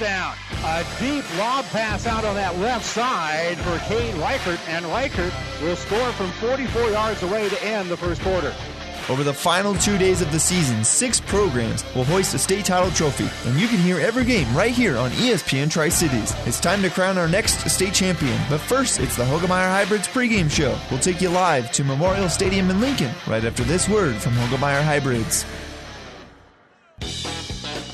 touchdown. A deep lob pass out on that left side for Cade Reichert, and Reichert will score from 44 yards away to end the first quarter. Over the final two days of the season, six programs will hoist a state title trophy, and you can hear every game right here on ESPN Tri Cities. It's time to crown our next state champion, but first, it's the Hoegemeyer Hybrids pregame show. We'll take you live to Memorial Stadium in Lincoln right after this word from Hoegemeyer Hybrids.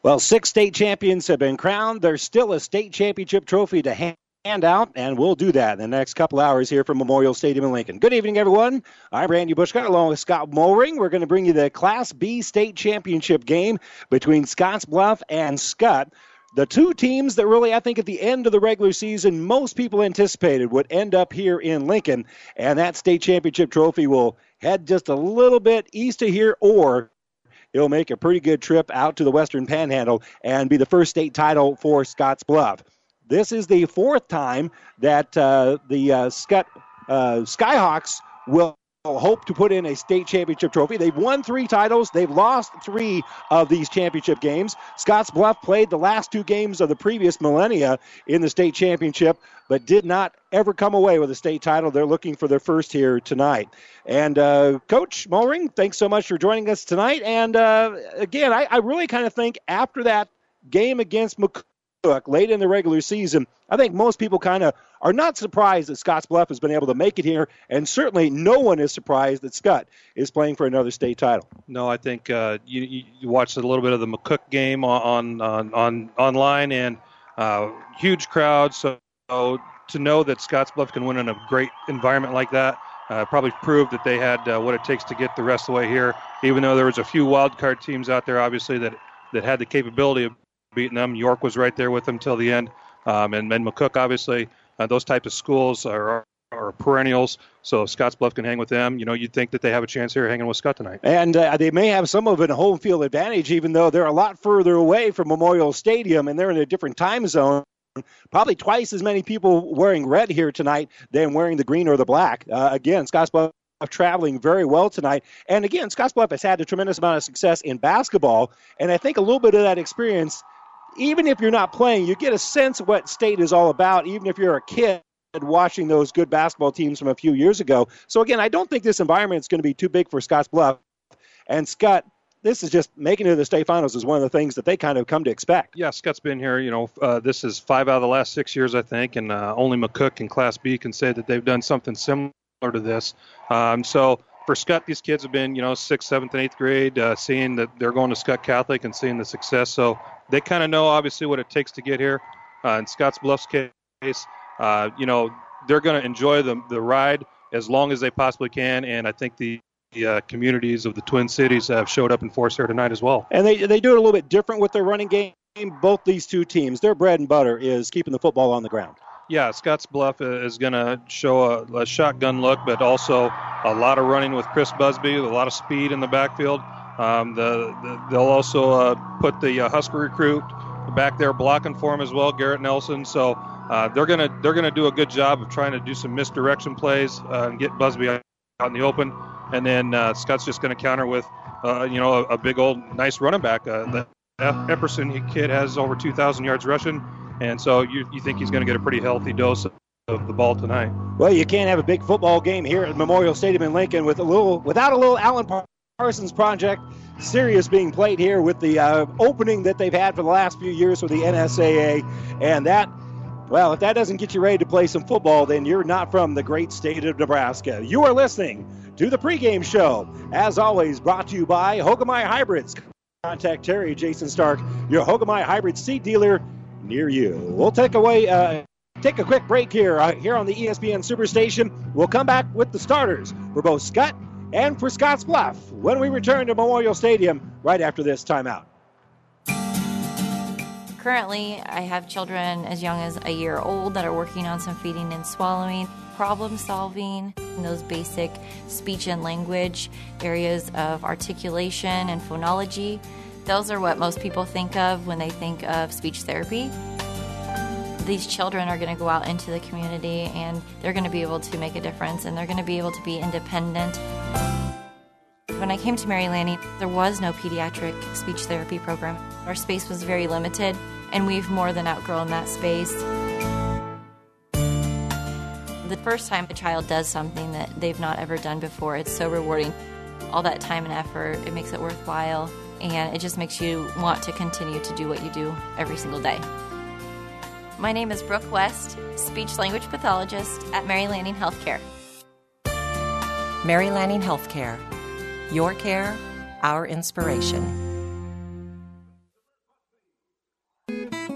Well, six state champions have been crowned. There's still a state championship trophy to hand out, and we'll do that in the next couple hours here from Memorial Stadium in Lincoln. Good evening, everyone. I'm Randy Bushcott along with Scott Mulring. We're going to bring you the Class B state championship game between Scottsbluff and Skutt. The two teams that really, I think, at the end of the regular season, most people anticipated would end up here in Lincoln, and that state championship trophy will head just a little bit east of here or it'll make a pretty good trip out to the Western Panhandle and be the first state title for Scottsbluff. This is the fourth time that uh, the uh, Skutt uh, Skyhawks will hope to put in a state championship trophy. They've won three titles. They've lost three of these championship games. Scottsbluff played the last two games of the previous millennia in the state championship, but did not ever come away with a state title. They're looking for their first here tonight. And uh, Coach Mulring, thanks so much for joining us tonight. And uh, again, I, I really kind of think after that game against McCook, late in the regular season, I think most people kind of are not surprised that Scottsbluff has been able to make it here, and certainly no one is surprised that Skutt is playing for another state title. No, I think uh, you, you, watched a little bit of the McCook game on on, on online, and uh, huge crowd. So to know that Scottsbluff can win in a great environment like that. Uh, probably proved that they had uh, what it takes to get the rest of the way here. Even though there was a few wild card teams out there, obviously that that had the capability of beating them. York was right there with them till the end, um, and then McCook obviously. Uh, those types of schools are, are perennials. So if Scottsbluff can hang with them, you know, you'd think that they have a chance here hanging with Skutt tonight. And uh, they may have some of a home field advantage, even though they're a lot further away from Memorial Stadium and they're in a different time zone. Probably twice as many people wearing red here tonight than wearing the green or the black. Uh, again, Scottsbluff traveling very well tonight. And again, Scottsbluff has had a tremendous amount of success in basketball, and I think a little bit of that experience even if you're not playing, you get a sense of what state is all about, even if you're a kid watching those good basketball teams from a few years ago. So again, I don't think this environment is going to be too big for Scottsbluff. And Skutt, this is just making it to the state finals is one of the things that they kind of come to expect. Yeah, Skutt's been here. You know, uh, this is five out of the last six years, I think, and uh, only McCook in Class B can say that they've done something similar to this. Um, so for Skutt, these kids have been, you know, sixth, seventh, and eighth grade, uh, seeing that they're going to Skutt Catholic and seeing the success. So they kind of know obviously what it takes to get here. Uh, in Scottsbluff's case, uh, you know they're going to enjoy the the ride as long as they possibly can, and I think the the uh, communities of the Twin Cities have showed up in force here tonight as well. And they they do it a little bit different with their running game. Both these two teams, their bread and butter is keeping the football on the ground. Yeah, Scottsbluff is going to show a, a, shotgun look, but also a lot of running with Chris Busby, a lot of speed in the backfield. Um, the, the, they'll also uh, put the uh, Husker recruit back there blocking for him as well, Garrett Nelson. So uh, they're gonna they're gonna do a good job of trying to do some misdirection plays uh, and get Busby out in the open, and then uh, Skutt's just going to counter with uh, you know a, a, big old nice running back. the Epperson kid has over 2,000 yards rushing, and so you you think he's going to get a pretty healthy dose of the ball tonight. Well, you can't have a big football game here at Memorial Stadium in Lincoln with a little without a little Alan Parsons Project Sirius being played here with the uh, opening that they've had for the last few years with the NSAA. And that, well, if that doesn't get you ready to play some football, then you're not from the great state of Nebraska. You are listening to the pregame show, as always, brought to you by Hoegemeyer Hybrids. Contact Terry Jason Stark, your Hoegemeyer Hybrid seed dealer near you. We'll take away. Uh, take a quick break here uh, here on the ESPN Superstation. We'll come back with the starters for both Skutt and for Scottsbluff when we return to Memorial Stadium right after this timeout. Currently, I have children as young as a year old that are working on some feeding and swallowing, problem solving, those basic speech and language areas of articulation and phonology. Those are what most people think of when they think of speech therapy. These children are going to go out into the community and they're going to be able to make a difference and they're going to be able to be independent. When I came to Mary Lanning, there was no pediatric speech therapy program. Our space was very limited, and we've more than outgrown that space. The first time a child does something that they've not ever done before, it's so rewarding. All that time and effort, it makes it worthwhile, and it just makes you want to continue to do what you do every single day. My name is Brooke West, speech language pathologist at Mary Lanning Healthcare. Mary Lanning Healthcare your care, our inspiration.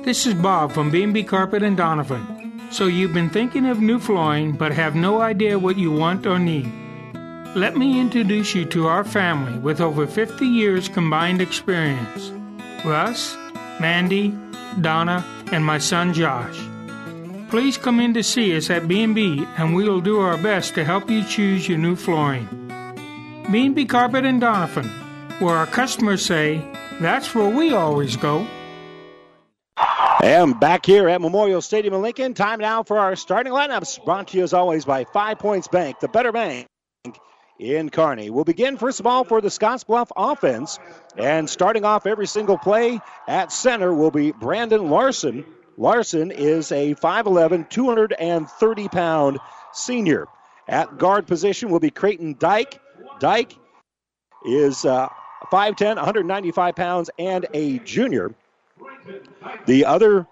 This is Bob from B&B Carpet and Donovan. So you've been thinking of new flooring but have no idea what you want or need. Let me introduce you to our family with over 50 years combined experience. Russ, Mandy, Donna, and my son Josh. Please come in to see us at B&B and we will do our best to help you choose your new flooring. B&B Carpet and Donovan, where our customers say, that's where we always go. And back here at Memorial Stadium in Lincoln, time now for our starting lineups. Brought to you as always by Five Points Bank, the better bank in Kearney. We'll begin first of all for the Scottsbluff offense. And starting off every single play at center will be Brandon Larson. Larson is a 5'11, 230 pound senior. At guard position will be Creighton Dyke. Dyke is uh, 5'10, 195 pounds, and a junior. The other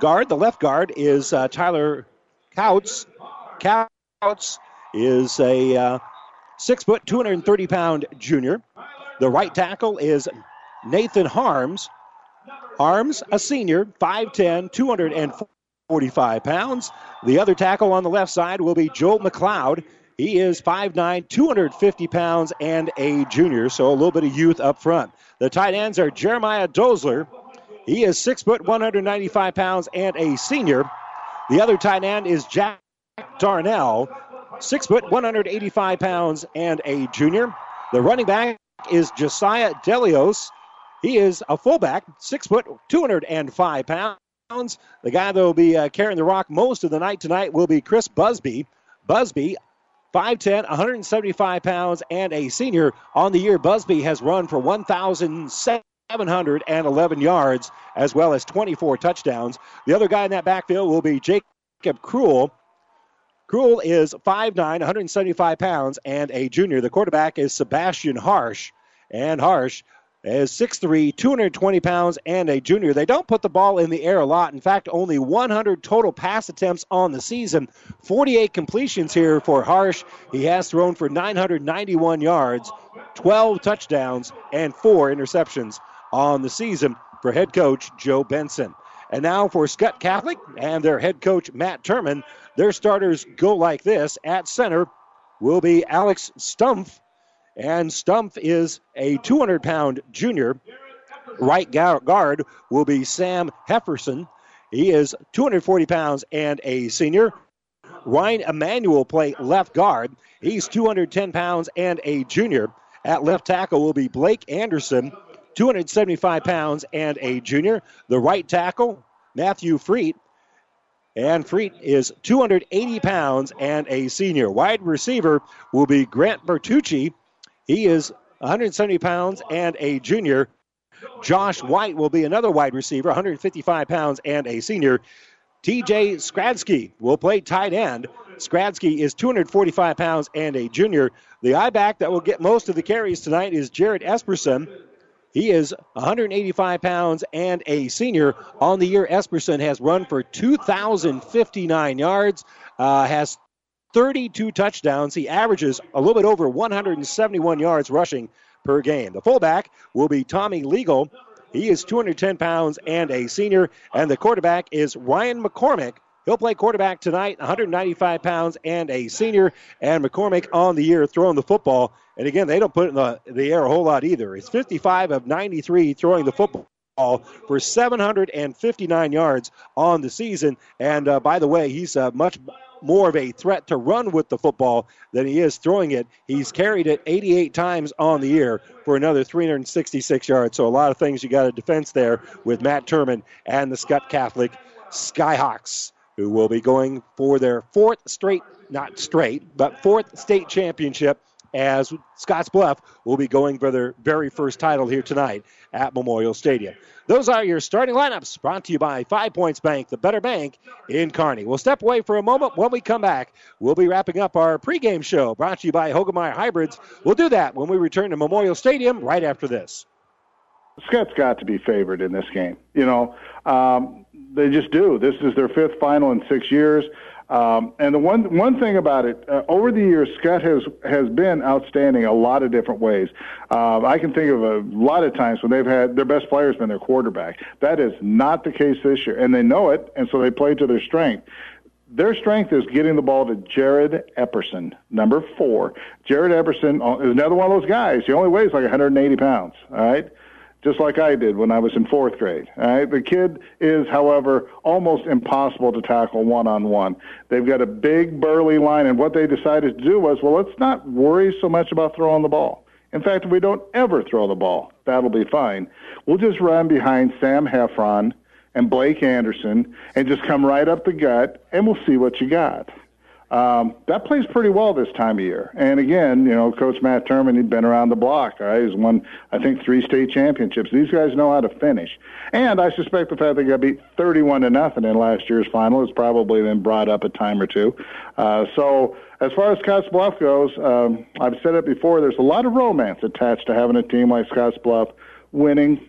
guard, the left guard, is uh, Tyler Couts. Couts is a uh, six foot, 230 pound junior. The right tackle is Nathan Harms. Harms, a senior, 5'10, 245 pounds. The other tackle on the left side will be Joel McLeod. He is 5'9, 250 pounds, and a junior, so a little bit of youth up front. The tight ends are Jeremiah Dozler. He is 6 foot 195 pounds and a senior. The other tight end is Jack Darnell, 6 foot 185 pounds and a junior. The running back is Josiah Delios. He is a fullback, 6 foot 205 pounds. The guy that will be uh, carrying the rock most of the night tonight will be Chris Busby. Busby, 5'10, 175 pounds, and a senior. On the year, Busby has run for 1,711 yards as well as 24 touchdowns. The other guy in that backfield will be Jacob Cruel. Cruel is 5'9, 175 pounds, and a junior. The quarterback is Sebastian Harsh. And Harsh is 6'3, 220 pounds, and a junior. They don't put the ball in the air a lot. In fact, only 100 total pass attempts on the season. 48 completions here for Harsh. He has thrown for 991 yards, 12 touchdowns, and four interceptions on the season for head coach Joe Benson. And now for Skutt Catholic and their head coach Matt Turman. Their starters go like this. At center will be Alex Stumpf and Stumpf is a 200 pound junior. Right guard will be Sam Hefferson. He is 240 pounds and a senior. Ryan Emanuel play left guard. He's 210 pounds and a junior. At left tackle will be Blake Anderson, 275 pounds and a junior. The right tackle, Matthew Freet. And Freet is 280 pounds and a senior. Wide receiver will be Grant Bertucci, he is 170 pounds and a junior. Josh White will be another wide receiver, 155 pounds and a senior. TJ Skradsky will play tight end. Skradsky is 245 pounds and a junior. The I back that will get most of the carries tonight is Jared Esperson. He is 185 pounds and a senior. On the year, Esperson has run for 2,059 yards, uh, has 32 touchdowns. He averages a little bit over 171 yards rushing per game. The fullback will be Tommy Legal. He is 210 pounds and a senior. And the quarterback is Ryan McCormick. He'll play quarterback tonight, 195 pounds and a senior. And McCormick on the year throwing the football. And again, they don't put it in the, the air a whole lot either. It's 55 of 93 throwing the football for 759 yards on the season. And uh, by the way, he's uh, much more of a threat to run with the football than he is throwing it. He's carried it 88 times on the year for another 366 yards. So a lot of things you got a defense there with Matt Turman and the Skutt Catholic Skyhawks, who will be going for their fourth straight, not straight, but fourth state championship as Scottsbluff will be going for their very first title here tonight at Memorial Stadium. Those are your starting lineups brought to you by Five Points Bank, the better bank in Kearney. We'll step away for a moment. When we come back, we'll be wrapping up our pregame show brought to you by Hoegemeyer Hybrids. We'll do that when we return to Memorial Stadium right after this. Skutt's got to be favored in this game. You know, um, they just do. This is their fifth final in six years. Um, and the one one thing about it, uh, over the years, Skutt has has been outstanding a lot of different ways. Uh, I can think of a lot of times when they've had their best players been their quarterback. That is not the case this year, and they know it, and so they play to their strength. Their strength is getting the ball to Jared Epperson, number four. Jared Epperson uh, is another one of those guys. He only weighs like 180 pounds. All right just like I did when I was in fourth grade. Right? The kid is, however, almost impossible to tackle one on one. They've got a big, burly line, and what they decided to do was, well, let's not worry so much about throwing the ball. In fact, if we don't ever throw the ball, that'll be fine. We'll just run behind Sam Heffron and Blake Anderson and just come right up the gut, and we'll see what you got. Um, that plays pretty well this time of year. And again, you know, Coach Matt Turman, he'd been around the block. Right? He's won, I think, three state championships. These guys know how to finish. And I suspect the fact that they got beat 31 to nothing in last year's final has probably been brought up a time or two. Uh, so as far as Scottsbluff goes, um, I've said it before, there's a lot of romance attached to having a team like Scottsbluff winning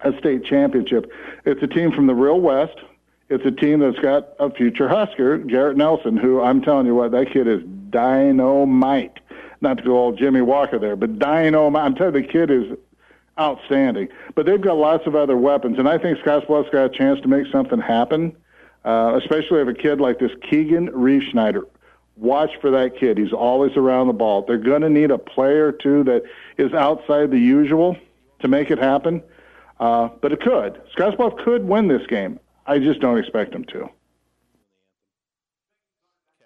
a state championship. It's a team from the real West it's a team that's got a future Husker, Garrett Nelson, who I'm telling you what, that kid is dynamite. Not to go all Jimmy Walker there, but dynamite. I'm telling you, the kid is outstanding. But they've got lots of other weapons, and I think Scottsbluff's got a chance to make something happen, uh, especially if a kid like this Keegan Reefschneider. Watch for that kid. He's always around the ball. They're going to need a player, too, that is outside the usual to make it happen. Uh, but it could. Scottsbluff could win this game. I just don't expect them to.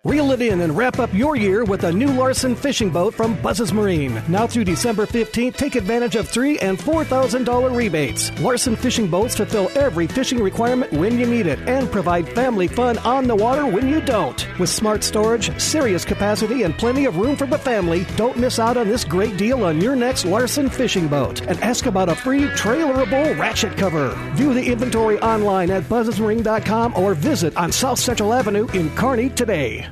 Reel it in and wrap up your year with a new Larson fishing boat from Buzzes Marine. Now through December 15th, take advantage of three and $4,000 rebates. Larson fishing boats fulfill every fishing requirement when you need it and provide family fun on the water when you don't. With smart storage, serious capacity, and plenty of room for the family, don't miss out on this great deal on your next Larson fishing boat. And ask about a free trailerable ratchet cover. View the inventory online at buzzesmarine.com or visit on South Central Avenue in Kearney today.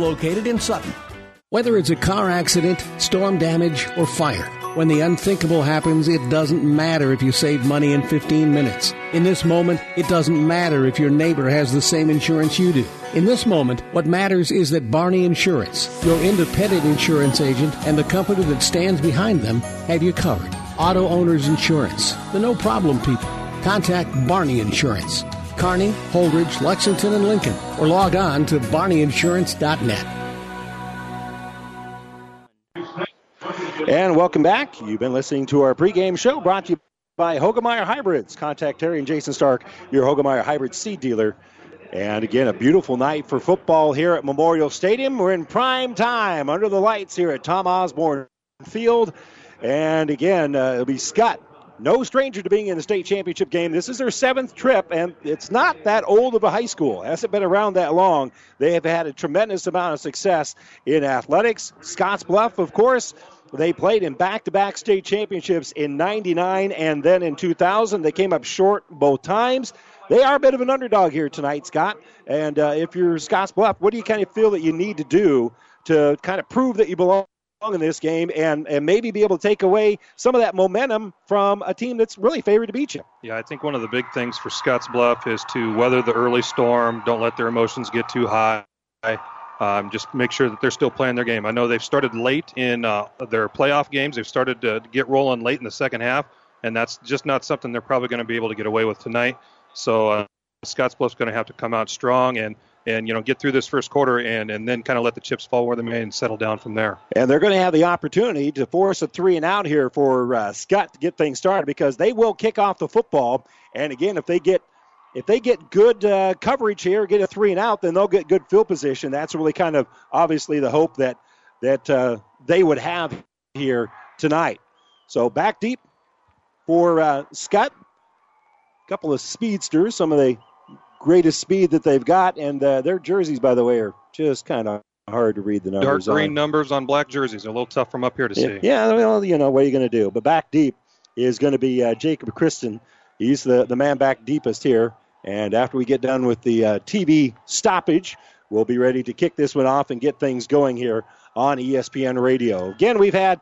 located in Sutton. Whether it's a car accident, storm damage, or fire, when the unthinkable happens, it doesn't matter if you save money in 15 minutes. In this moment, it doesn't matter if your neighbor has the same insurance you do. In this moment, what matters is that Barney Insurance, your independent insurance agent, and the company that stands behind them have you covered. Auto Owners Insurance, the no problem people. Contact Barney Insurance. Kearney, Holdrege, Lexington, and Lincoln, or log on to barneyinsurance.net. And welcome back. You've been listening to our pregame show brought to you by Hoegemeyer Hybrids. Contact Terry and Jason Stark, your Hoegemeyer Hybrid seed dealer. And again, a beautiful night for football here at Memorial Stadium. We're in prime time under the lights here at Tom Osborne Field. And again, uh, it'll be Skutt no stranger to being in the state championship game. This is their seventh trip, and it's not that old of a high school. It hasn't been around that long. They have had a tremendous amount of success in athletics. Scottsbluff, of course, they played in back to back state championships in 99 and then in 2000. They came up short both times. They are a bit of an underdog here tonight, Scott. And uh, if you're Scottsbluff, what do you kind of feel that you need to do to kind of prove that you belong in this game and, and maybe be able to take away some of that momentum from a team that's really favored to beat you. Yeah, I think one of the big things for Scotts Bluff is to weather the early storm. Don't let their emotions get too high. Um, just make sure that they're still playing their game. I know they've started late in uh, their playoff games. They've started to get rolling late in the second half, and that's just not something they're probably going to be able to get away with tonight. So uh, Scotts Bluff's going to have to come out strong and and you know get through this first quarter and and then kind of let the chips fall where they may and settle down from there. And they're going to have the opportunity to force a three and out here for uh, Skutt to get things started because they will kick off the football. And again, if they get if they get good uh, coverage here, get a three and out, then they'll get good field position. That's really kind of obviously the hope that that uh, they would have here tonight. So back deep for uh, Skutt. A couple of speedsters, some of the greatest speed that they've got, and uh, their jerseys, by the way, are just kind of hard to read the numbers. Dark green on. numbers on black jerseys are a little tough from up here to yeah, see. Yeah, well, you know what are you going to do? But back deep is going to be uh, Jacob Kristen. He's the the man back deepest here. And after we get done with the uh, TV stoppage, we'll be ready to kick this one off and get things going here on ESPN Radio. Again, we've had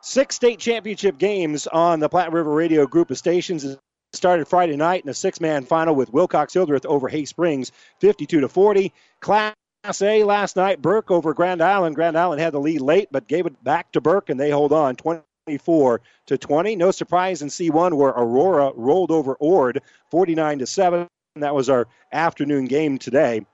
six state championship games on the Platte River Radio group of stations. Started Friday night in a six-man final with Wilcox Hildreth over Hay Springs, 52 to 40. Class A last night, Burke over Grand Island. Grand Island had the lead late, but gave it back to Burke, and they hold on 24 to 20. No surprise in C1 where Aurora rolled over Ord, 49 to 7. That was our afternoon game today.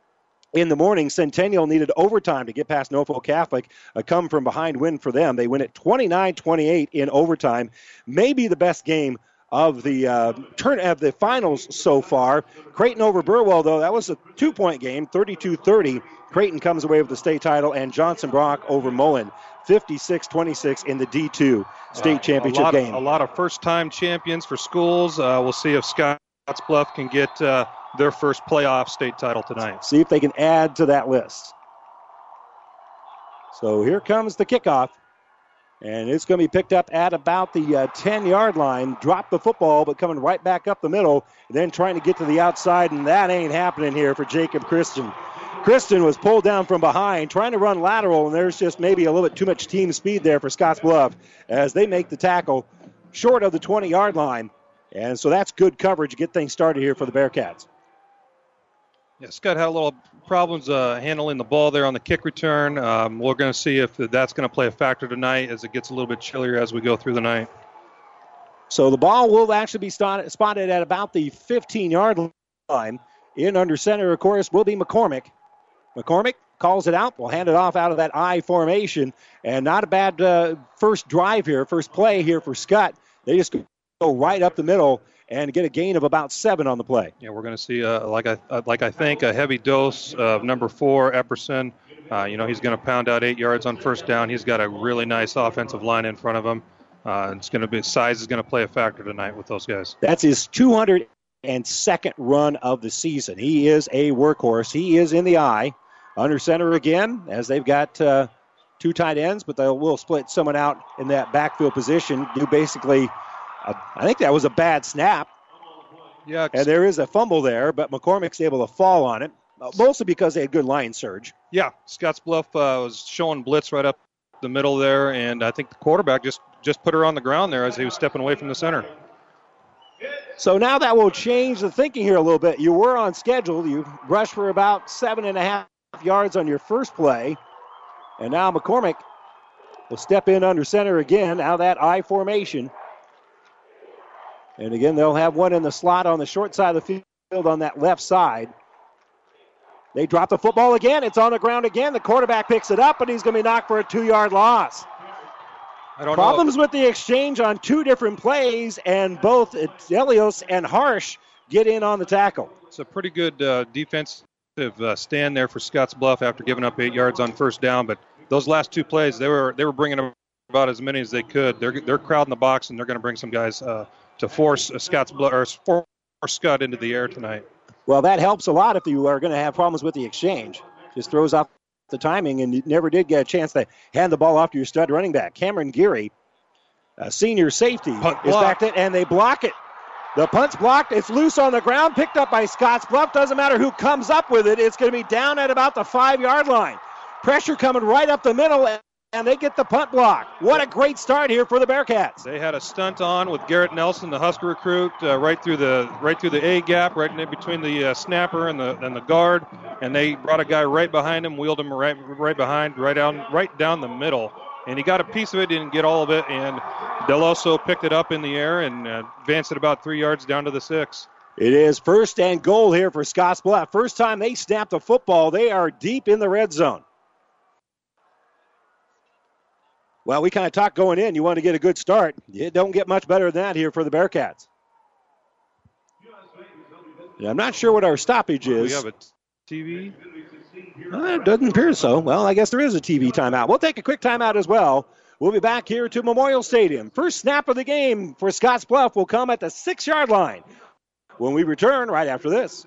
In the morning, Centennial needed overtime to get past Norfolk Catholic. A come from behind win for them. They win it 29 28 in overtime. Maybe the best game of the uh, turn of the finals so far. Creighton over Burwell, though, that was a two point game, 32 30. Creighton comes away with the state title, and Johnson Brock over Mullen, 56 26 in the D2 state Uh, championship a game. Of, a lot of first time champions for schools. Uh, we'll see if Scotts Bluff can get uh, their first playoff state title tonight. See if they can add to that list. So here comes the kickoff. And it's going to be picked up at about the uh, 10 yard line. Drop the football, but coming right back up the middle, then trying to get to the outside, and that ain't happening here for Jacob Christen. Christen was pulled down from behind, trying to run lateral, and there's just maybe a little bit too much team speed there for Scotts Bluff as they make the tackle short of the 20 yard line. And so that's good coverage to get things started here for the Bearcats. Yeah, Skutt had a little problems uh, handling the ball there on the kick return. Um, we're going to see if that's going to play a factor tonight as it gets a little bit chillier as we go through the night. So the ball will actually be spotted, spotted at about the 15 yard line. In under center, of course, will be McCormick. McCormick calls it out. We'll hand it off out of that I formation. And not a bad uh, first drive here, first play here for Skutt. They just go right up the middle and get a gain of about seven on the play. Yeah, we're going to see, uh, like I uh, like I think, a heavy dose of number four Epperson. Uh, you know, he's going to pound out eight yards on first down. He's got a really nice offensive line in front of him. Uh, it's going to be size is going to play a factor tonight with those guys. That's his 202nd run of the season. He is a workhorse. He is in the eye. Under center again, as they've got uh, two tight ends, but they will split someone out in that backfield position. Do basically, I think that was a bad snap. Yeah, and there is a fumble there, but McCormick's able to fall on it, uh, mostly because they had good line surge. Yeah, Scotts Bluff uh, was showing blitz right up the middle there, and I think the quarterback just just put her on the ground there as he was stepping away from the center. So now that will change the thinking here a little bit. You were on schedule. You rushed for about seven and a half yards on your first play. And now McCormick will step in under center again, Now that I formation. And again, they'll have one in the slot on the short side of the field on that left side. They drop the football again. It's on the ground again. The quarterback picks it up, and he's going to be knocked for a two yard loss. I don't Problems know. with the exchange on two different plays, and both Elios and Harsh get in on the tackle. It's a pretty good uh, defensive uh, stand there for Scotts Bluff after giving up eight yards on first down. But those last two plays, they were they were bringing about as many as they could. They're they're crowding the box, and they're going to bring some guys uh, to force uh, Scotts Bluff or force Skutt into the air tonight. Well, that helps a lot if you are going to have problems with the exchange. Just throws off the timing, and you never did get a chance to hand the ball off to your stud running back. Cameron Geary, a senior safety, Punt is block. back there, and they block it. The punt's blocked. It's loose on the ground, picked up by Scotts Bluff. Doesn't matter who comes up with it. It's going to be down at about the five yard line. Pressure coming right up the middle, and they get the punt block. What a great start here for the Bearcats. They had a stunt on with Garrett Nelson, the Husker recruit, uh, right through the right through the A gap, right in between the uh, snapper and the and the guard, and they brought a guy right behind him, wheeled him right right behind, right down right down the middle, and he got a piece of it, didn't get all of it, and Deloso picked it up in the air and uh, advanced it about three yards down to the six. It is first and goal here for Scotts Bluff. First time they snap the football, they are deep in the red zone. Well, we kind of talked going in. You want to get a good start. You don't get much better than that here for the Bearcats. Yeah, I'm not sure what our stoppage is. We have a TV. Uh, it doesn't appear so. Well, I guess there is a TV timeout. We'll take a quick timeout as well. We'll be back here to Memorial Stadium. First snap of the game for Scotts Bluff will come at the six yard line when we return right after this.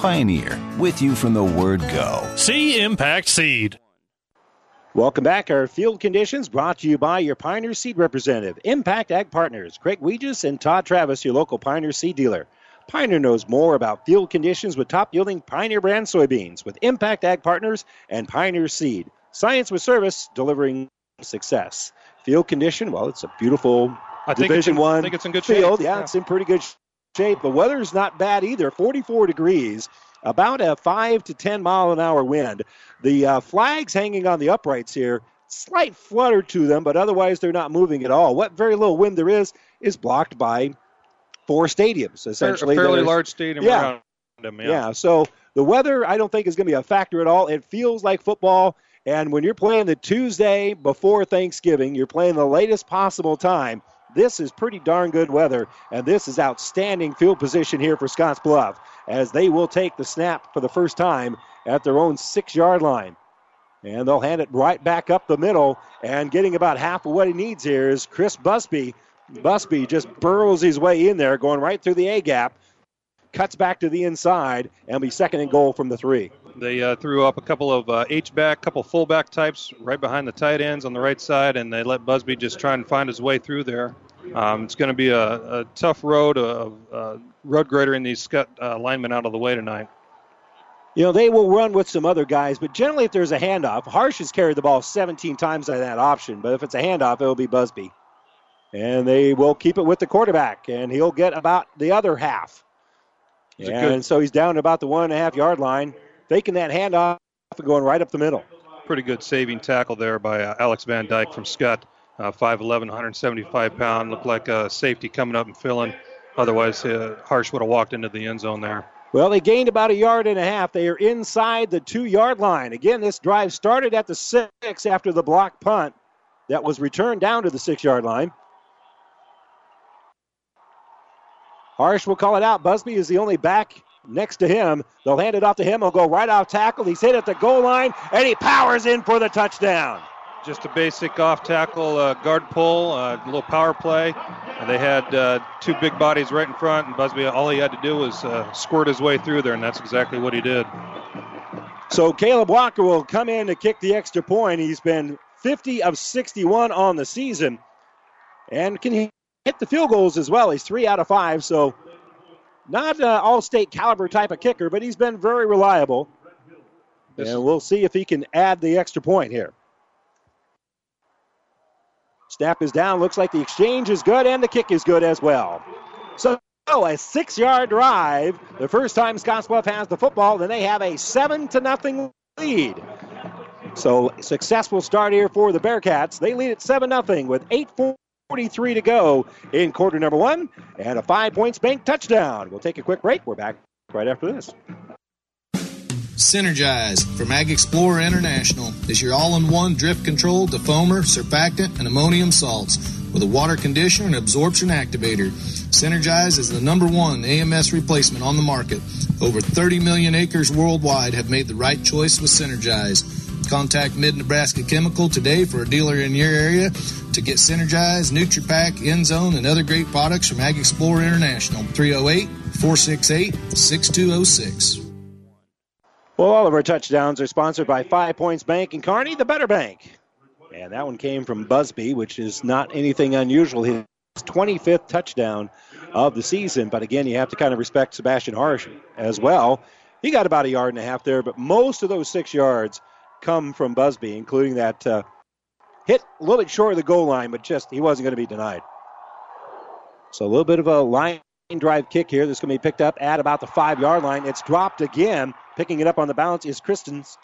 Pioneer, with you from the word go. See Impact Seed. Welcome back. Our field conditions brought to you by your Pioneer Seed representative, Impact Ag Partners, Craig Weegis and Todd Travis, your local Pioneer Seed dealer. Pioneer knows more about field conditions with top yielding Pioneer brand soybeans with Impact Ag Partners and Pioneer Seed. Science with service, delivering success. Field condition, well, it's a beautiful I think Division it's in, One I think it's in good field. shape. Yeah, it's in pretty good shape. The weather's not bad either. 44 degrees, about a five to 10 mile an hour wind. The uh, flags hanging on the uprights here, slight flutter to them, but otherwise they're not moving at all. What very little wind there is is blocked by four stadiums essentially. a fairly are- large stadium Yeah. around them. Yeah. yeah. So the weather, I don't think is going to be a factor at all. It feels like football. And when you're playing the Tuesday before Thanksgiving, you're playing the latest possible time. This is pretty darn good weather, and this is outstanding field position here for Scotts Bluff as they will take the snap for the first time at their own six yard line. And they'll hand it right back up the middle, and getting about half of what he needs here is Chris Busby. Busby just burrows his way in there, going right through the A gap, cuts back to the inside, and be second and goal from the three. They uh, threw up a couple of uh, H back, couple fullback types right behind the tight ends on the right side, and they let Busby just try and find his way through there. Um, it's going to be a, a tough road, a, a road grader in these Skutt uh, linemen out of the way tonight. You know, they will run with some other guys, but generally, if there's a handoff, Harsh has carried the ball 17 times on that option, but if it's a handoff, it'll be Busby. And they will keep it with the quarterback, and he'll get about the other half. And so he's down about the one and a half yard line, taking that handoff and going right up the middle. Pretty good saving tackle there by uh, Alex Van Dyke from Skutt. Uh, 5'11", 175 pound. Looked like a safety coming up and filling. Otherwise, uh, Harsh would have walked into the end zone there. Well, they gained about a yard and a half. They are inside the two yard line. Again, this drive started at the six after the block punt that was returned down to the six yard line. Harsh will call it out. Busby is the only back next to him. They'll hand it off to him. He'll go right off tackle. He's hit at the goal line, and he powers in for the touchdown. Just a basic off tackle uh, guard pull, uh, a little power play. And they had uh, two big bodies right in front, and Busby, all he had to do was uh, squirt his way through there, and that's exactly what he did. So Caleb Walker will come in to kick the extra point. He's been 50 of 61 on the season and can hit the field goals as well. He's three out of five, so not uh, all state caliber type of kicker, but he's been very reliable. And we'll see if he can add the extra point here. Snap is down. Looks like the exchange is good and the kick is good as well. So Oh, a six yard drive. The first time Scottsbluff has the football, then they have a seven to nothing lead. So successful start here for the Bearcats. They lead at seven nothing with 8:43 to go in quarter number one, and a five points bank touchdown. We'll take a quick break. We're back right after this. Synergize from AgXplore International is your all-in-one drip control, defoamer, surfactant, and ammonium salts with a water conditioner and absorption activator. Synergize is the number one AMS replacement on the market. Over 30 million acres worldwide have made the right choice with Synergize. Contact Mid Nebraska Chemical today for a dealer in your area to get Synergize, NutriPack, End Zone, and other great products from AgXplore International. 308 468 6206. Well, all of our touchdowns are sponsored by Five Points Bank and Kearney, the better bank. And that one came from Busby, which is not anything unusual. His 25th touchdown of the season. But again, you have to kind of respect Sebastian Harsh as well. He got about a yard and a half there, but most of those six yards come from Busby, including that uh, hit a little bit short of the goal line, but just he wasn't going to be denied. So a little bit of a line drive kick here that's going to be picked up at about the five yard line. It's dropped again. Picking it up on the bounce is Christens.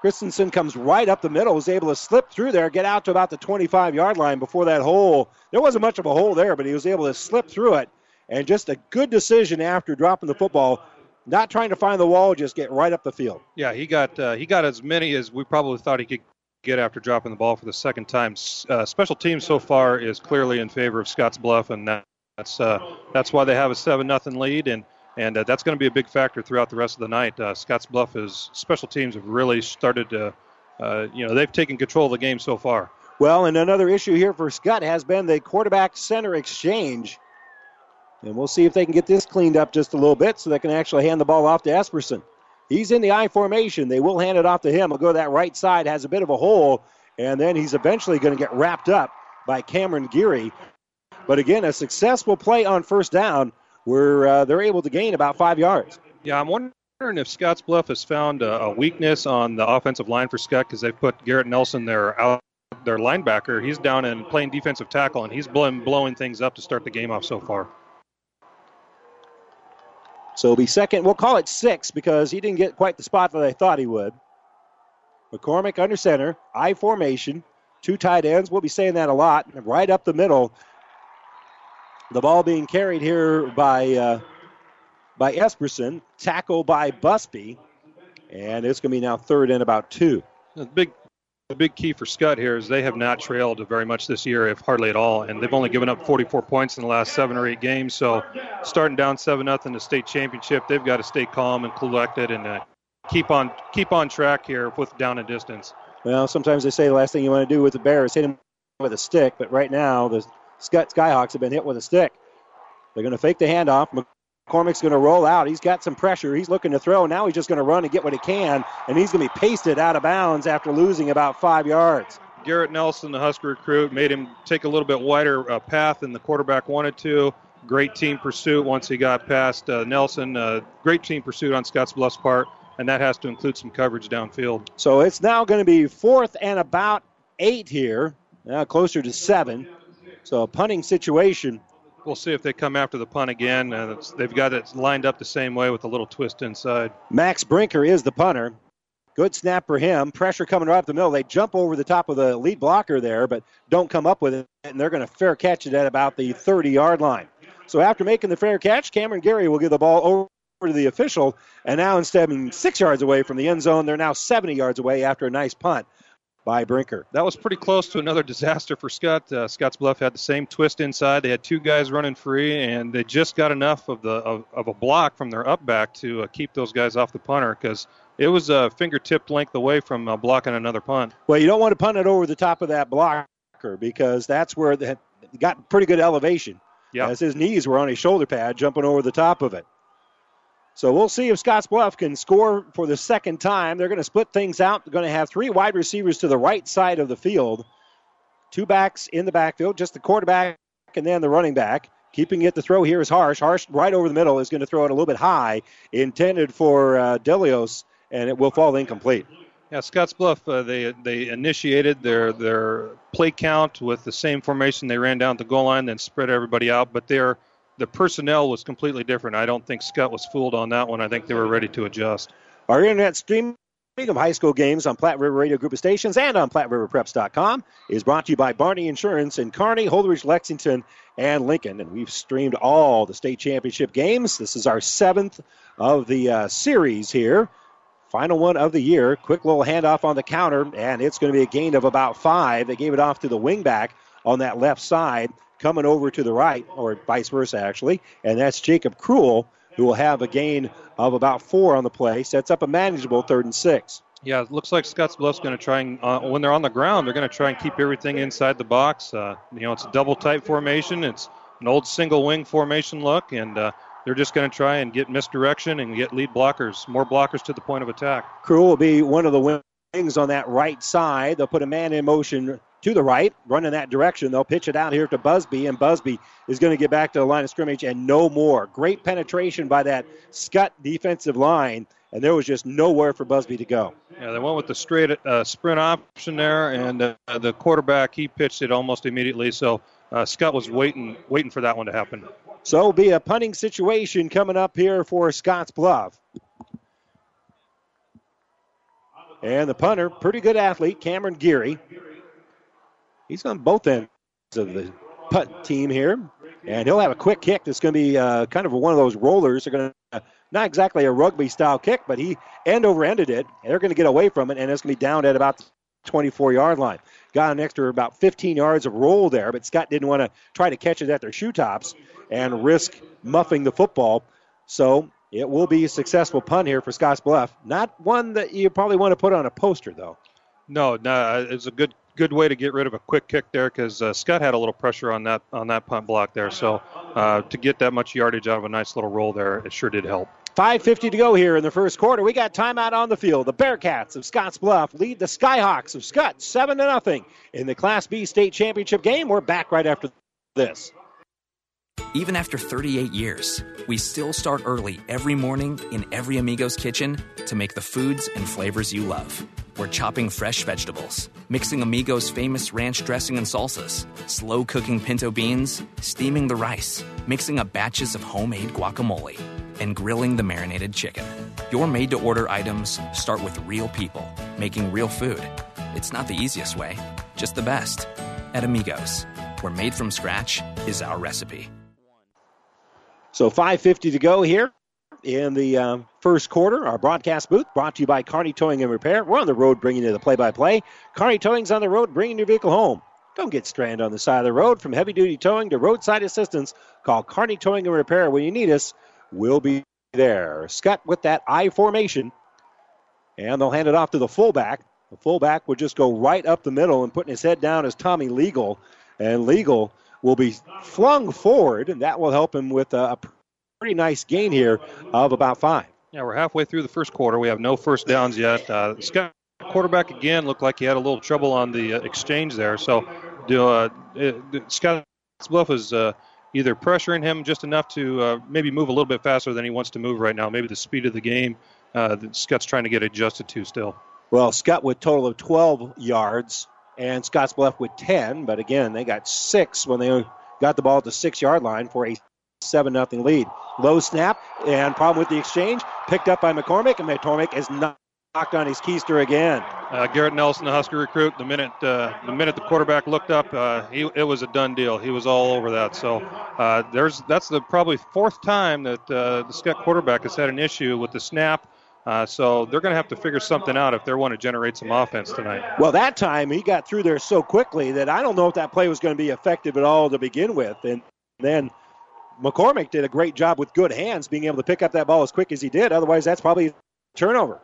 Christensen comes right up the middle, was able to slip through there, get out to about the 25 yard line before that hole. There wasn't much of a hole there, but he was able to slip through it. And just a good decision after dropping the football not trying to find the wall, just get right up the field. Yeah, he got uh, he got as many as we probably thought he could get after dropping the ball for the second time. Uh, special teams so far is clearly in favor of Scotts Bluff, and that's uh, that's why they have a seven nothing lead, and and uh, that's going to be a big factor throughout the rest of the night. Uh, Scotts Bluff is special teams have really started to, uh, you know, they've taken control of the game so far. Well, and another issue here for Skutt has been the quarterback center exchange. And we'll see if they can get this cleaned up just a little bit so they can actually hand the ball off to Esperson. He's in the I formation. They will hand it off to him. He'll go to that right side, has a bit of a hole, and then he's eventually going to get wrapped up by Cameron Geary. But again, a successful play on first down where uh, they're able to gain about five yards. Yeah, I'm wondering if Scotts Bluff has found a, a weakness on the offensive line for Skutt because they've put Garrett Nelson, there out, their linebacker. He's down and playing defensive tackle, and he's blowing, blowing things up to start the game off so far. So it'll be second. We'll call it six because he didn't get quite the spot that I thought he would. McCormick under center, I formation, two tight ends. We'll be saying that a lot. Right up the middle. The ball being carried here by uh, by Esperson, tackle by Busby, and it's going to be now third and about two. Big the big key for Skutt here is they have not trailed very much this year, if hardly at all, and they've only given up 44 points in the last seven or eight games. So, starting down seven nothing the state championship, they've got to stay calm and collected and uh, keep on keep on track here with down and distance. Well, sometimes they say the last thing you want to do with the bear is hit him with a stick, but right now the Skutt Skyhawks have been hit with a stick. They're going to fake the handoff. McCormick's going to roll out. He's got some pressure. He's looking to throw. Now he's just going to run and get what he can, and he's going to be pasted out of bounds after losing about five yards. Garrett Nelson, the Husker recruit, made him take a little bit wider uh, path than the quarterback wanted to. Great team pursuit once he got past uh, Nelson. Uh, great team pursuit on Scotts Bluff's part, and that has to include some coverage downfield. So it's now going to be fourth and about eight here, now closer to seven. So a punting situation we'll see if they come after the punt again. Uh, they've got it lined up the same way with a little twist inside. Max Brinker is the punter. Good snap for him. Pressure coming right up the middle. They jump over the top of the lead blocker there, but don't come up with it, and they're going to fair catch it at about the 30 yard line. So after making the fair catch, Cameron Gary will give the ball over to the official, and now instead of six yards away from the end zone, they're now 70 yards away after a nice punt by Brinker. That was pretty close to another disaster for Skutt. Uh, Scotts Bluff had the same twist inside. They had two guys running free, and they just got enough of the of, of a block from their up back to uh, keep those guys off the punter because it was a fingertip length away from uh, blocking another punt. Well, you don't want to punt it over the top of that blocker because that's where they got pretty good elevation. Yeah. As his knees were on his shoulder pad, jumping over the top of it. So we'll see if Scotts Bluff can score for the second time. They're going to split things out. They're going to have three wide receivers to the right side of the field, two backs in the backfield, just the quarterback and then the running back. Keeping it the throw here is Harsh. Harsh right over the middle is going to throw it a little bit high, intended for uh, Delios, and it will fall incomplete. Yeah, Scotts Bluff, uh, they they initiated their their play count with the same formation they ran down the goal line, then spread everybody out. But they're the personnel was completely different. I don't think Skutt was fooled on that one. I think they were ready to adjust. Our internet streaming of high school games on Platte River Radio Group of Stations and on PlatteRiverPreps.com is brought to you by Barney Insurance in Kearney, Holdrege, Lexington, and Lincoln. And we've streamed all the state championship games. This is our seventh of the uh, series here. Final one of the year. Quick little handoff on the counter, and it's going to be a gain of about five. They gave it off to the wingback on that left side coming over to the right, or vice versa, actually. And that's Jacob Cruel, who will have a gain of about four on the play. Sets up a manageable third and six. Yeah, it looks like Scotts Scottsbluff's going to try and, uh, when they're on the ground, they're going to try and keep everything inside the box. Uh, you know, it's a double tight formation. It's an old single wing formation look, and uh, they're just going to try and get misdirection and get lead blockers, more blockers to the point of attack. Crew will be one of the on that right side. They'll put a man in motion to the right, run in that direction. They'll pitch it out here to Busby, and Busby is going to get back to the line of scrimmage and no more. Great penetration by that Skutt defensive line, and there was just nowhere for Busby to go. Yeah, they went with the straight uh, sprint option there, and uh, the quarterback he pitched it almost immediately. So uh, Skutt was waiting, waiting for that one to happen. So it'll be a punting situation coming up here for Scotts Bluff. And the punter, pretty good athlete, Cameron Geary. He's on both ends of the punt team here. And he'll have a quick kick that's going to be uh, kind of one of those rollers. They're going to, uh, not exactly a rugby style kick, but he end over ended it. They're going to get away from it, and it's going to be down at about the 24 yard line. Got an extra about 15 yards of roll there, but Skutt didn't want to try to catch it at their shoe tops and risk muffing the football. So it will be a successful punt here for Scotts Bluff. Not one that you probably want to put on a poster, though. No, no, it's a good good way to get rid of a quick kick there because uh, Skutt had a little pressure on that on that punt block there. So uh, to get that much yardage out of a nice little roll there, it sure did help. 5.50 to go here in the first quarter. We got timeout on the field. The Bearcats of Scotts Bluff lead the Skyhawks of Skutt 7 to nothing in the Class B state championship game. We're back right after this. Even after 38 years, we still start early every morning in every Amigo's kitchen to make the foods and flavors you love. We're chopping fresh vegetables, mixing Amigo's famous ranch dressing and salsas, slow cooking pinto beans, steaming the rice, mixing up batches of homemade guacamole and grilling the marinated chicken. Your made to order items start with real people making real food. It's not the easiest way, just the best. At Amigos, where made from scratch is our recipe. So 5.50 to go here in the uh, first quarter. Our broadcast booth brought to you by Kearney Towing and Repair. We're on the road bringing you the play by play. Kearney Towing's on the road bringing your vehicle home. Don't get stranded on the side of the road. From heavy duty towing to roadside assistance, call Kearney Towing and Repair when you need us. We'll be there. Skutt with that I formation. And they'll hand it off to the fullback. The fullback would just go right up the middle and putting his head down as Tommy Legal. And Legal will be flung forward, and that will help him with a pretty nice gain here of about five. Yeah, we're halfway through the first quarter. We have no first downs yet. Uh, Skutt quarterback again looked like he had a little trouble on the uh, exchange there. So, uh, Scott Bluff is uh, either pressuring him just enough to uh, maybe move a little bit faster than he wants to move right now. Maybe the speed of the game uh, that Skutt's trying to get adjusted to still. Well, Skutt with total of 12 yards and Scotts Bluff with 10, but again, they got six when they got the ball at the six yard line for a 7 0 lead. Low snap and problem with the exchange picked up by McCormick, and McCormick is knocked on his keister again. Uh, Garrett Nelson, the Husker recruit, the minute uh, the minute the quarterback looked up, uh, he, it was a done deal. He was all over that. So uh, there's that's the probably fourth time that uh, the Skutt quarterback has had an issue with the snap. Uh, so they're going to have to figure something out if they want to generate some offense tonight. Well, that time he got through there so quickly that I don't know if that play was going to be effective at all to begin with. And then McCormick did a great job with good hands being able to pick up that ball as quick as he did. Otherwise, that's probably turnover.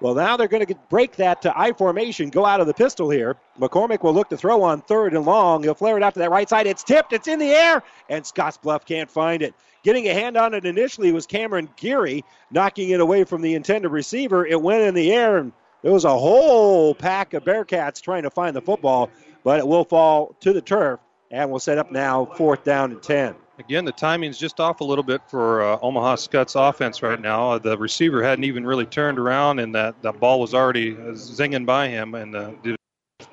Well, now they're going to break that to I formation, go out of the pistol here. McCormick will look to throw on third and long. He'll flare it out to that right side. It's tipped. It's in the air, and Scotts Bluff can't find it. Getting a hand on it initially was Cameron Geary, knocking it away from the intended receiver. It went in the air, and there was a whole pack of Bearcats trying to find the football, but it will fall to the turf, and we'll set up now fourth down and 10. Again, the timing's just off a little bit for uh, Omaha Skutt's offense right now. Uh, the receiver hadn't even really turned around, and that, that ball was already uh, zinging by him, and the,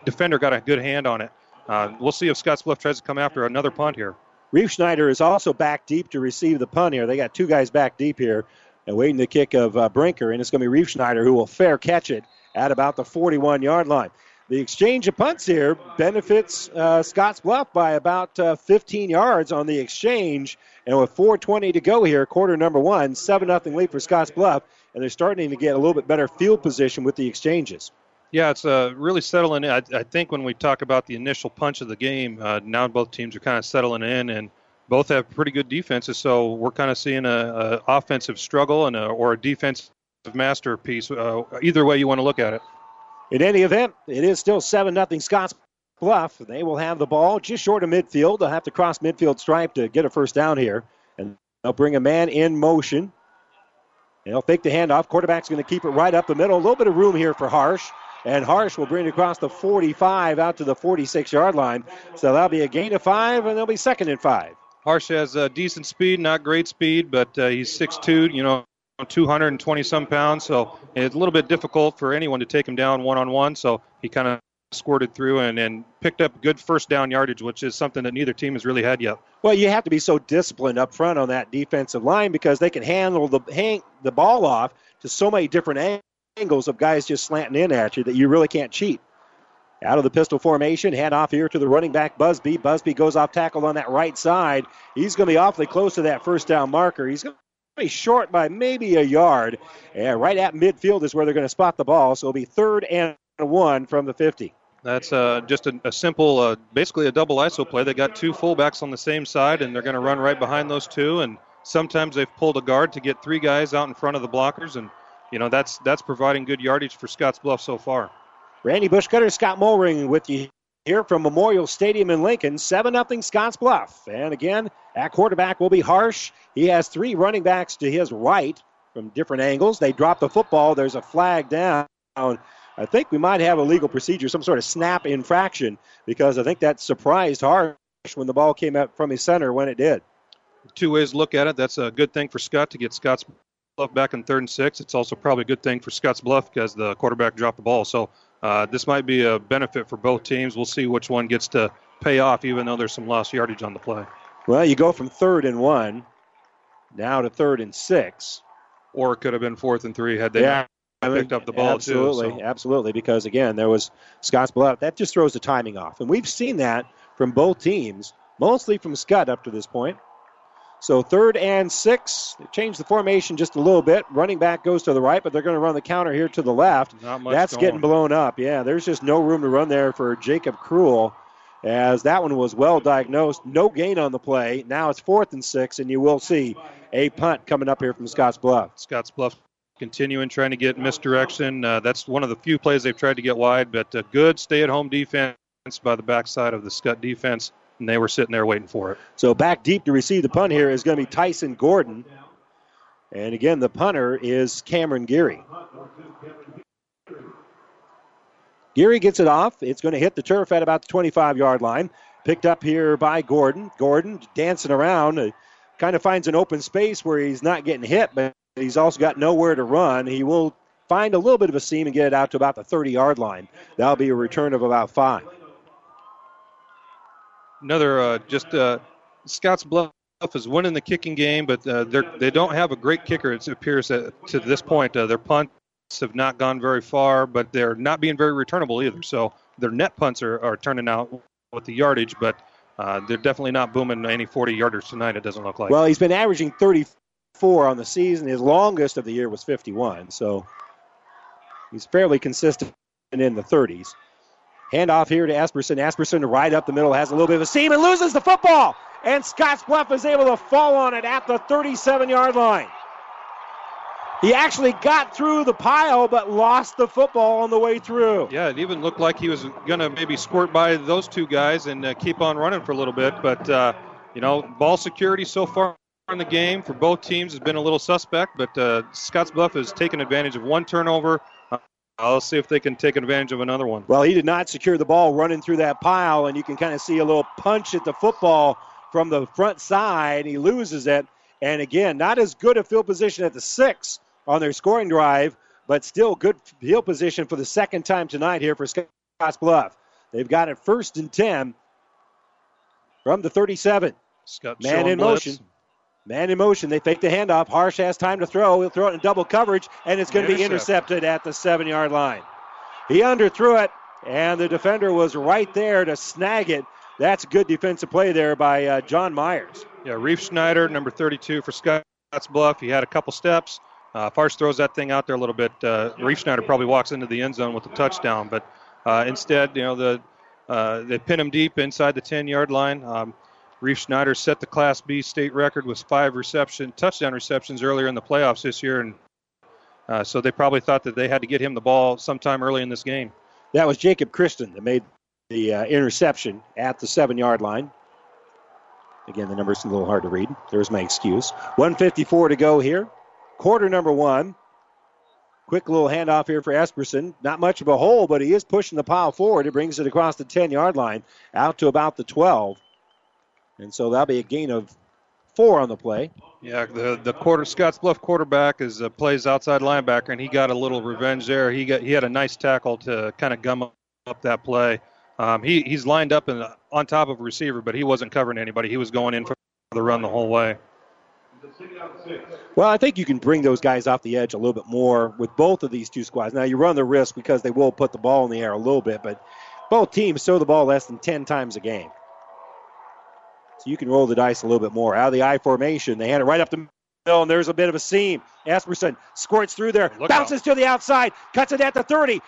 defender got a good hand on it. Uh, we'll see if Scotts Bluff tries to come after another punt here. Reef Schneider is also back deep to receive the punt here. They got two guys back deep here and waiting the kick of uh, Brinker, and it's going to be Reef Schneider who will fair catch it at about the 41 yard line. The exchange of punts here benefits uh, Scotts Bluff by about uh, 15 yards on the exchange. And with 4.20 to go here, quarter number one, 7 0 lead for Scotts Bluff. And they're starting to get a little bit better field position with the exchanges. Yeah, it's uh, really settling in. I, I, think when we talk about the initial punch of the game, uh, now both teams are kind of settling in, and both have pretty good defenses. So we're kind of seeing a, offensive struggle and a, or a defensive masterpiece. Uh, either way you want to look at it. In any event, it is still 7 0 Scotts Bluff. They will have the ball just short of midfield. They'll have to cross midfield stripe to get a first down here. And they'll bring a man in motion. They'll fake the handoff. Quarterback's going to keep it right up the middle. A little bit of room here for Harsh. And Harsh will bring it across the 45 out to the 46 yard line. So that'll be a gain of five, and they'll be second and five. Harsh has uh, decent speed, not great speed, but uh, he's 6'2, you know, 220 some pounds. So it's a little bit difficult for anyone to take him down one on one. So he kind of squirted through and, and picked up good first down yardage, which is something that neither team has really had yet. Well, you have to be so disciplined up front on that defensive line because they can handle the hang the ball off to so many different angles of guys just slanting in at you that you really can't cheat. Out of the pistol formation, hand off here to the running back Busby. Busby goes off tackle on that right side. He's going to be awfully close to that first down marker. He's going short by maybe a yard. And right at midfield is where they're going to spot the ball. So it'll be third and one from the 50. That's uh, just a, a simple, uh, basically a double ISO play. They got two fullbacks on the same side, and they're going to run right behind those two. And sometimes they've pulled a guard to get three guys out in front of the blockers, and you know that's that's providing good yardage for Scotts Bluff so far. Randy Bushcutter, Scott Mulring with you here from Memorial Stadium in Lincoln. 7 0 Scotts Bluff. And again, at quarterback will be Harsh. He has three running backs to his right from different angles. They drop the football. There's a flag down. I think we might have a legal procedure, some sort of snap infraction, because I think that surprised Harsh when the ball came out from his center when it did. Two ways to look at it. That's a good thing for Skutt to get Scotts Bluff back in third and six. It's also probably a good thing for Scotts Bluff because the quarterback dropped the ball. So uh, this might be a benefit for both teams. We'll see which one gets to pay off, even though there's some lost yardage on the play. Well, you go from third and one now to third and six. Or it could have been fourth and three had they yeah. I mean, picked up the ball absolutely, too. So. Absolutely, because again, there was Scotts Bluff. That just throws the timing off, and we've seen that from both teams, mostly from Skutt up to this point. So third and six. They changed the formation just a little bit. Running back goes to the right, but they're going to run the counter here to the left. That's going. getting blown up. Yeah, there's just no room to run there for Jacob Cruel, as that one was well diagnosed. No gain on the play. Now it's fourth and six, and you will see a punt coming up here from Scotts Bluff. Scotts Bluff continuing trying to get misdirection. Uh, that's one of the few plays they've tried to get wide, but a good stay-at-home defense by the backside of the Skutt defense, and they were sitting there waiting for it. So back deep to receive the punt here is going to be Tyson Gordon. And again, the punter is Cameron Geary. Geary gets it off. It's going to hit the turf at about the 25 yard line. Picked up here by Gordon. Gordon dancing around, uh, kind of finds an open space where he's not getting hit, but He's also got nowhere to run. He will find a little bit of a seam and get it out to about the 30 yard line. That'll be a return of about five. Another uh, just uh, Scotts Bluff is winning the kicking game, but uh, they don't have a great kicker. It appears that, to this point. Uh, their punts have not gone very far, but they're not being very returnable either. So their net punts are, are turning out with the yardage, but uh, they're definitely not booming any 40 yarders tonight. It doesn't look like. Well, he's been averaging 34 on the season. His longest of the year was 51, so he's fairly consistent in the 30s. Hand off here to Esperson. Esperson right up the middle has a little bit of a seam and loses the football. And Scotts Bluff is able to fall on it at the 37 yard line. He actually got through the pile but lost the football on the way through. Yeah, it even looked like he was going to maybe squirt by those two guys and uh, keep on running for a little bit. But, uh, you know, ball security so far in the game for both teams has been a little suspect, but uh, Scotts Bluff has taken advantage of one turnover. I'll see if they can take advantage of another one. Well, he did not secure the ball running through that pile, and you can kind of see a little punch at the football from the front side. He loses it. And again, not as good a field position at the six on their scoring drive, but still good field position for the second time tonight here for Scotts Bluff. They've got it first and 10 from the 37. Skutt Man in blitz. motion. Man in motion. They fake the handoff. Harsh has time to throw. He'll throw it in double coverage, and it's going to be intercepted at the seven yard line. He underthrew it, and the defender was right there to snag it. That's good defensive play there by uh, John Myers. Yeah, Reef Schneider, number 32 for Scotts Bluff. He had a couple steps. Uh, Harsh throws that thing out there a little bit. Uh, Reef Schneider probably walks into the end zone with a touchdown, but uh, instead, you know, the uh, they pin him deep inside the 10 yard line. Um, Reef Schneider set the Class B state record with five reception touchdown receptions earlier in the playoffs this year, and uh, so they probably thought that they had to get him the ball sometime early in this game. That was Jacob Christen that made the uh, interception at the seven yard line. Again, the number's are a little hard to read. There's my excuse. 154 to go here. Quarter number one. Quick little handoff here for Esperson. Not much of a hole, but he is pushing the pile forward. It brings it across the 10 yard line out to about the 12. And so that'll be a gain of four on the play. Yeah, the the quarter Scotts Bluff quarterback is uh, plays outside linebacker, and he got a little revenge there. He got he had a nice tackle to kind of gum up that play. Um, he he's lined up in, on top of a receiver, but he wasn't covering anybody. He was going in for the run the whole way. Well, I think you can bring those guys off the edge a little bit more with both of these two squads. Now you run the risk because they will put the ball in the air a little bit, but both teams throw the ball less than ten times a game. So you can roll the dice a little bit more. Out of the I formation, they hand it right up the middle, and there's a bit of a seam. Esperson squirts through there, Look bounces out. to the outside, cuts it at the 30,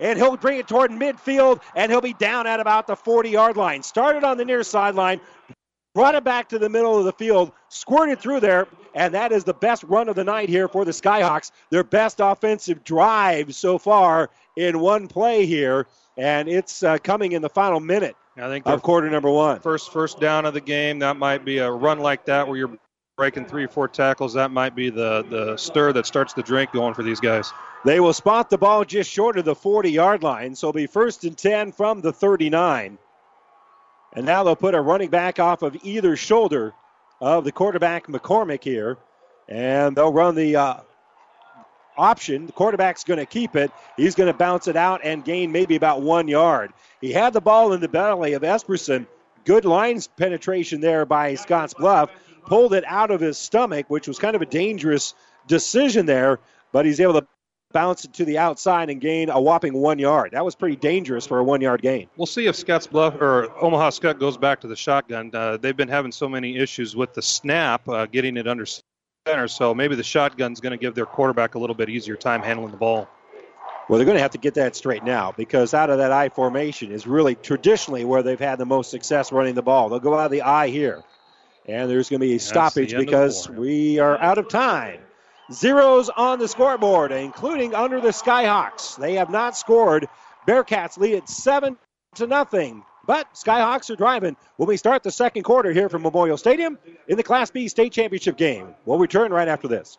and he'll bring it toward midfield, and he'll be down at about the 40 yard line. Started on the near sideline, brought it back to the middle of the field, squirted through there, and that is the best run of the night here for the Skyhawks. Their best offensive drive so far in one play here, and it's uh, coming in the final minute I think of quarter number one. First first down of the game. That might be a run like that where you're breaking three or four tackles. That might be the the stir that starts the drink going for these guys. They will spot the ball just short of the 40 yard line, so it'll be first and 10 from the 39. And now they'll put a running back off of either shoulder of the quarterback McCormick here, and they'll run the uh, option. The quarterback's going to keep it. He's going to bounce it out and gain maybe about one yard. He had the ball in the belly of Esperson. Good lines penetration there by Scotts Bluff. Pulled it out of his stomach, which was kind of a dangerous decision there, but he's able to bounce it to the outside and gain a whopping one yard. That was pretty dangerous for a one yard gain. We'll see if Scotts Bluff or Omaha Skutt goes back to the shotgun. Uh, they've been having so many issues with the snap, uh, getting it under center. So maybe the shotgun's going to give their quarterback a little bit easier time handling the ball. Well, they're going to have to get that straight now because out of that I formation is really traditionally where they've had the most success running the ball. They'll go out of the I here. And there's going to be a That's stoppage end of the because we are out of time. Zeros on the scoreboard, including under the Skyhawks. They have not scored. Bearcats lead at seven to nothing. But Skyhawks are driving when we start the second quarter here from Memorial Stadium in the Class B state championship game. We'll return right after this.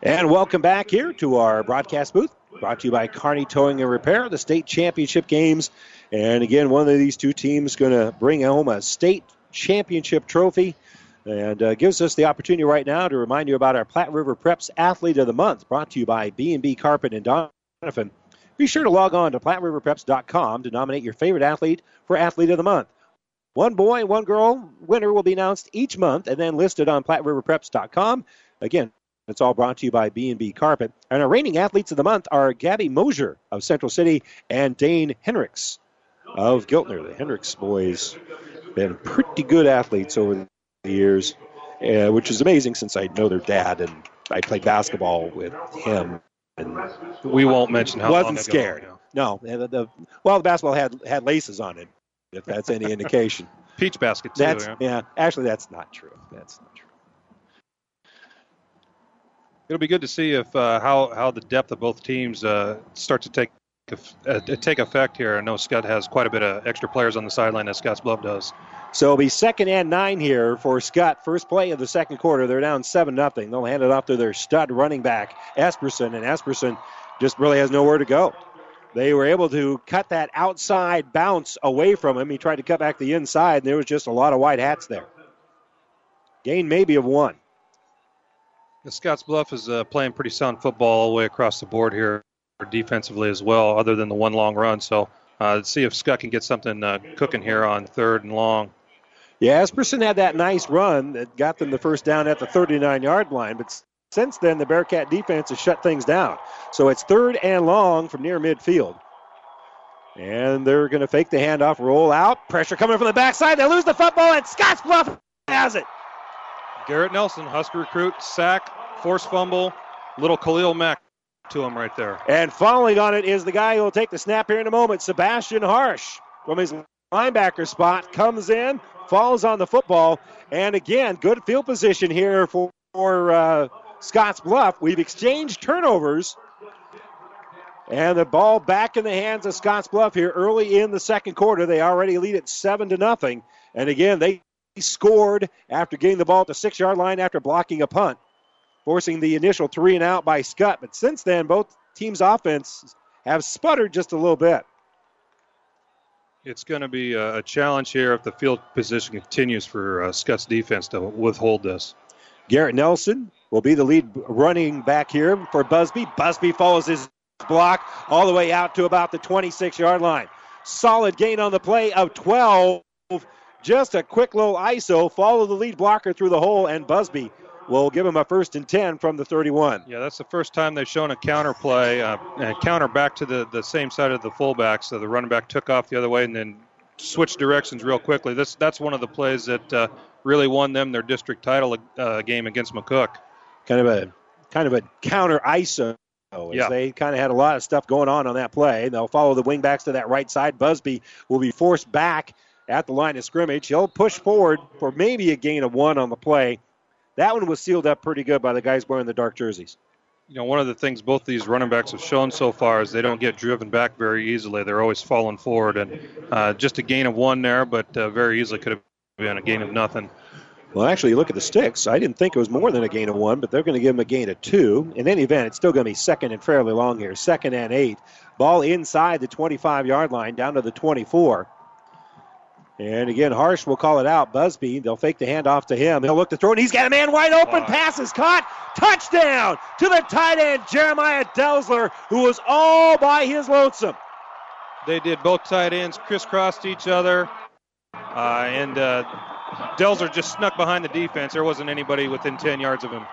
And welcome back here to our broadcast booth, brought to you by Kearney Towing and Repair, the state championship games. And again, one of these two teams is going to bring home a state championship trophy. And uh, gives us the opportunity right now to remind you about our Platte River Preps Athlete of the Month, brought to you by B&B Carpet and Donovan. Be sure to log on to PlatteRiverPreps.com to nominate your favorite athlete for Athlete of the Month. One boy, one girl winner will be announced each month and then listed on PlatteRiverPreps.com. Again, it's all brought to you by B&B Carpet. And our reigning athletes of the month are Gabby Mosier of Central City and Dane Hendricks of Giltner. The Hendricks boys been pretty good athletes over the years, uh, which is amazing since I know their dad and I played basketball with him. And We won't mention how wasn't long ago, scared. No, the, the, well, the basketball had had laces on it, if that's any indication. Peach basket too. That's yeah. yeah. Actually, that's not true. That's not true. It'll be good to see if uh, how how the depth of both teams uh, start to take uh, take effect here. I know Skutt has quite a bit of extra players on the sideline as Scotts Bluff does. So it'll be second and nine here for Skutt. First play of the second quarter. They're down 7 nothing. They'll hand it off to their stud running back, Esperson, and Esperson just really has nowhere to go. They were able to cut that outside bounce away from him. He tried to cut back the inside, and there was just a lot of white hats there. Gain maybe of one. Scotts Bluff is uh, playing pretty sound football all the way across the board here defensively as well, other than the one long run. So uh, let's see if Skutt can get something uh, cooking here on third and long. Yeah, Esperson had that nice run that got them the first down at the 39 yard line, but since then the Bearcat defense has shut things down. So it's third and long from near midfield. And they're going to fake the handoff, roll out. Pressure coming from the backside. They lose the football, and Scotts Bluff has it. Garrett Nelson, Husker recruit, sack, force fumble, little Khalil Mack to him right there. And following on it is the guy who will take the snap here in a moment, Sebastian Harsh from his linebacker spot comes in, falls on the football, and again, good field position here for, for uh, Scotts Bluff. We've exchanged turnovers. And the ball back in the hands of Scotts Bluff here early in the second quarter. They already lead it seven to nothing. And again, they scored after getting the ball at the six yard line after blocking a punt, forcing the initial three and out by Skutt. But since then, both teams' offense have sputtered just a little bit. It's going to be a challenge here if the field position continues for uh, Skutt's defense to withhold this. Garrett Nelson will be the lead running back here for Busby. Busby follows his block all the way out to about the 26 yard line. Solid gain on the play of 12. Just a quick little ISO, follow the lead blocker through the hole, and Busby will give him a first and 10 from the 31. Yeah, that's the first time they've shown a counter play, uh, a counter back to the, the same side of the fullback. So the running back took off the other way and then switched directions real quickly. This That's one of the plays that uh, really won them their district title uh, game against McCook. Kind of a kind of a counter ISO. As Yeah. They kind of had a lot of stuff going on on that play. They'll follow the wingbacks to that right side. Busby will be forced back at the line of scrimmage. He'll push forward for maybe a gain of one on the play. That one was sealed up pretty good by the guys wearing the dark jerseys. You know, one of the things both these running backs have shown so far is they don't get driven back very easily. They're always falling forward, and uh, just a gain of one there, but uh, very easily could have been a gain of nothing. Well, actually, you look at the sticks. I didn't think it was more than a gain of one, but they're going to give him a gain of two. In any event, it's still going to be second and fairly long here. Second and eight. Ball inside the 25 yard line, down to the 24. And again, Harsh will call it out. Busby, they'll fake the handoff to him. He'll look to throw, and he's got a man wide open. Pass is caught. Touchdown to the tight end, Jeremiah Delzer, who was all by his lonesome. They did both tight ends crisscrossed each other, uh, and uh, Delzer just snuck behind the defense. There wasn't anybody within 10 yards of him.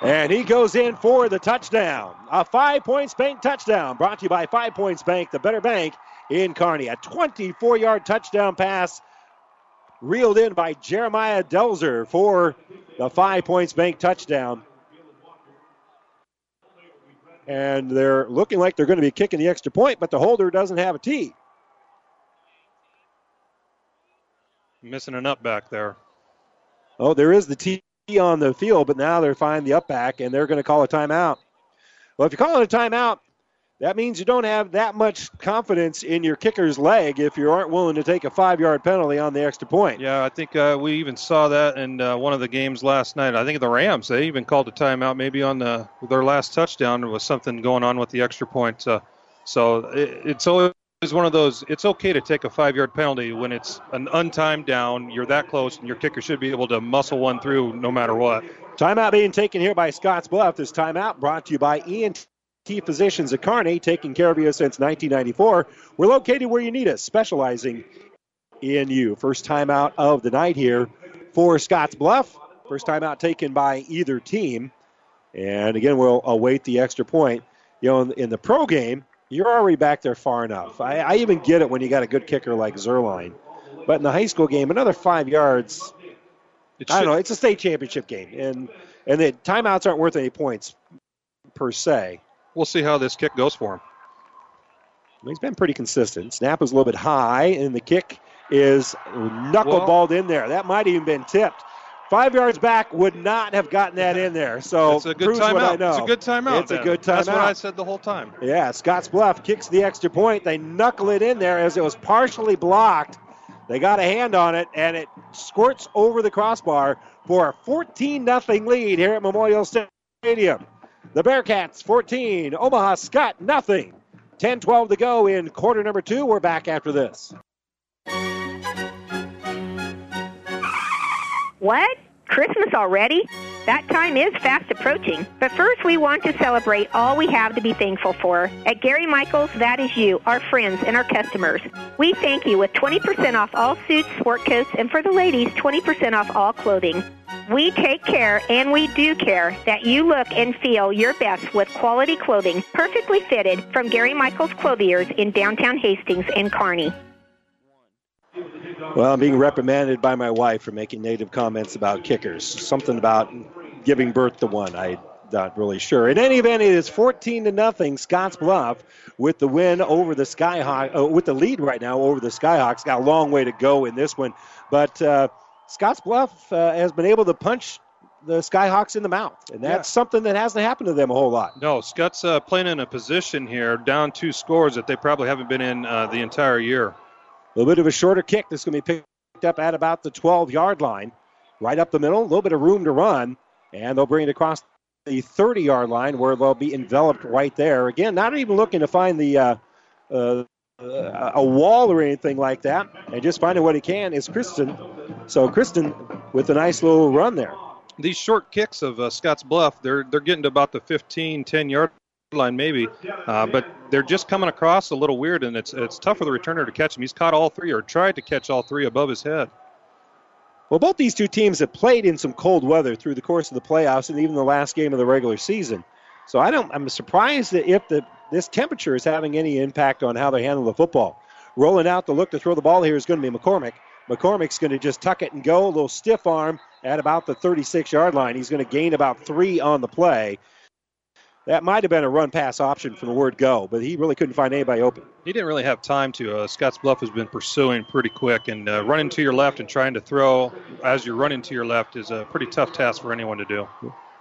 And he goes in for the touchdown. A five points bank touchdown brought to you by Five Points Bank, the better bank in Kearney. A 24 yard touchdown pass reeled in by Jeremiah Delzer for the Five Points Bank touchdown. And they're looking like they're going to be kicking the extra point, but the holder doesn't have a tee. Missing an up back there. Oh, there is the tee on the field, but now they're finding the up back, and they're going to call a timeout. Well, if you call it a timeout, that means you don't have that much confidence in your kicker's leg if you aren't willing to take a five yard penalty on the extra point. Yeah, I think uh, we even saw that in uh, one of the games last night. I think the Rams they even called a timeout maybe on the their last touchdown. There was something going on with the extra point. Uh, so it, it's always one of those. It's okay to take a five yard penalty when it's an untimed down. You're that close, and your kicker should be able to muscle one through no matter what. Timeout being taken here by Scotts Bluff. This timeout brought to you by ENT Physicians at Kearney, taking care of you since 1994. We're located where you need us, specializing in you. First timeout of the night here for Scotts Bluff. First timeout taken by either team. And again, we'll await the extra point. You know, in, in the pro game, you're already back there far enough. I, I even get it when you got a good kicker like Zerline. But in the high school game, another five yards. I don't know. It's a state championship game, and and the timeouts aren't worth any points per se. We'll see how this kick goes for him. He's been pretty consistent. Snap is a little bit high, and the kick is knuckleballed in there. That might have even been tipped. Five yards back would not have gotten that in there. So It's a good timeout. It's a good timeout. It's a good timeout. That's what I said the whole time. Yeah, Scotts Bluff kicks the extra point. They knuckle it in there as it was partially blocked They got a hand on it, and it squirts over the crossbar for a 14 0 lead here at Memorial Stadium. The Bearcats 14, Omaha Skutt nothing. 10 12 to go in quarter number two. We're back after this. What? Christmas already? That time is fast approaching. But first, we want to celebrate all we have to be thankful for. At Gary Michaels, that is you, our friends, and our customers. We thank you with 20% off all suits, sport coats, and for the ladies, 20% off all clothing. We take care, and we do care, that you look and feel your best with quality clothing, perfectly fitted from Gary Michaels Clothiers in downtown Hastings and Kearney. Well, I'm being reprimanded by my wife for making negative comments about kickers. Something about giving birth to one. I'm not really sure. In any event, it is 14 to nothing. Scotts Bluff with the win over the Skyhawks, uh, with the lead right now over the Skyhawks. Got a long way to go in this one, but uh, Scotts Bluff uh, has been able to punch the Skyhawks in the mouth, and that's yeah. something that hasn't happened to them a whole lot. No, Skutt's uh, playing in a position here, down two scores that they probably haven't been in uh, the entire year. A little bit of a shorter kick. that's going to be picked up at about the 12 yard line. Right up the middle, a little bit of room to run. And they'll bring it across the 30 yard line where they'll be enveloped right there. Again, not even looking to find the. Uh, uh, a wall or anything like that, and just finding what he can is Kristen. So Kristen with a nice little run there. These short kicks of uh, Scotts Bluff, they're they're getting to about the 15, 10 yard line maybe, uh, but they're just coming across a little weird, and it's it's tough for the returner to catch them. He's caught all three or tried to catch all three above his head. Well, both these two teams have played in some cold weather through the course of the playoffs and even the last game of the regular season. So I don't. I'm surprised that if the this temperature is having any impact on how they handle the football. Rolling out the look to throw the ball here is going to be McCormick. McCormick's going to just tuck it and go, a little stiff arm at about the 36 yard line. He's going to gain about three on the play. That might have been a run pass option from the word go, but he really couldn't find anybody open. He didn't really have time to. Uh, Scotts Bluff has been pursuing pretty quick, and uh, running to your left and trying to throw as you're running to your left is a pretty tough task for anyone to do.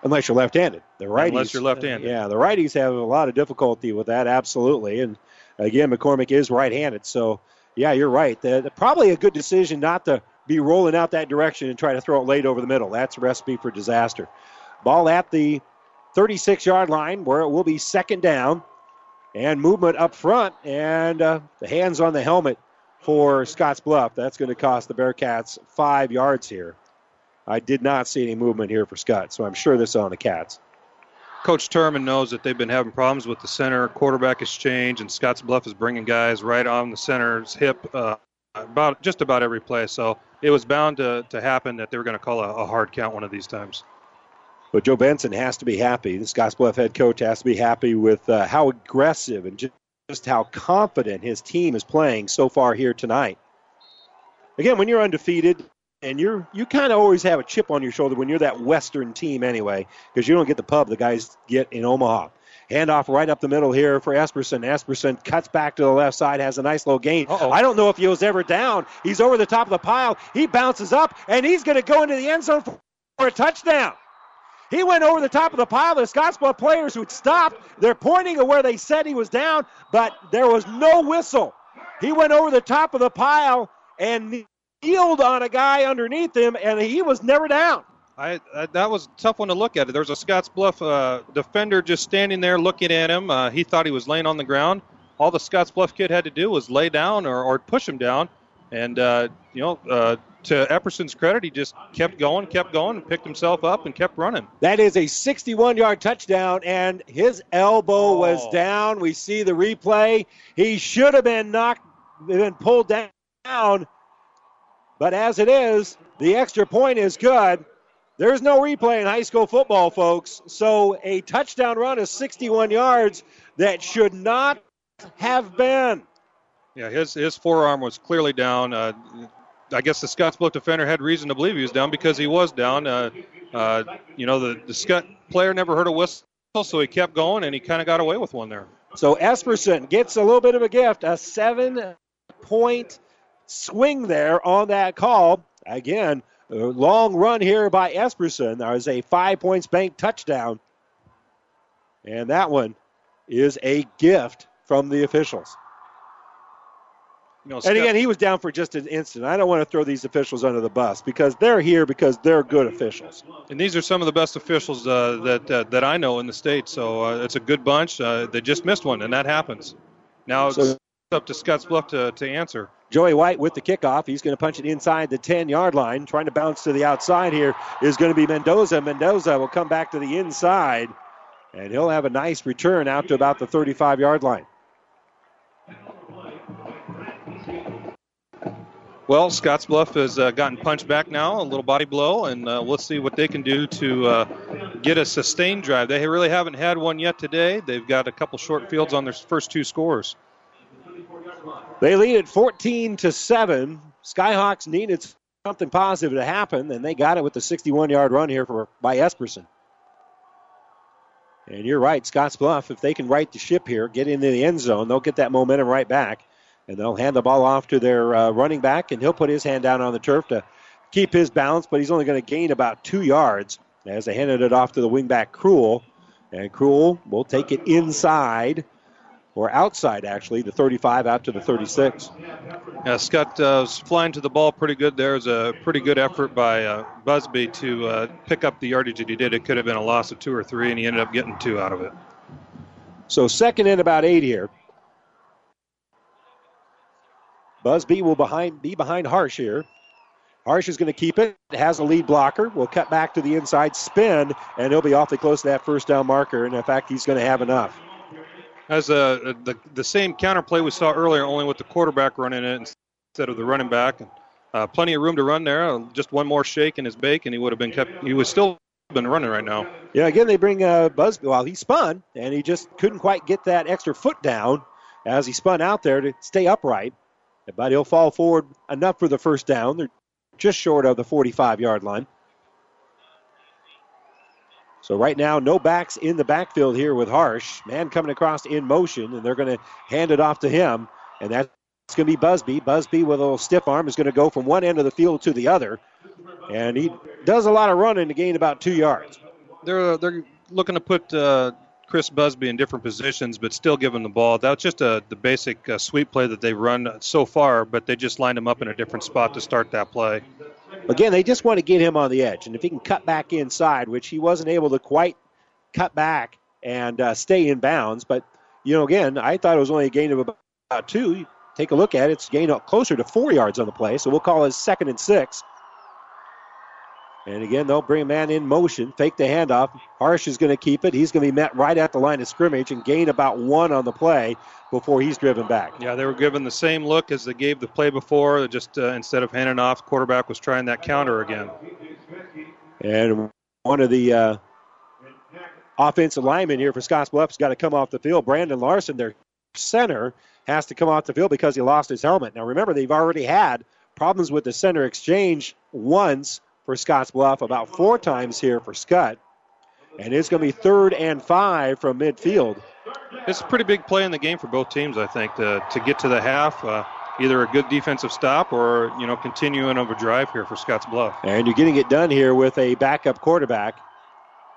Unless you're left-handed, the righties. Unless you're left-handed, yeah, the righties have a lot of difficulty with that, absolutely. And again, McCormick is right-handed, so yeah, you're right. The, the, probably a good decision not to be rolling out that direction and try to throw it late over the middle. That's a recipe for disaster. Ball at the 36 yard line where it will be second down. And movement up front, and uh, the hands on the helmet for Scotts Bluff. That's going to cost the Bearcats five yards here. I did not see any movement here for Skutt, so I'm sure this is on the Cats. Coach Turman knows that they've been having problems with the center quarterback exchange, and Scotts Bluff is bringing guys right on the center's hip uh, about just about every play. So it was bound to, to happen that they were going to call a, a hard count one of these times. But Joe Benson has to be happy. The Scottsbluff head coach has to be happy with uh, how aggressive and just, just how confident his team is playing so far here tonight. Again, when you're undefeated and you're you kind of always have a chip on your shoulder when you're that Western team anyway, because you don't get the pub the guys get in Omaha. Handoff right up the middle here for Esperson. Esperson cuts back to the left side, has a nice little gain. Uh-oh. I don't know if he was ever down. He's over the top of the pile. He bounces up, and he's going to go into the end zone for a touchdown. He went over the top of the pile. The Scottsbluff players who stopped, they're pointing at where they said he was down, but there was no whistle. He went over the top of the pile and kneeled on a guy underneath him, and he was never down. I, I, that was a tough one to look at. There was a Scottsbluff uh, defender just standing there looking at him. Uh, he thought he was laying on the ground. All the Scottsbluff kid had to do was lay down or, or push him down, and uh, you know uh, to Epperson's credit, he just kept going, kept going, picked himself up, and kept running. That is a 61 yard touchdown, and his elbow oh. was down. We see the replay. He should have been knocked, been pulled down, but as it is, the extra point is good. There's no replay in high school football, folks. So a touchdown run is 61 yards that should not have been. Yeah, his his forearm was clearly down. Uh, I guess the Scottsbluff defender had reason to believe he was down because he was down. Uh, uh, you know, the, the Skutt player never heard a whistle, so he kept going and he kind of got away with one there. So Esperson gets a little bit of a gift, a seven point swing there on that call. Again, a long run here by Esperson. There is a five points bank touchdown. And that one is a gift from the officials. You know, and again, he was down for just an instant. I don't want to throw these officials under the bus because they're here because they're good officials. And these are some of the best officials uh, that uh, that I know in the state. So uh, it's a good bunch. Uh, they just missed one, and that happens. Now it's So- up to Scottsbluff to, to answer. Joey White with the kickoff. He's going to punch it inside the 10 yard line. Trying to bounce to the outside here is going to be Mendoza. Mendoza will come back to the inside, and he'll have a nice return out to about the 35 yard line. Well, Scottsbluff has uh, gotten punched back now, a little body blow, and uh, we'll see what they can do to uh, get a sustained drive. They really haven't had one yet today. They've got a couple short fields on their first two scores. They lead at 14 to 7. Skyhawks needed something positive to happen, and they got it with the 61 yard run here for, by Esperson. And you're right, Scottsbluff, if they can right the ship here, get into the end zone, they'll get that momentum right back. And they'll hand the ball off to their uh, running back, and he'll put his hand down on the turf to keep his balance, but he's only going to gain about two yards as they handed it off to the wingback, Cruel. And Cruel will take it inside, or outside, actually, the 35 out to the 36. Yeah, Skutt uh, was flying to the ball pretty good there. It was a pretty good effort by uh, Busby to uh, pick up the yardage that he did. It could have been a loss of two or three, and he ended up getting two out of it. So second and about eight here. Busby will behind be behind Harsh here. Harsh is going to keep it. Has a lead blocker. Will cut back to the inside spin, and he'll be awfully close to that first down marker. And in fact, he's going to have enough. As uh, the the same counterplay we saw earlier, only with the quarterback running it instead of the running back. And, uh, plenty of room to run there. Just one more shake in his bake, and he would have been kept. He was still been running right now. Yeah, again, they bring uh, Busby. Well, he spun, and he just couldn't quite get that extra foot down as he spun out there to stay upright. But he'll fall forward enough for the first down. They're just short of the 45 yard line. So right now, no backs in the backfield here with Harsh. Man coming across in motion, and they're going to hand it off to him. And that's going to be Busby. Busby with a little stiff arm is going to go from one end of the field to the other. And he does a lot of running to gain about two yards. They're they're looking to put uh, Chris Busby in different positions, but still give him the ball. That's just a, the basic uh, sweep play that they've run so far, but they just lined him up in a different spot to start that play. Again, they just want to get him on the edge. And if he can cut back inside, which he wasn't able to quite cut back and uh, stay in bounds. But, you know, again, I thought it was only a gain of about two. Take a look at it, it's gained closer to four yards on the play. So we'll call it second and six. And again, they'll bring a man in motion, fake the handoff. Harsh is going to keep it. He's going to be met right at the line of scrimmage and gain about one on the play before he's driven back. Yeah, they were given the same look as they gave the play before. Just uh, instead of handing off, quarterback was trying that counter again. And one of the uh, offensive linemen here for Scotts Bluff's got to come off the field. Brandon Larson, their center, has to come off the field because he lost his helmet. Now remember, they've already had problems with the center exchange once for Scotts Bluff, about four times here for Skutt. And it's going to be third and five from midfield. It's a pretty big play in the game for both teams, I think, to, to get to the half. Uh, either a good defensive stop or, you know, continuing of a drive here for Scotts Bluff. And you're getting it done here with a backup quarterback.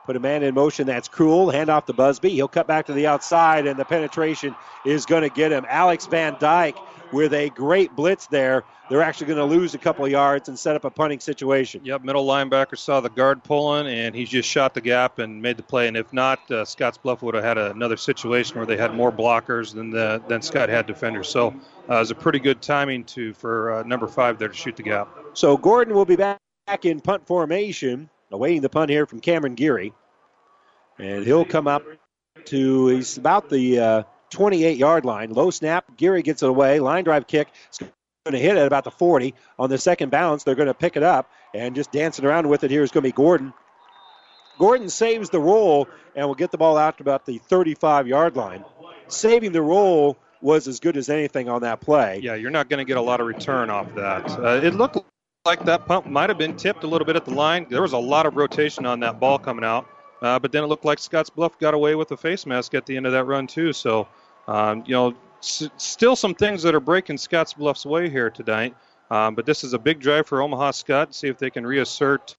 Put a man in motion. That's cruel. Hand off to Busby. He'll cut back to the outside, and the penetration is going to get him. Alex Van Dyke with a great blitz there. They're actually going to lose a couple yards and set up a punting situation. Yep, middle linebacker saw the guard pulling, and he just shot the gap and made the play. And if not, uh, Scotts Bluff would have had another situation where they had more blockers than the, than Skutt had defenders. So uh, it was a pretty good timing to for uh, number five there to shoot the gap. So Gordon will be back in punt formation, awaiting the punt here from Cameron Geary. And he'll come up to, he's about the uh, 28 yard line. Low snap. Geary gets it away. Line drive kick. It's going to hit at about the 40. On the second bounce, they're going to pick it up. And just dancing around with it here is going to be Gordon. Gordon saves the roll and will get the ball out to about the 35 yard line. Saving the roll was as good as anything on that play. Yeah, you're not going to get a lot of return off that. Uh, it looked like that pump might have been tipped a little bit at the line. There was a lot of rotation on that ball coming out. Uh, but then it looked like Scotts Bluff got away with a face mask at the end of that run too. So, um, you know, s- still some things that are breaking Scotts Bluff's way here tonight. Um, but this is a big drive for Omaha Skutt. See if they can reassert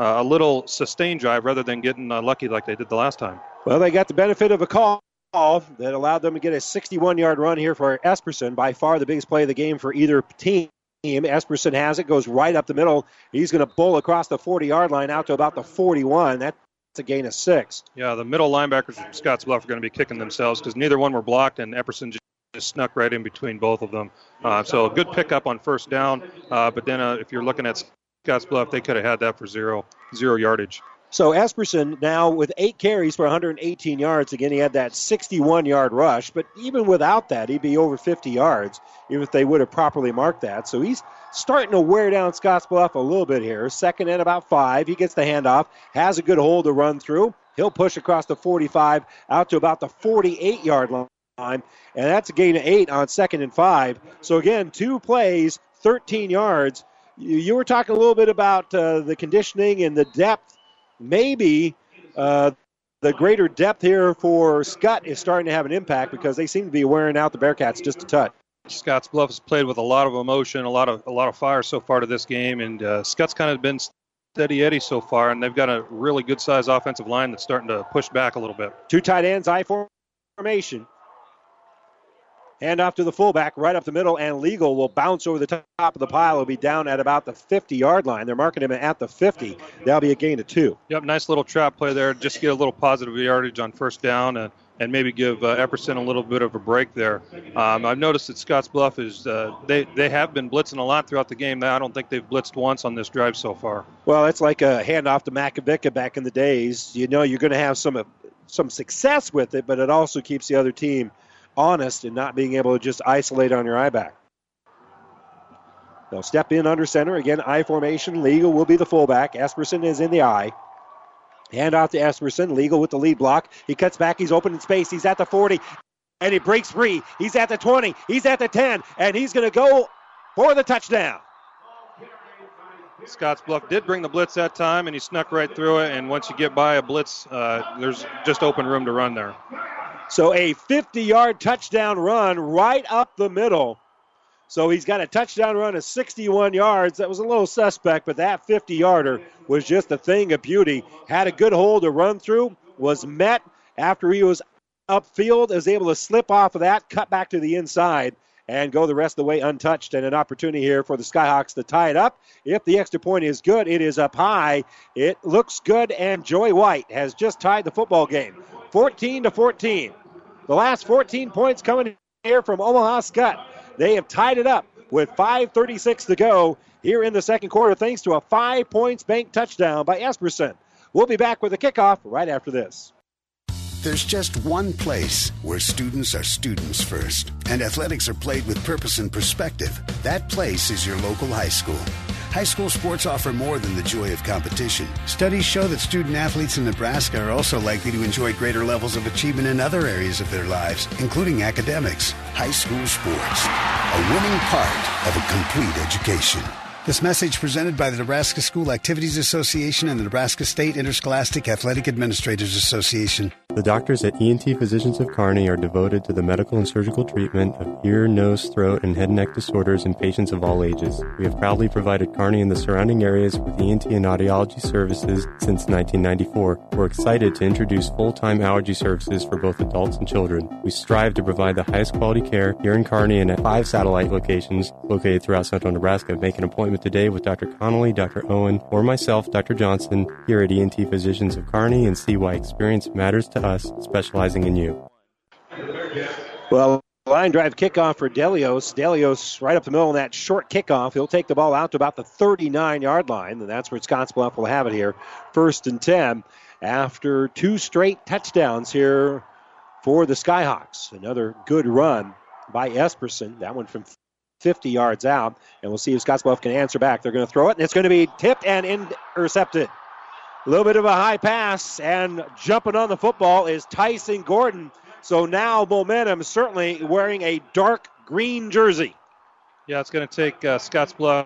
uh, a little sustained drive rather than getting uh, lucky like they did the last time. Well, they got the benefit of a call that allowed them to get a 61 yard run here for Esperson. By far the biggest play of the game for either team. Esperson has it, goes right up the middle. He's going to bowl across the 40 yard line out to about the 41. That's a gain of six. Yeah, the middle linebackers from Scotts Bluff are going to be kicking themselves because neither one were blocked, and Epperson just, just snuck right in between both of them. Uh, so a good pickup on first down, uh, but then uh, if you're looking at Scotts Bluff, they could have had that for zero zero yardage. So Esperson now with eight carries for 118 yards. Again, he had that 61 yard rush, but even without that, he'd be over 50 yards, even if they would have properly marked that. So he's starting to wear down Scottsbluff a little bit here. Second and about five. He gets the handoff, has a good hole to run through. He'll push across the 45 out to about the 48 yard line. And that's a gain of eight on second and five. So again, two plays, 13 yards. You, were talking a little bit about uh, the conditioning and the depth maybe uh, the greater depth here for Skutt is starting to have an impact because they seem to be wearing out the Bearcats just a touch. Scottsbluff has played with a lot of emotion, a lot of a lot of fire so far to this game, and uh, Skutt's kind of been steady Eddie so far, and they've got a really good sized offensive line that's starting to push back a little bit. Two tight ends, I formation. Hand off to the fullback, right up the middle, and Legal will bounce over the top of the pile. He'll be down at about the 50 yard line. They're marking him at the 50. That'll be a gain of two. Yep, nice little trap play there. Just get a little positive yardage on first down and, and maybe give uh, Epperson a little bit of a break there. Um, I've noticed that Scottsbluff is, uh, they, they have been blitzing a lot throughout the game. I don't think they've blitzed once on this drive so far. Well, it's like a handoff to Makovicka back in the days. You know, you're going to have some, some success with it, but it also keeps the other team honest and not being able to just isolate on your I back. They'll step in under center. Again, I formation. Legal will be the fullback. Esperson is in the I. Hand off to Esperson. Legal with the lead block. He cuts back. He's open in space. He's at the 40. And he breaks free. He's at the 20. He's at the 10. And he's going to go for the touchdown. Scottsbluff did bring the blitz that time, and he snuck right through it. And once you get by a blitz, uh, there's just open room to run there. So a 50 yard touchdown run right up the middle. So he's got a touchdown run of 61 yards. That was a little suspect, but that 50 yarder was just a thing of beauty. Had a good hole to run through, was met after he was upfield, is able to slip off of that, cut back to the inside, and go the rest of the way untouched. And an opportunity here for the Skyhawks to tie it up. If the extra point is good, it is up high. It looks good, and Joy White has just tied the football game. 14 to 14. The last 14 points coming here from Omaha Skutt. They have tied it up with 5:36 to go here in the second quarter, thanks to a five points bank touchdown by Esperson. We'll be back with the kickoff right after this. There's just one place where students are students first, and athletics are played with purpose and perspective. That place is your local high school. High school sports offer more than the joy of competition. Studies show that student athletes in Nebraska are also likely to enjoy greater levels of achievement in other areas of their lives, including academics. High school sports, a winning part of a complete education. This message presented by the Nebraska School Activities Association and the Nebraska State Interscholastic Athletic Administrators Association. The doctors at ENT Physicians of Kearney are devoted to the medical and surgical treatment of ear, nose, throat, and head and neck disorders in patients of all ages. We have proudly provided Kearney and the surrounding areas with ENT and audiology services since 1994. We're excited to introduce full-time allergy services for both adults and children. We strive to provide the highest quality care here in Kearney and at five satellite locations located throughout central Nebraska. Make an appointment today with Dr. Connolly, Dr. Owen, or myself, Dr. Johnson, here at ENT Physicians of Kearney and see why experience matters to us, specializing in you. Well, line drive kickoff for Delios. Delios right up the middle in that short kickoff. He'll take the ball out to about the 39 yard line, and that's where Scottsbluff will have it here. First and 10 after two straight touchdowns here for the Skyhawks. Another good run by Esperson. That one from 50 yards out, and we'll see if Scottsbluff can answer back. They're going to throw it, and it's going to be tipped and intercepted. A little bit of a high pass, and jumping on the football is Tyson Gordon. So now momentum, certainly wearing a dark green jersey. Yeah, it's going to take uh, Scottsbluff.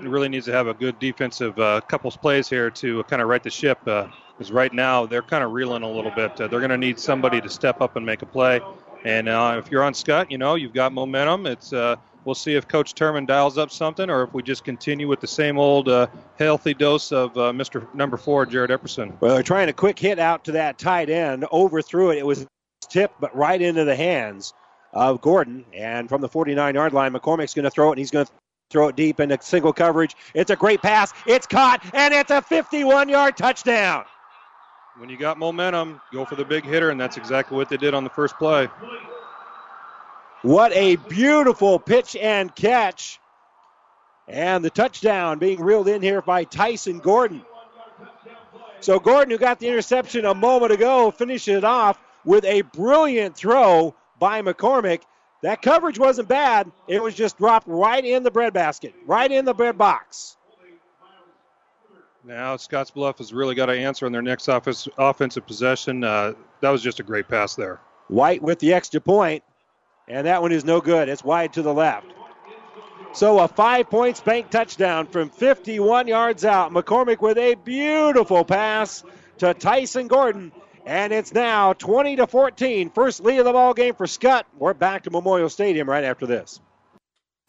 Really needs to have a good defensive uh, couple plays here to kind of right the ship. Because uh, right now they're kind of reeling a little bit. Uh, they're going to need somebody to step up and make a play. And uh, if you're on Skutt, you know you've got momentum. It's uh, we'll see if Coach Turman dials up something, or if we just continue with the same old uh, healthy dose of uh, Mr. Number Four, Jared Epperson. Well, they're trying a quick hit out to that tight end, overthrew it. It was tipped, but right into the hands of Gordon. And from the 49 yard line, McCormick's going to throw it, and he's going to throw it deep into single coverage. It's a great pass. It's caught, and it's a 51 yard touchdown. When you got momentum, go for the big hitter, and that's exactly what they did on the first play. What a beautiful pitch and catch. And the touchdown being reeled in here by Tyson Gordon. So Gordon, who got the interception a moment ago, finishes it off with a brilliant throw by McCormick. That coverage wasn't bad. It was just dropped right in the breadbasket, right in the bread box. Now Scottsbluff has really got to answer on their next office, offensive possession. Uh, that was just a great pass there. White with the extra point, and that one is no good. It's wide to the left. So a five points bank touchdown from 51 yards out. McCormick with a beautiful pass to Tyson Gordon. And it's now 20 to 14. First lead of the ball game for Skutt. We're back to Memorial Stadium right after this.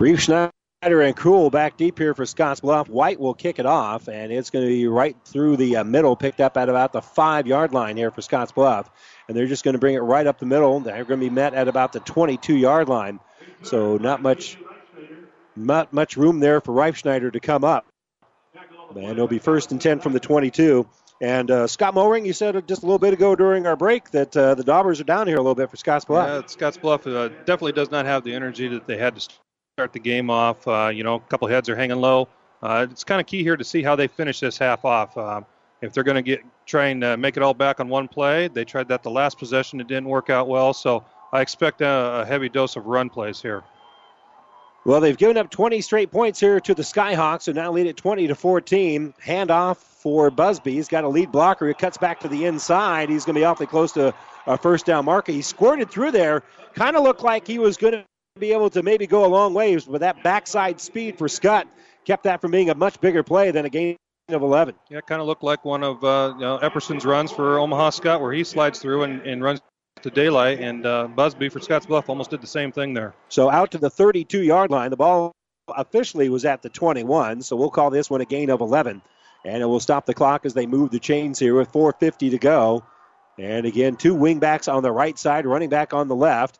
Reeve Schneider and Cruel back deep here for Scottsbluff. White will kick it off, and it's going to be right through the uh, middle, picked up at about the five yard line here for Scottsbluff. And they're just going to bring it right up the middle. They're going to be met at about the 22 yard line. So not much, not much room there for Reif Schneider to come up. And it'll be first and 10 from the 22. And uh, Scott Mowring, you said just a little bit ago during our break that uh, the Daubers are down here a little bit for Scottsbluff. Yeah, Scottsbluff uh, definitely does not have the energy that they had to start the game off. Uh, you know, a couple heads are hanging low. Uh, it's kind of key here to see how they finish this half off. Um, if they're going to get try and uh, make it all back on one play, they tried that the last possession. It didn't work out well, so I expect a, a heavy dose of run plays here. Well, they've given up 20 straight points here to the Skyhawks, who now lead at 20 to 14. Handoff for Busby. He's got a lead blocker. He cuts back to the inside. He's going to be awfully close to a first down marker. He squirted through there. Kind of looked like he was going to be able to maybe go a long ways, but that backside speed for Skutt kept that from being a much bigger play than a gain of 11. Yeah, it kind of looked like one of uh, you know, Epperson's runs for Omaha Skutt, where he slides through and, and runs to daylight, and uh, Busby for Scottsbluff almost did the same thing there. So out to the 32 yard line. The ball officially was at the 21, so we'll call this one a gain of 11. And it will stop the clock as they move the chains here with 4.50 to go. And again, two wingbacks on the right side, running back on the left.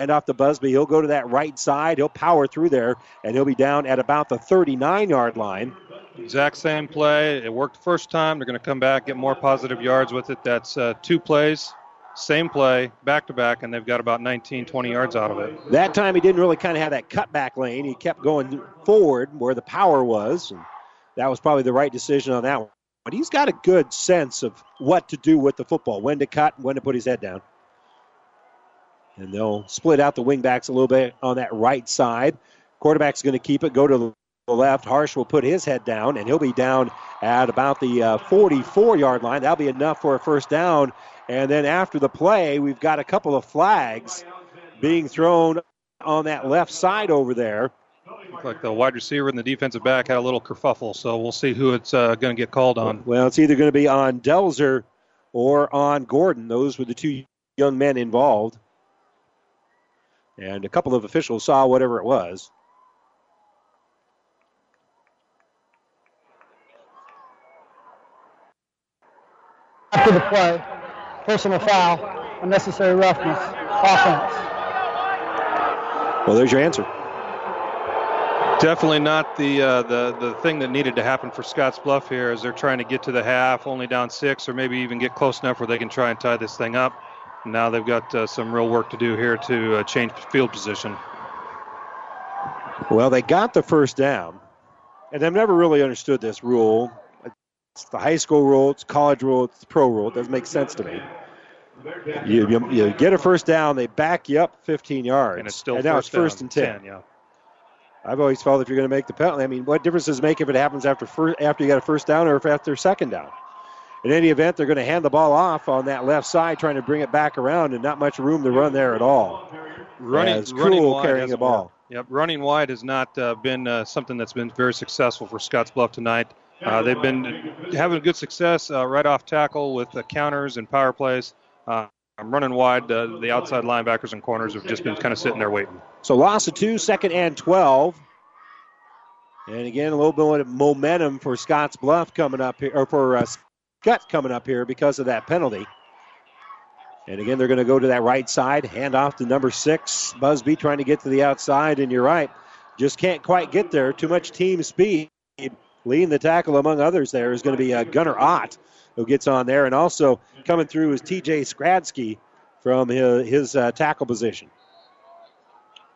Hand off to Busby. He'll go to that right side. He'll power through there, and he'll be down at about the 39 yard line. Exact same play. It worked first time. They're going to come back, get more positive yards with it. That's uh, two plays, same play, back to back, and they've got about 19, 20 yards out of it. That time he didn't really kind of have that cutback lane. He kept going forward where the power was, and that was probably the right decision on that one. But he's got a good sense of what to do with the football, when to cut, when to put his head down. And they'll split out the wingbacks a little bit on that right side. Quarterback's going to keep it, go to the left. Harsh will put his head down, and he'll be down at about the uh, 44 yard line. That'll be enough for a first down. And then after the play, we've got a couple of flags being thrown on that left side over there. Looks like the wide receiver and the defensive back had a little kerfuffle, so we'll see who it's uh, going to get called on. Well, it's either going to be on Delzer or on Gordon. Those were the two young men involved. And a couple of officials saw whatever it was. After the play, personal foul, unnecessary roughness, offense. Well, there's your answer. Definitely not the uh, the the thing that needed to happen for Scottsbluff here, as they're trying to get to the half, only down six, or maybe even get close enough where they can try and tie this thing up. Now they've got uh, some real work to do here to uh, change field position. Well, they got the first down, and I've never really understood this rule. It's the high school rule, it's college rule, it's the pro rule. It doesn't make sense to me. You, you, you get a first down, they back you up 15 yards, And it's still and now it's first down, and 10. 10, yeah. I've always felt if you're going to make the penalty, I mean, what difference does it make if it happens after first, after you got a first down or if after second down? In any event, they're going to hand the ball off on that left side, trying to bring it back around, and not much room to run there at all. Running, As running carrying the ball. worked. Yep, running wide has not uh, been uh, something that's been very successful for Scottsbluff tonight. Uh, they've been having good success uh, right off tackle with uh, counters and power plays. Uh, running wide, uh, the outside linebackers and corners have just been kind of sitting there waiting. So loss of two, second and 12. And again, a little bit of momentum for Scottsbluff coming up here, or for uh, Skutt coming up here because of that penalty. And again, they're going to go to that right side, hand off to number six, Busby trying to get to the outside. And you're right, just can't quite get there. Too much team speed. Leading the tackle, among others, there is going to be uh, Gunnar Ott, who gets on there. And also coming through is TJ Skradsky from his, his uh, tackle position.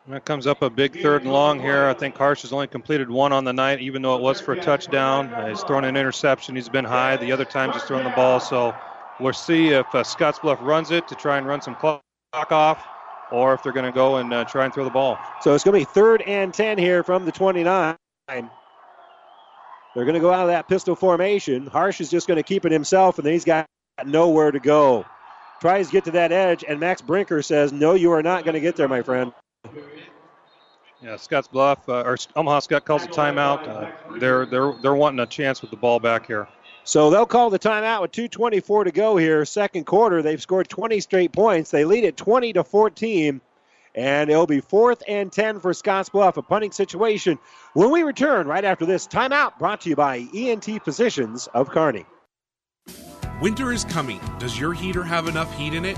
That comes up a big third and long here. I think Harsh has only completed one on the night, even though it was for a touchdown. Uh, he's thrown an interception. He's been high. The other times he's thrown the ball. So we'll see if uh, Scottsbluff runs it to try and run some clock off, or if they're going to go and uh, try and throw the ball. So it's going to be third and 10 here from the 29. They're going to go out of that pistol formation. Harsh is just going to keep it himself, and then he's got nowhere to go. Tries to get to that edge, and Max Brinker says, No, you are not going to get there, my friend. Yeah, Scottsbluff uh, or Omaha Skutt calls a timeout. Uh, they're they're they're wanting a chance with the ball back here. So they'll call the timeout with 2:24 to go here, second quarter. They've scored 20 straight points. They lead at 20 to 14, and it'll be fourth and 10 for Scottsbluff. A punting situation. When we return right after this timeout, brought to you by ENT Physicians of Kearney. Winter is coming. Does your heater have enough heat in it?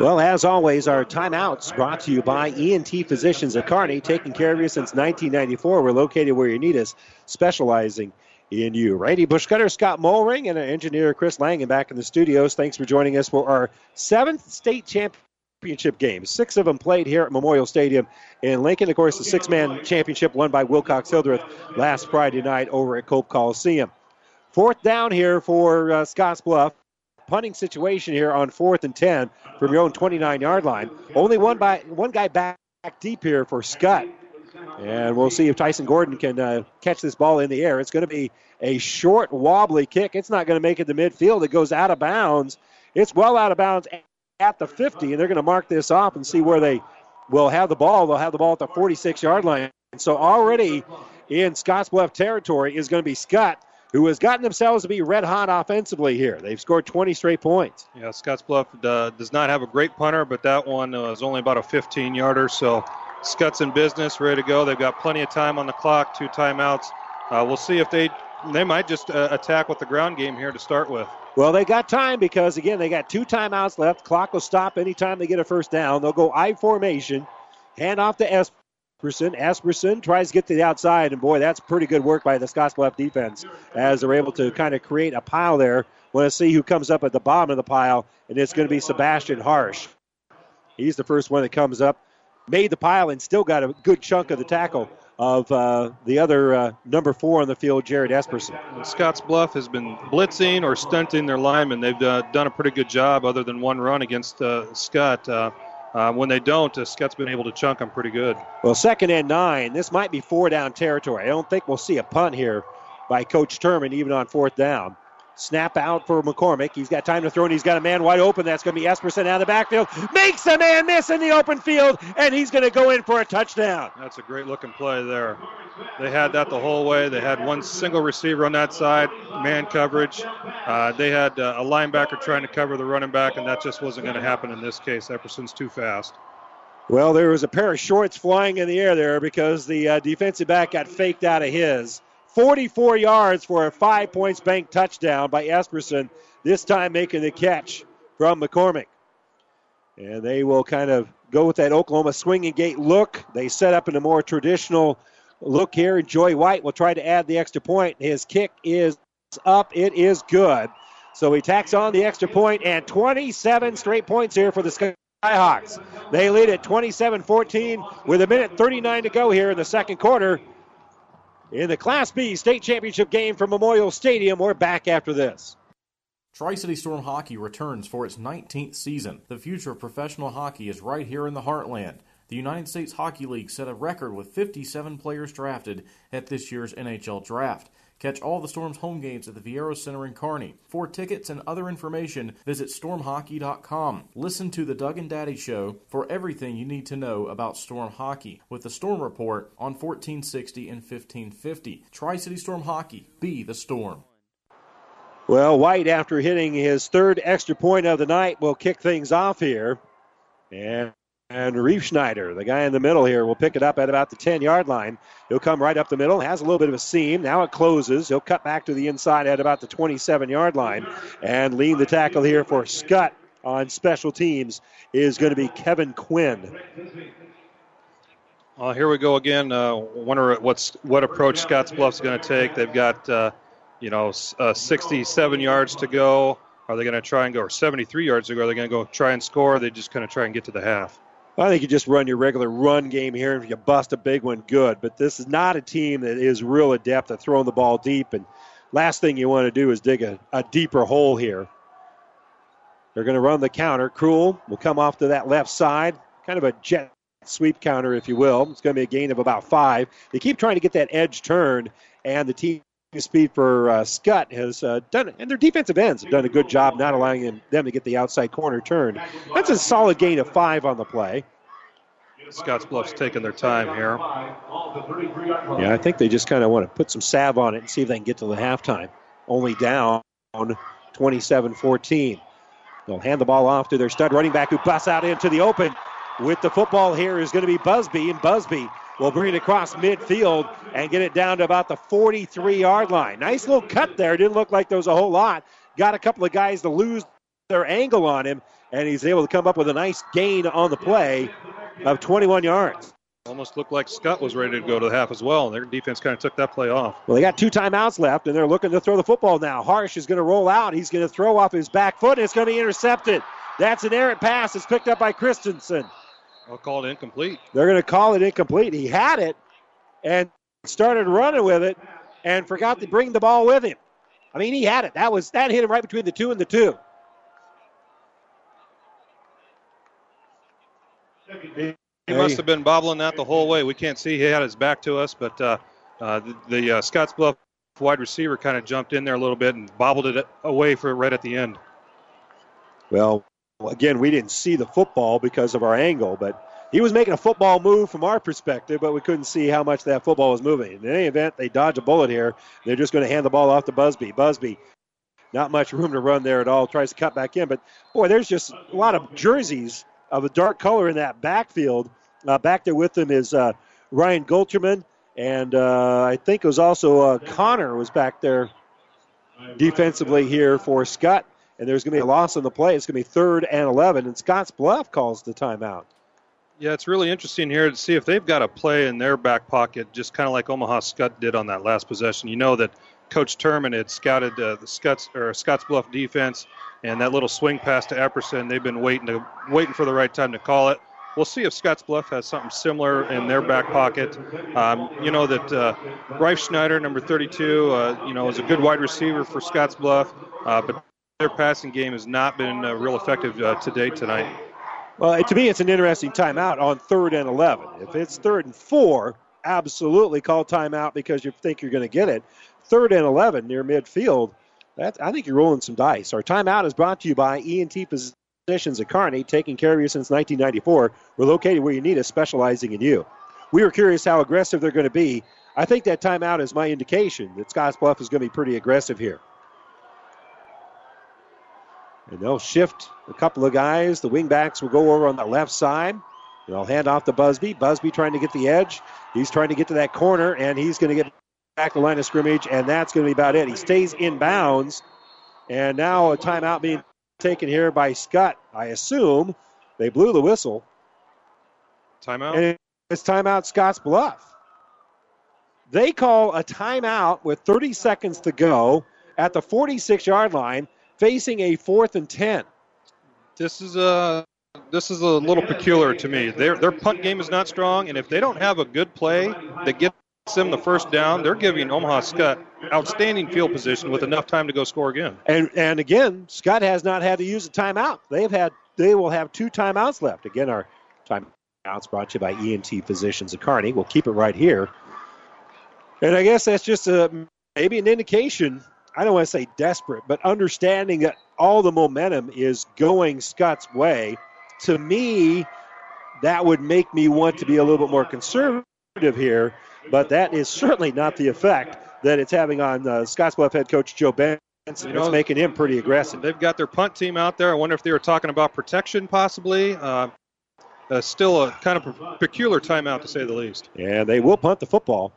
Well, as always, our timeouts brought to you by ENT Physicians of Kearney, taking care of you since 1994. We're located where you need us, specializing in you. Randy Bushcutter, Scott Mulring, and our engineer Chris Langen back in the studios. Thanks for joining us for our seventh state championship game. Six of them played here at Memorial Stadium in Lincoln. Of course, the six-man championship won by Wilcox Hildreth last Friday night over at Cope Coliseum. Fourth down here for uh, Scottsbluff punting situation here on fourth and 10 from your own 29 yard line. Only one by one guy back deep here for Skutt. And we'll see if Tyson Gordon can uh, catch this ball in the air. It's going to be a short, wobbly kick. It's not going to make it to midfield. It goes out of bounds. It's well out of bounds at the 50, and they're going to mark this off and see where they will have the ball. They'll have the ball at the 46 yard line. So already in Scott's Scottsbluff territory is going to be Skutt who has gotten themselves to be red hot offensively here. They've scored 20 straight points. Yeah, Scottsbluff uh, does not have a great punter, but that one was only about a 15 yarder. So Skutt's in business, ready to go. They've got plenty of time on the clock, two timeouts. Uh, we'll see if they they might just uh, attack with the ground game here to start with. Well, they got time because again they got two timeouts left. Clock will stop anytime they get a first down. They'll go I formation, hand off to S. Asperson. Asperson tries to get to the outside, and boy, that's pretty good work by the Scottsbluff defense as they're able to kind of create a pile there. Want to see who comes up at the bottom of the pile, and it's going to be Sebastian Harsh. He's the first one that comes up, made the pile, and still got a good chunk of the tackle of uh, the other uh, number four on the field, Jared Esperson. Scottsbluff has been blitzing or stunting their linemen. They've uh, done a pretty good job, other than one run against uh, Skutt. Uh, when they don't, uh, Skutt's been able to chunk them pretty good. Well, second and nine. This might be four down territory. I don't think we'll see a punt here by Coach Turman, even on fourth down. Snap out for McCormick. He's got time to throw, and he's got a man wide open. That's going to be Esperson out of the backfield. Makes a man miss in the open field, and he's going to go in for a touchdown. That's a great looking play there. They had that the whole way. They had one single receiver on that side, man coverage. Uh, they had uh, a linebacker trying to cover the running back, and that just wasn't going to happen in this case. Epperson's too fast. Well, there was a pair of shorts flying in the air there because the uh, defensive back got faked out of his. 44 yards for a five points bank touchdown by Esperson, this time making the catch from McCormick. And they will kind of go with that Oklahoma swinging gate look. They set up in a more traditional look here. Joy White will try to add the extra point. His kick is up, it is good. So he tacks on the extra point and 27 straight points here for the Skyhawks. They lead at 27 14 with a minute 39 to go here in the second quarter in the Class B state championship game from Memorial Stadium. We're back after this. Tri City Storm Hockey returns for its 19th season. The future of professional hockey is right here in the heartland. The United States Hockey League set a record with 57 players drafted at this year's NHL draft. Catch all the Storm's home games at the Viaero Center in Kearney. For tickets and other information, visit stormhockey.com. Listen to the Doug and Daddy Show for everything you need to know about Storm hockey with the Storm Report on 1460 and 1550. Tri City Storm Hockey, be the Storm. Well, White, after hitting his third extra point of the night, will kick things off here. And and Reef Schneider, the guy in the middle here, will pick it up at about the 10 yard line. He'll come right up the middle, has a little bit of a seam. Now it closes. He'll cut back to the inside at about the 27 yard line. And lead the tackle here for Skutt on special teams is going to be Kevin Quinn. Uh, here we go again. Uh, wonder what's what approach Scottsbluff's going to take. They've got uh, you know uh, 67 yards to go. Are they going to try and go or 73 yards to go? Are they going to go try and score? Or are they just going to try and get to the half? I think you just run your regular run game here. And if you bust a big one, good. But this is not a team that is real adept at throwing the ball deep. And last thing you want to do is dig a, a deeper hole here. They're going to run the counter. Cruel will come off to that left side, kind of a jet sweep counter, if you will. It's going to be a gain of about five. They keep trying to get that edge turned, and the team speed for uh, Skutt has uh, done, and their defensive ends have done a good job not allowing them, them to get the outside corner turned. That's a solid gain of five on the play. Scottsbluff's taking their time here. Yeah, I think they just kind of want to put some salve on it and see if they can get to the halftime. Only down 27 14. They'll hand the ball off to their stud running back who busts out into the open. With the football here is going to be Busby, and Busby will bring it across midfield and get it down to about the 43 yard line. Nice little cut there. Didn't look like there was a whole lot. Got a couple of guys to lose their angle on him, and he's able to come up with a nice gain on the play of 21 yards. Almost looked like Scott was ready to go to the half as well. Their defense kind of took that play off. Well, they got two timeouts left, and they're looking to throw the football now. Harsh is going to roll out. He's going to throw off his back foot, and it's going to be intercepted. That's an errant pass. It's picked up by Christensen. I'll call it incomplete. They're going to call it incomplete. He had it and started running with it and forgot to bring the ball with him. I mean, he had it. That was that hit him right between the two and the two. He must have been bobbling that the whole way. We can't see. He had his back to us, but uh, uh, the, the uh, Scottsbluff wide receiver kind of jumped in there a little bit and bobbled it away for it right at the end. Well, again, we didn't see the football because of our angle, but he was making a football move from our perspective, but we couldn't see how much that football was moving. In any event, they dodge a bullet here. They're just going to hand the ball off to Busby. Busby, not much room to run there at all. Tries to cut back in, but boy, there's just a lot of jerseys of a dark color in that backfield. Uh, back there with them is uh, Ryan Gulcherman, and uh, I think it was also uh, Connor was back there defensively here for Skutt. And there's going to be a loss on the play. It's going to be third and 11, and Scottsbluff calls the timeout. Yeah, it's really interesting here to see if they've got a play in their back pocket, just kind of like Omaha Skutt did on that last possession. You know that Coach Turman had scouted uh, the Scotts or Scottsbluff defense, and that little swing pass to Epperson. They've been waiting to waiting for the right time to call it. We'll see if Scottsbluff has something similar in their back pocket. Um, you know that uh, Reif Schneider, number 32, uh, you know, is a good wide receiver for Scottsbluff, uh, but their passing game has not been uh, real effective uh, to date tonight. Well, to me, it's an interesting timeout on third and 11. If it's third and four, absolutely call timeout because you think you're going to get it. Third and 11 near midfield, That, I think you're rolling some dice. Our timeout is brought to you by ENT Physicians at Kearney, taking care of you since 1994. We're located where you need us, specializing in you. We were curious how aggressive they're going to be. I think that timeout is my indication that Scottsbluff is going to be pretty aggressive here. And they'll shift a couple of guys. The wingbacks will go over on the left side. They'll hand off to Busby. Busby trying to get the edge. He's trying to get to that corner, and he's going to get back the line of scrimmage, and that's going to be about it. He stays in bounds, and now a timeout being taken here by Skutt. I assume they blew the whistle. Timeout? And it's timeout Scottsbluff. They call a timeout with 30 seconds to go at the 46 yard line, facing a fourth and 10. This is a this is a little peculiar to me. Their their punt game is not strong, and if they don't have a good play that gets them the first down, they're giving Omaha Skutt outstanding field position with enough time to go score again. And and again, Skutt has not had to use a timeout. They've had they will have two timeouts left. Again, our timeouts brought to you by ENT Physicians at Kearney. We'll keep it right here. And I guess that's just a maybe an indication. I don't want to say desperate, but understanding that all the momentum is going Skutt's way. To me, that would make me want to be a little bit more conservative here, but that is certainly not the effect that it's having on uh, Scottsbluff head coach Joe Benson. You know, it's making him pretty aggressive. They've got their punt team out there. I wonder if they were talking about protection, possibly. Uh, uh, still a kind of peculiar timeout, to say the least. And they will punt the football.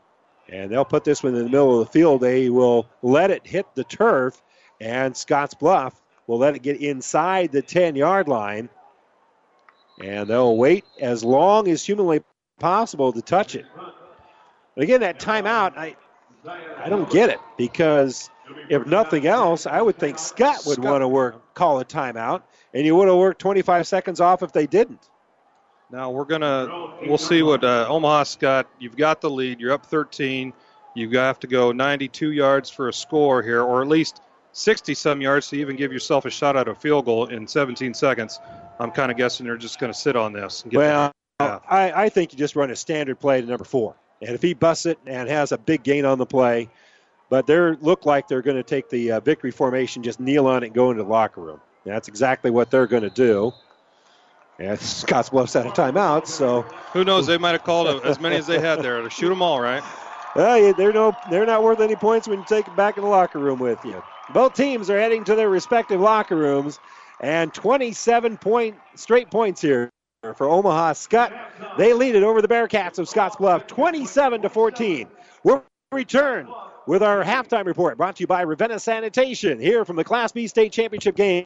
And they'll put this one in the middle of the field. They will let it hit the turf, and Scottsbluff will let it get inside the 10 yard line. And they'll wait as long as humanly possible to touch it. But again, that timeout, I, I don't get it because if nothing else, I would think Skutt would want to work, call a timeout, and you would have worked 25 seconds off if they didn't. Now we're gonna we'll see what uh, Omaha Skutt. You've got the lead. You're up 13. You have to go 92 yards for a score here, or at least 60 some yards to even give yourself a shot at a field goal in 17 seconds. I'm kind of guessing they're just going to sit on this. And get well, I, I think you just run a standard play to number four, and if he busts it and has a big gain on the play, but they look like they're going to take the uh, victory formation, just kneel on it, and go into the locker room. That's exactly what they're going to do. And Scottsbluff's out of timeout, so who knows? They might have called as many as they had there to shoot them all, right? Well, they're no, they're not worth any points when you take them back in the locker room with you. Both teams are heading to their respective locker rooms, and 27 point straight points here for Omaha Skutt. They lead it over the Bearcats of Scottsbluff, 27 to 14. We'll return with our halftime report, brought to you by Ravenna Sanitation, here from the Class B state championship game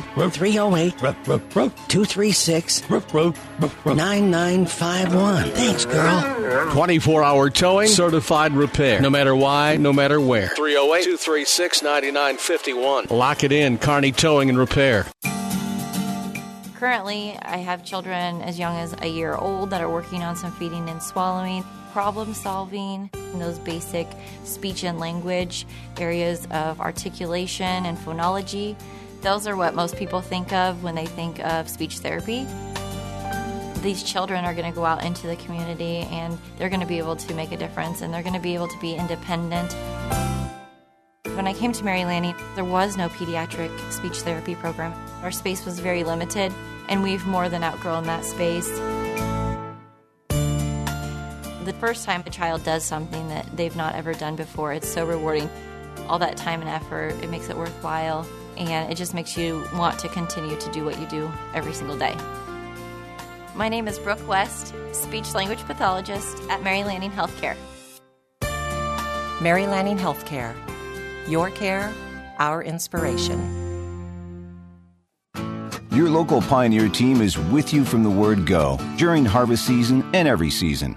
308 236 9951. Thanks, girl. 24 hour towing, certified repair. No matter why, no matter where. 308 236 9951. Lock it in, Kearney Towing and Repair. Currently, I have children as young as a year old that are working on some feeding and swallowing, problem solving, and those basic speech and language areas of articulation and phonology. Those are what most people think of when they think of speech therapy. These children are going to go out into the community and they're going to be able to make a difference and they're going to be able to be independent. When I came to Mary Lanning, there was no pediatric speech therapy program. Our space was very limited, and we've more than outgrown that space. The first time a child does something that they've not ever done before, it's so rewarding. All that time and effort, it makes it worthwhile, and it just makes you want to continue to do what you do every single day. My name is Brooke West, speech language pathologist at Mary Lanning Healthcare. Mary Lanning Healthcare. Your care, our inspiration. Your local Pioneer team is with you from the word go during harvest season and every season.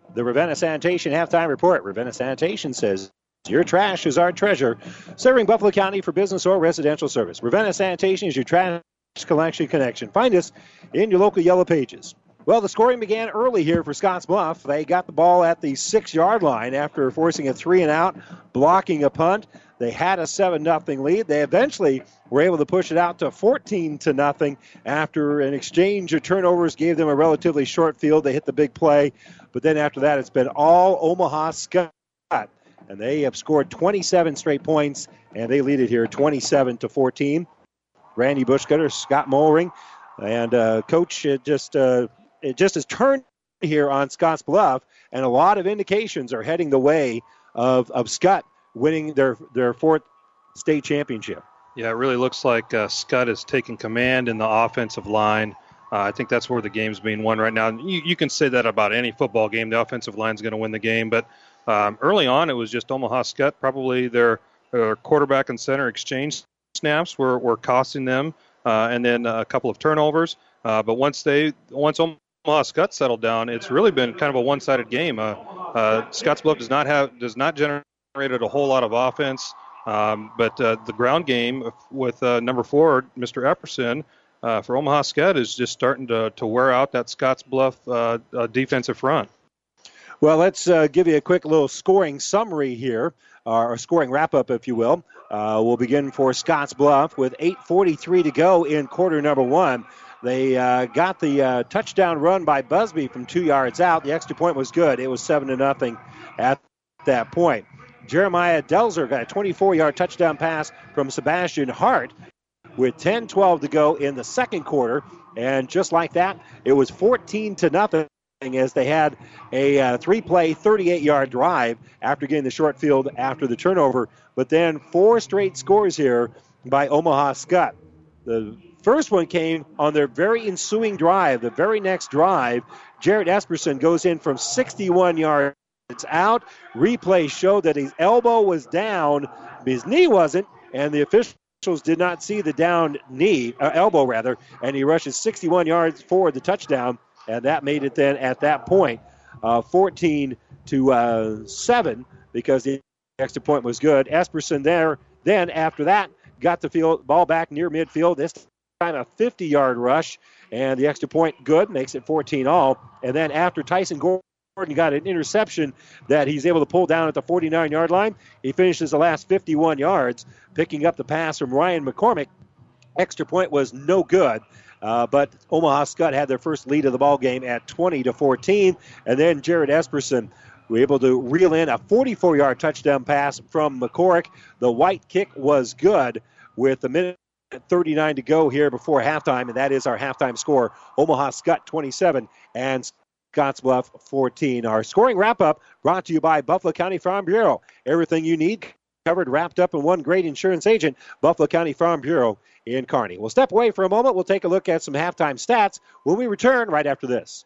the Ravenna Sanitation halftime report. Ravenna Sanitation says your trash is our treasure, serving Buffalo County for business or residential service. Ravenna Sanitation is your trash collection connection. Find us in your local yellow pages. Well, the scoring began early here for Scottsbluff. They got the ball at the six yard line after forcing a three and out, blocking a punt. They had a 7 0 lead. They eventually were able to push it out to 14 to nothing after an exchange of turnovers gave them a relatively short field. They hit the big play. But then after that, it's been all Omaha Skutt. And they have scored 27 straight points, and they lead it here 27 to 14. Randy Bushcutter, Scott Mollering, and uh, coach uh, just uh, it just has turned here on Scottsbluff, and a lot of indications are heading the way of, of Skutt winning their, their fourth state championship. Yeah, it really looks like uh, Skutt is taking command in the offensive line. Uh, I think that's where the game's being won right now. You, you can say that about any football game. The offensive line's going to win the game, but um, early on it was just Omaha Skutt. Probably their, their quarterback and center exchange snaps were, were costing them, uh, and then a couple of turnovers. Uh, but once they once Omaha Skutt settled down, it's really been kind of a one-sided game. Uh, uh, Scottsbluff does not have does not generate a whole lot of offense, um, but uh, the ground game with uh, number four, Mr. Epperson, uh, for Omaha Skutt is just starting to, to wear out that Scottsbluff uh, uh, defensive front. Well, let's uh, give you a quick little scoring summary here, or scoring wrap up, if you will. We'll begin for Scottsbluff with 8:43 to go in quarter number one. They uh, got the uh, touchdown run by Busby from two yards out. The extra point was good. It was seven to nothing at that point. Jeremiah Delzer got a 24-yard touchdown pass from Sebastian Harsh with 10-12 to go in the second quarter, and just like that, it was 14 to nothing as they had a uh, three-play, 38-yard drive after getting the short field after the turnover. But then four straight scores here by Omaha Skutt. The First one came on their very ensuing drive. The very next drive, Jared Esperson goes in from 61 yards out. Replay showed that his elbow was down, his knee wasn't, and the officials did not see the down knee, uh, elbow rather, and he rushes 61 yards for the touchdown, and that made it then at that point uh, 14 to uh, 7 because the extra point was good. Esperson there, then after that, got the field ball back near midfield. This time a 50 yard rush, and the extra point good, makes it 14 all. And then after Tyson Gordon got an interception that he's able to pull down at the 49 yard line, he finishes the last 51 yards, picking up the pass from Ryan McCormick. Extra point was no good. Uh, but Omaha Skutt had their first lead of the ball game at 20 to 14, and then Jared Esperson was able to reel in a 44-yard touchdown pass from McCormick. The white kick was good with a minute 39 to go here before halftime, and that is our halftime score. Omaha Skutt 27 and Scottsbluff 14. Our scoring wrap up brought to you by Buffalo County Farm Bureau. Everything you need covered, wrapped up in one great insurance agent, Buffalo County Farm Bureau in Kearney. We'll step away for a moment. We'll take a look at some halftime stats when we return right after this.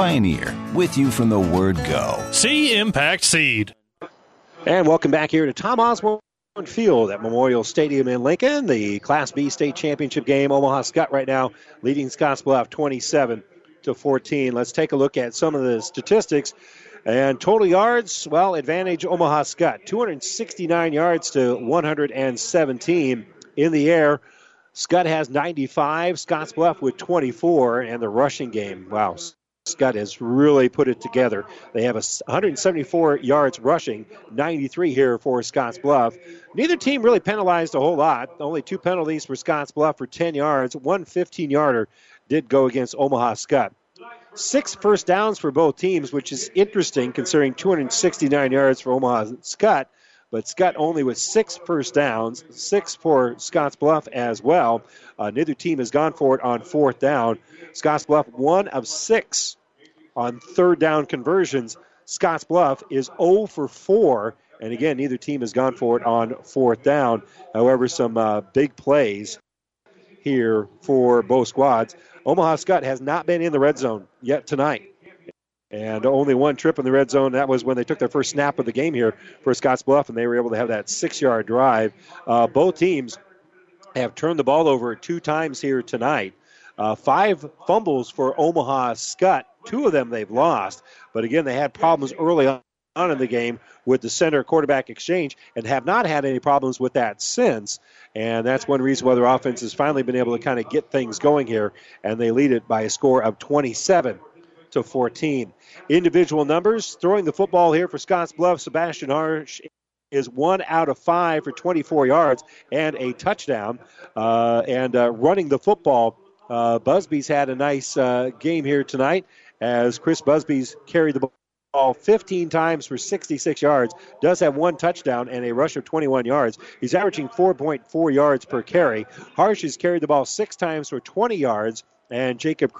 Pioneer, with you from the word go. See Impact Seed. And welcome back here to Tom Osborne Field at Memorial Stadium in Lincoln. The Class B state championship game. Omaha Skutt right now leading Scottsbluff 27 to 14. Let's take a look at some of the statistics. And total yards, well, advantage Omaha Skutt. 269 yards to 117 in the air. Skutt has 95, Scottsbluff with 24, and the rushing game. Wow, Skutt has really put it together. They have a 174 yards rushing, 93 here for Scottsbluff. Neither team really penalized a whole lot. Only two penalties for Scottsbluff for 10 yards. One 15 yarder did go against Omaha Skutt. Six first downs for both teams, which is interesting considering 269 yards for Omaha Skutt But Skutt only with six first downs, six for Scottsbluff as well. Uh, neither team has gone for it on fourth down. Scottsbluff one of six on third down conversions. Scottsbluff is 0 for 4. And again, neither team has gone for it on fourth down. However, some uh, big plays here for both squads. Omaha Skutt has not been in the red zone yet tonight. And only one trip in the red zone. That was when they took their first snap of the game here for Scottsbluff, and they were able to have that six yard drive. Uh, both teams have turned the ball over two times here tonight. Uh, five fumbles for Omaha Skutt. Two of them they've lost. But again, they had problems early on in the game with the center quarterback exchange and have not had any problems with that since. And that's one reason why their offense has finally been able to kind of get things going here. And they lead it by a score of 27 to 14. Individual numbers throwing the football here for Scottsbluff. Sebastian Harsh is one out of five for 24 yards and a touchdown. Uh, and uh, running the football, uh, Busby's had a nice uh, game here tonight as Chris Busby's carried the ball 15 times for 66 yards. Does have one touchdown and a rush of 21 yards. He's averaging 4.4 yards per carry. Harsh has carried the ball six times for 20 yards, and Jacob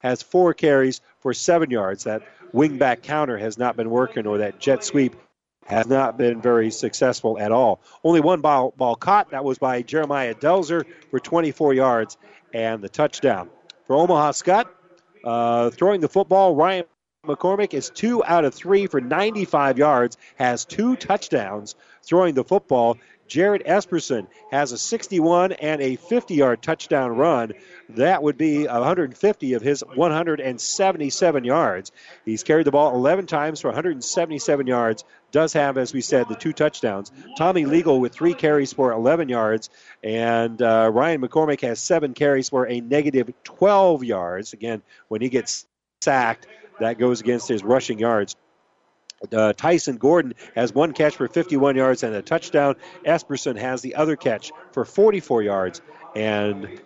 has four carries for seven yards. That wingback counter has not been working, or that jet sweep has not been very successful at all. Only one ball, ball caught. That was by Jeremiah Delzer for 24 yards and the touchdown. For Omaha Skutt, uh, throwing the football, Ryan McCormick is two out of three for 95 yards, has two touchdowns throwing the football. Jared Epperson has a 61 and a 50 yard touchdown run. That would be 150 of his 177 yards. He's carried the ball 11 times for 177 yards. Does have, as we said, the two touchdowns. Tommy Legal with three carries for 11 yards. And uh, Ryan McCormick has seven carries for a negative 12 yards. Again, when he gets sacked, that goes against his rushing yards. Uh, Tyson Gordon has one catch for 51 yards and a touchdown. Epperson has the other catch for 44 yards and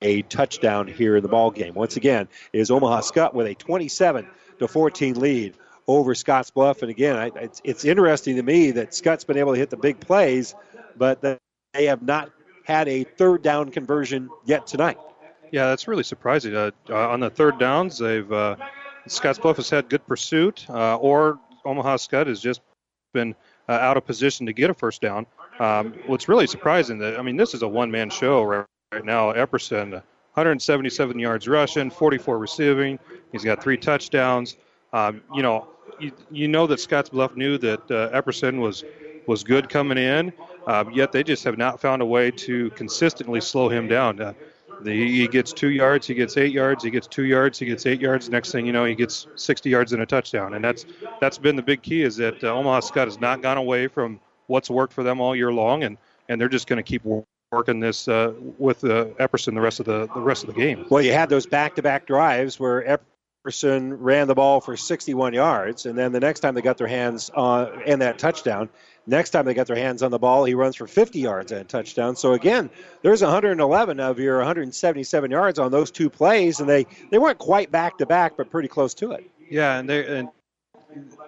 a, touchdown here in the ball game. Once again, is Omaha Skutt with a 27 to 14 lead over Scottsbluff. And again, I, it's, it's interesting to me that Skutt's been able to hit the big plays, but that they have not had a third down conversion yet tonight. Yeah, that's really surprising. Uh, uh, on the third downs, they've uh, Scottsbluff has had good pursuit, uh, or Omaha Skutt has just been uh, out of position to get a first down. Um, what's really surprising that I mean this is a one-man show right, right now. Epperson, 177 yards rushing, 44 receiving. He's got three touchdowns. Um, you know, you, you know that Scottsbluff knew that uh, Epperson was was good coming in, uh, yet they just have not found a way to consistently slow him down. Uh, the, he gets two yards, he gets eight yards, he gets two yards, he gets eight yards. Next thing you know, he gets 60 yards and a touchdown. And that's that's been the big key is that uh, Omaha Skutt has not gone away from what's worked for them all year long, and and they're just going to keep working this uh, with uh, Epperson the rest of the the rest of the game. Well, you had those back-to-back drives where Epperson ran the ball for 61 yards, and then the next time they got their hands on and that touchdown, Next time they got their hands on the ball, he runs for 50 yards and a touchdown. So again, there's 111 of your 177 yards on those two plays, and they, they weren't quite back to back, but pretty close to it. Yeah, and they and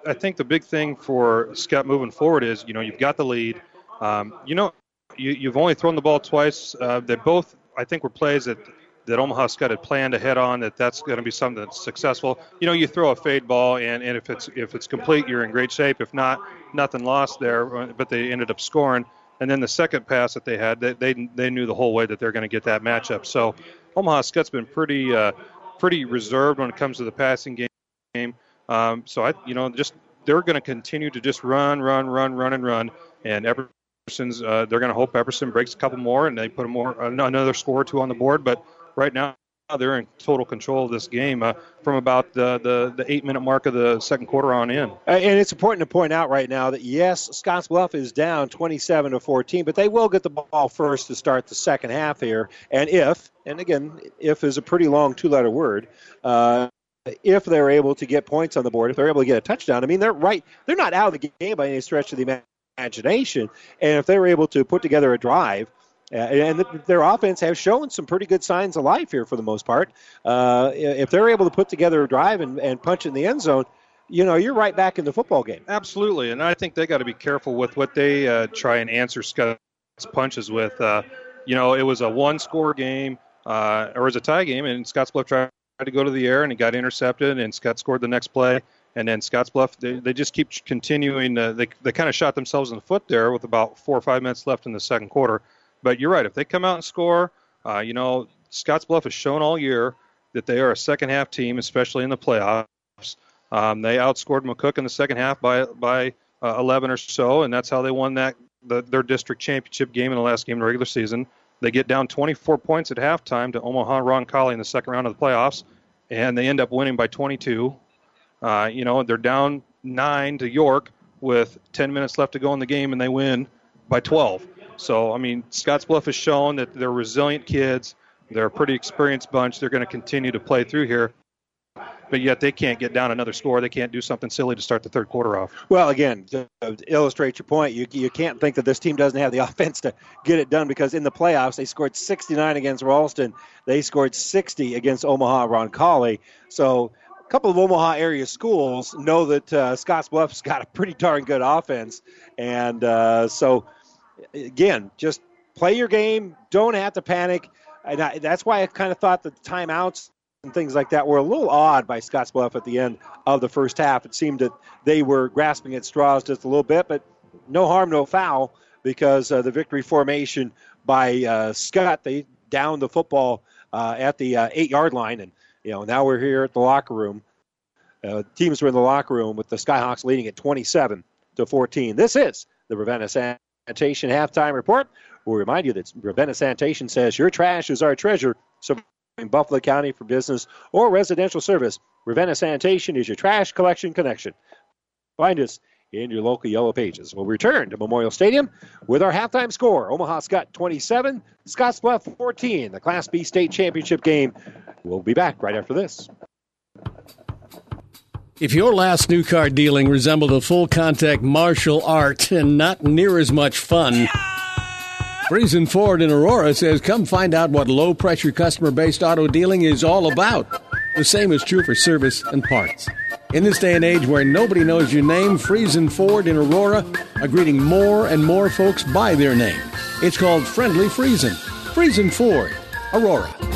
I think the big thing for Skutt moving forward is, you know, you've got the lead. Um, you know, you, you've only thrown the ball twice. Uh, they both, I think, were plays that that Omaha Skutt had planned to head on. That that's going to be something that's successful. You know, you throw a fade ball, and, and if it's if it's complete, you're in great shape. If not, nothing lost there. But they ended up scoring. And then the second pass that they had, they they, they knew the whole way that they're going to get that matchup. So Omaha Skutt's been pretty uh, pretty reserved when it comes to the passing game. Um, so I, you know, just they're going to continue to just run, run, run, run, and run. And Epperson's, uh, they're going to hope Epperson breaks a couple more and they put a more another score or two on the board. But right now, they're in total control of this game uh, from about the, the, the eight minute mark of the second quarter on in. And it's important to point out right now that yes, Scottsbluff is down 27 to 14, but they will get the ball first to start the second half here. And if, and again, if is a pretty long two letter word, uh, if they're able to get points on the board, if they're able to get a touchdown, I mean, they're right. They're not out of the game by any stretch of the imagination. And if they're able to put together a drive, and their offense has shown some pretty good signs of life here for the most part. Uh, if they're able to put together a drive and, and punch in the end zone, you know, you're right back in the football game. Absolutely. And I think they got to be careful with what they uh, try and answer Skutt's punches with. Uh, you know, it was a one score game, uh, or it was a tie game, and Scottsbluff tried to go to the air and he got intercepted, and Skutt scored the next play. And then Scottsbluff, they, they just keep continuing. Uh, they they kind of shot themselves in the foot there with about four or five minutes left in the second quarter. But you're right. If they come out and score, uh, you know, Scottsbluff has shown all year that they are a second half team, especially in the playoffs. Um, they outscored McCook in the second half by by uh, 11 or so, and that's how they won that the, their district championship game in the last game of the regular season. They get down 24 points at halftime to Omaha Roncalli in the second round of the playoffs, and they end up winning by 22. Uh, you know, they're down nine to York with 10 minutes left to go in the game, and they win by 12. So, I mean, Scottsbluff has shown that they're resilient kids. They're a pretty experienced bunch. They're going to continue to play through here. But yet they can't get down another score. They can't do something silly to start the third quarter off. Well, again, to illustrate your point, you, you can't think that this team doesn't have the offense to get it done because in the playoffs they scored 69 against Ralston. They scored 60 against Omaha Roncalli. So a couple of Omaha area schools know that uh, Scottsbluff's got a pretty darn good offense. And uh, so – again, just play your game. Don't have to panic. And I, that's why I kind of thought the timeouts and things like that were a little odd by Scottsbluff at the end of the first half. It seemed that they were grasping at straws just a little bit, but no harm, no foul, because uh, the victory formation by uh, Skutt, they downed the football uh, at the uh, eight yard line. And, you know, now we're here at the locker room. Uh, teams were in the locker room with the Skyhawks leading at 27 to 14. This is the Ravenna San Sanitation halftime report. We'll remind you that Ravenna Sanitation says your trash is our treasure. So in Buffalo County for business or residential service, Ravenna Sanitation is your trash collection connection. Find us in your local yellow pages. We'll return to Memorial Stadium with our halftime score. Omaha Skutt 27, Scott's Scottsbluff 14. The Class B state championship game. We'll be back right after this. If your last new car dealing resembled a full contact martial art and not near as much fun, Friesen Ford in Aurora says come find out what low pressure customer based auto dealing is all about. The same is true for service and parts. In this day and age where nobody knows your name, Friesen Ford in Aurora are greeting more and more folks by their name. It's called Friendly Friesen. Friesen Ford, Aurora.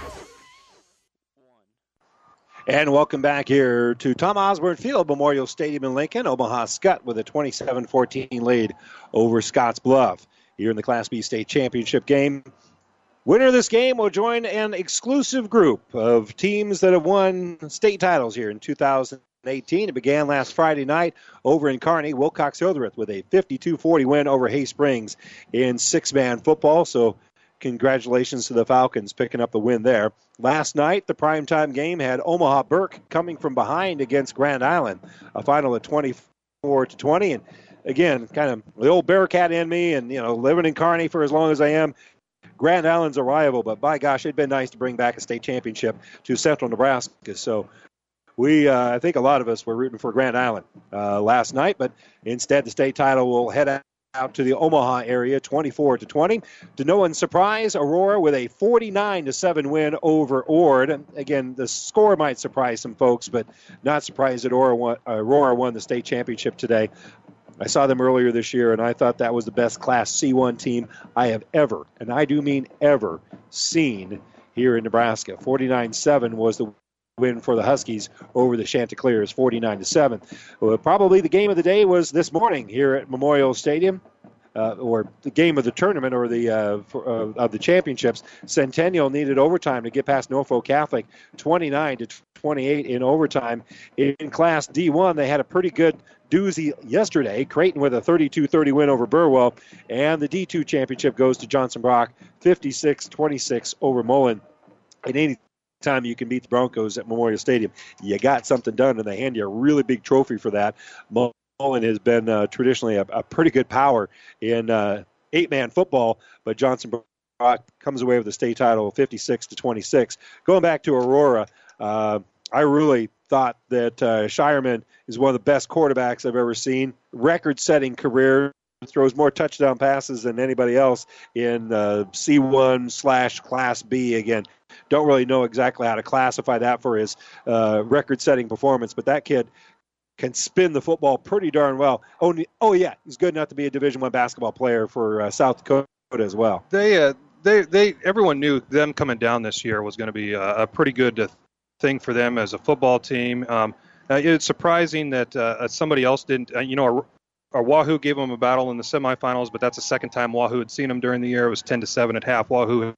And welcome back here to Tom Osborne Field Memorial Stadium in Lincoln. Omaha Skutt with a 27 14 lead over Scottsbluff here in the Class B state championship game. Winner of this game will join an exclusive group of teams that have won state titles here in 2018. It began last Friday night over in Kearney. Wilcox Hildreth with a 52 40 win over Hay Springs in six man football. So congratulations to the Falcons picking up the win there. Last night, the primetime game had Omaha Burke coming from behind against Grand Island, a final of 24 to 20. And again, kind of the old Bearcat in me, and you know, living in Kearney for as long as I am. Grand Island's a rival, but by gosh, it'd been nice to bring back a state championship to Central Nebraska. So we, uh, I think a lot of us were rooting for Grand Island uh, last night, but instead the state title will head out to the Omaha area 24 to 20. To no one's surprise, Aurora with a 49 to 7 win over Ord. Again, the score might surprise some folks, but not surprised that Aurora won, Aurora won the state championship today. I saw them earlier this year, and I thought that was the best Class C1 team I have ever, and I do mean ever, seen here in Nebraska. 49 7 was the win for the Huskies over the Chanticleers, 49 to seven. Probably the game of the day was this morning here at Memorial Stadium. Uh, or the game of the tournament or the uh, for, uh, of the championships. Centennial needed overtime to get past Norfolk Catholic, 29 to 28 in overtime. In Class D1, they had a pretty good doozy yesterday. Creighton with a 32-30 win over Burwell, and the D2 championship goes to Johnson Brock, 56-26 over Mullen. Any time you can beat the Broncos at Memorial Stadium. You got something done, and they hand you a really big trophy for that. Mullen has been uh, traditionally a, a, pretty good power in uh, eight-man football, but Johnson Brock comes away with the state title, 56 to 26. Going back to Aurora, uh, I really thought that uh, Scheierman is one of the best quarterbacks I've ever seen. Record-setting career throws more touchdown passes than anybody else in uh, C1 slash Class B. Again, don't really know exactly how to classify that for his uh, record-setting performance, but that kid can spin the football pretty darn well. Oh, oh yeah, he's good enough to be a Division One basketball player for uh, South Dakota as well. They, uh, they, they, everyone knew them coming down this year was going to be a, a, pretty good uh, thing for them as a football team. Um, uh, it's surprising that uh, somebody else didn't. you know, or Wahoo gave them a battle in the semifinals, but that's the second time Wahoo had seen them during the year. It was 10 to 7 at half. Wahoo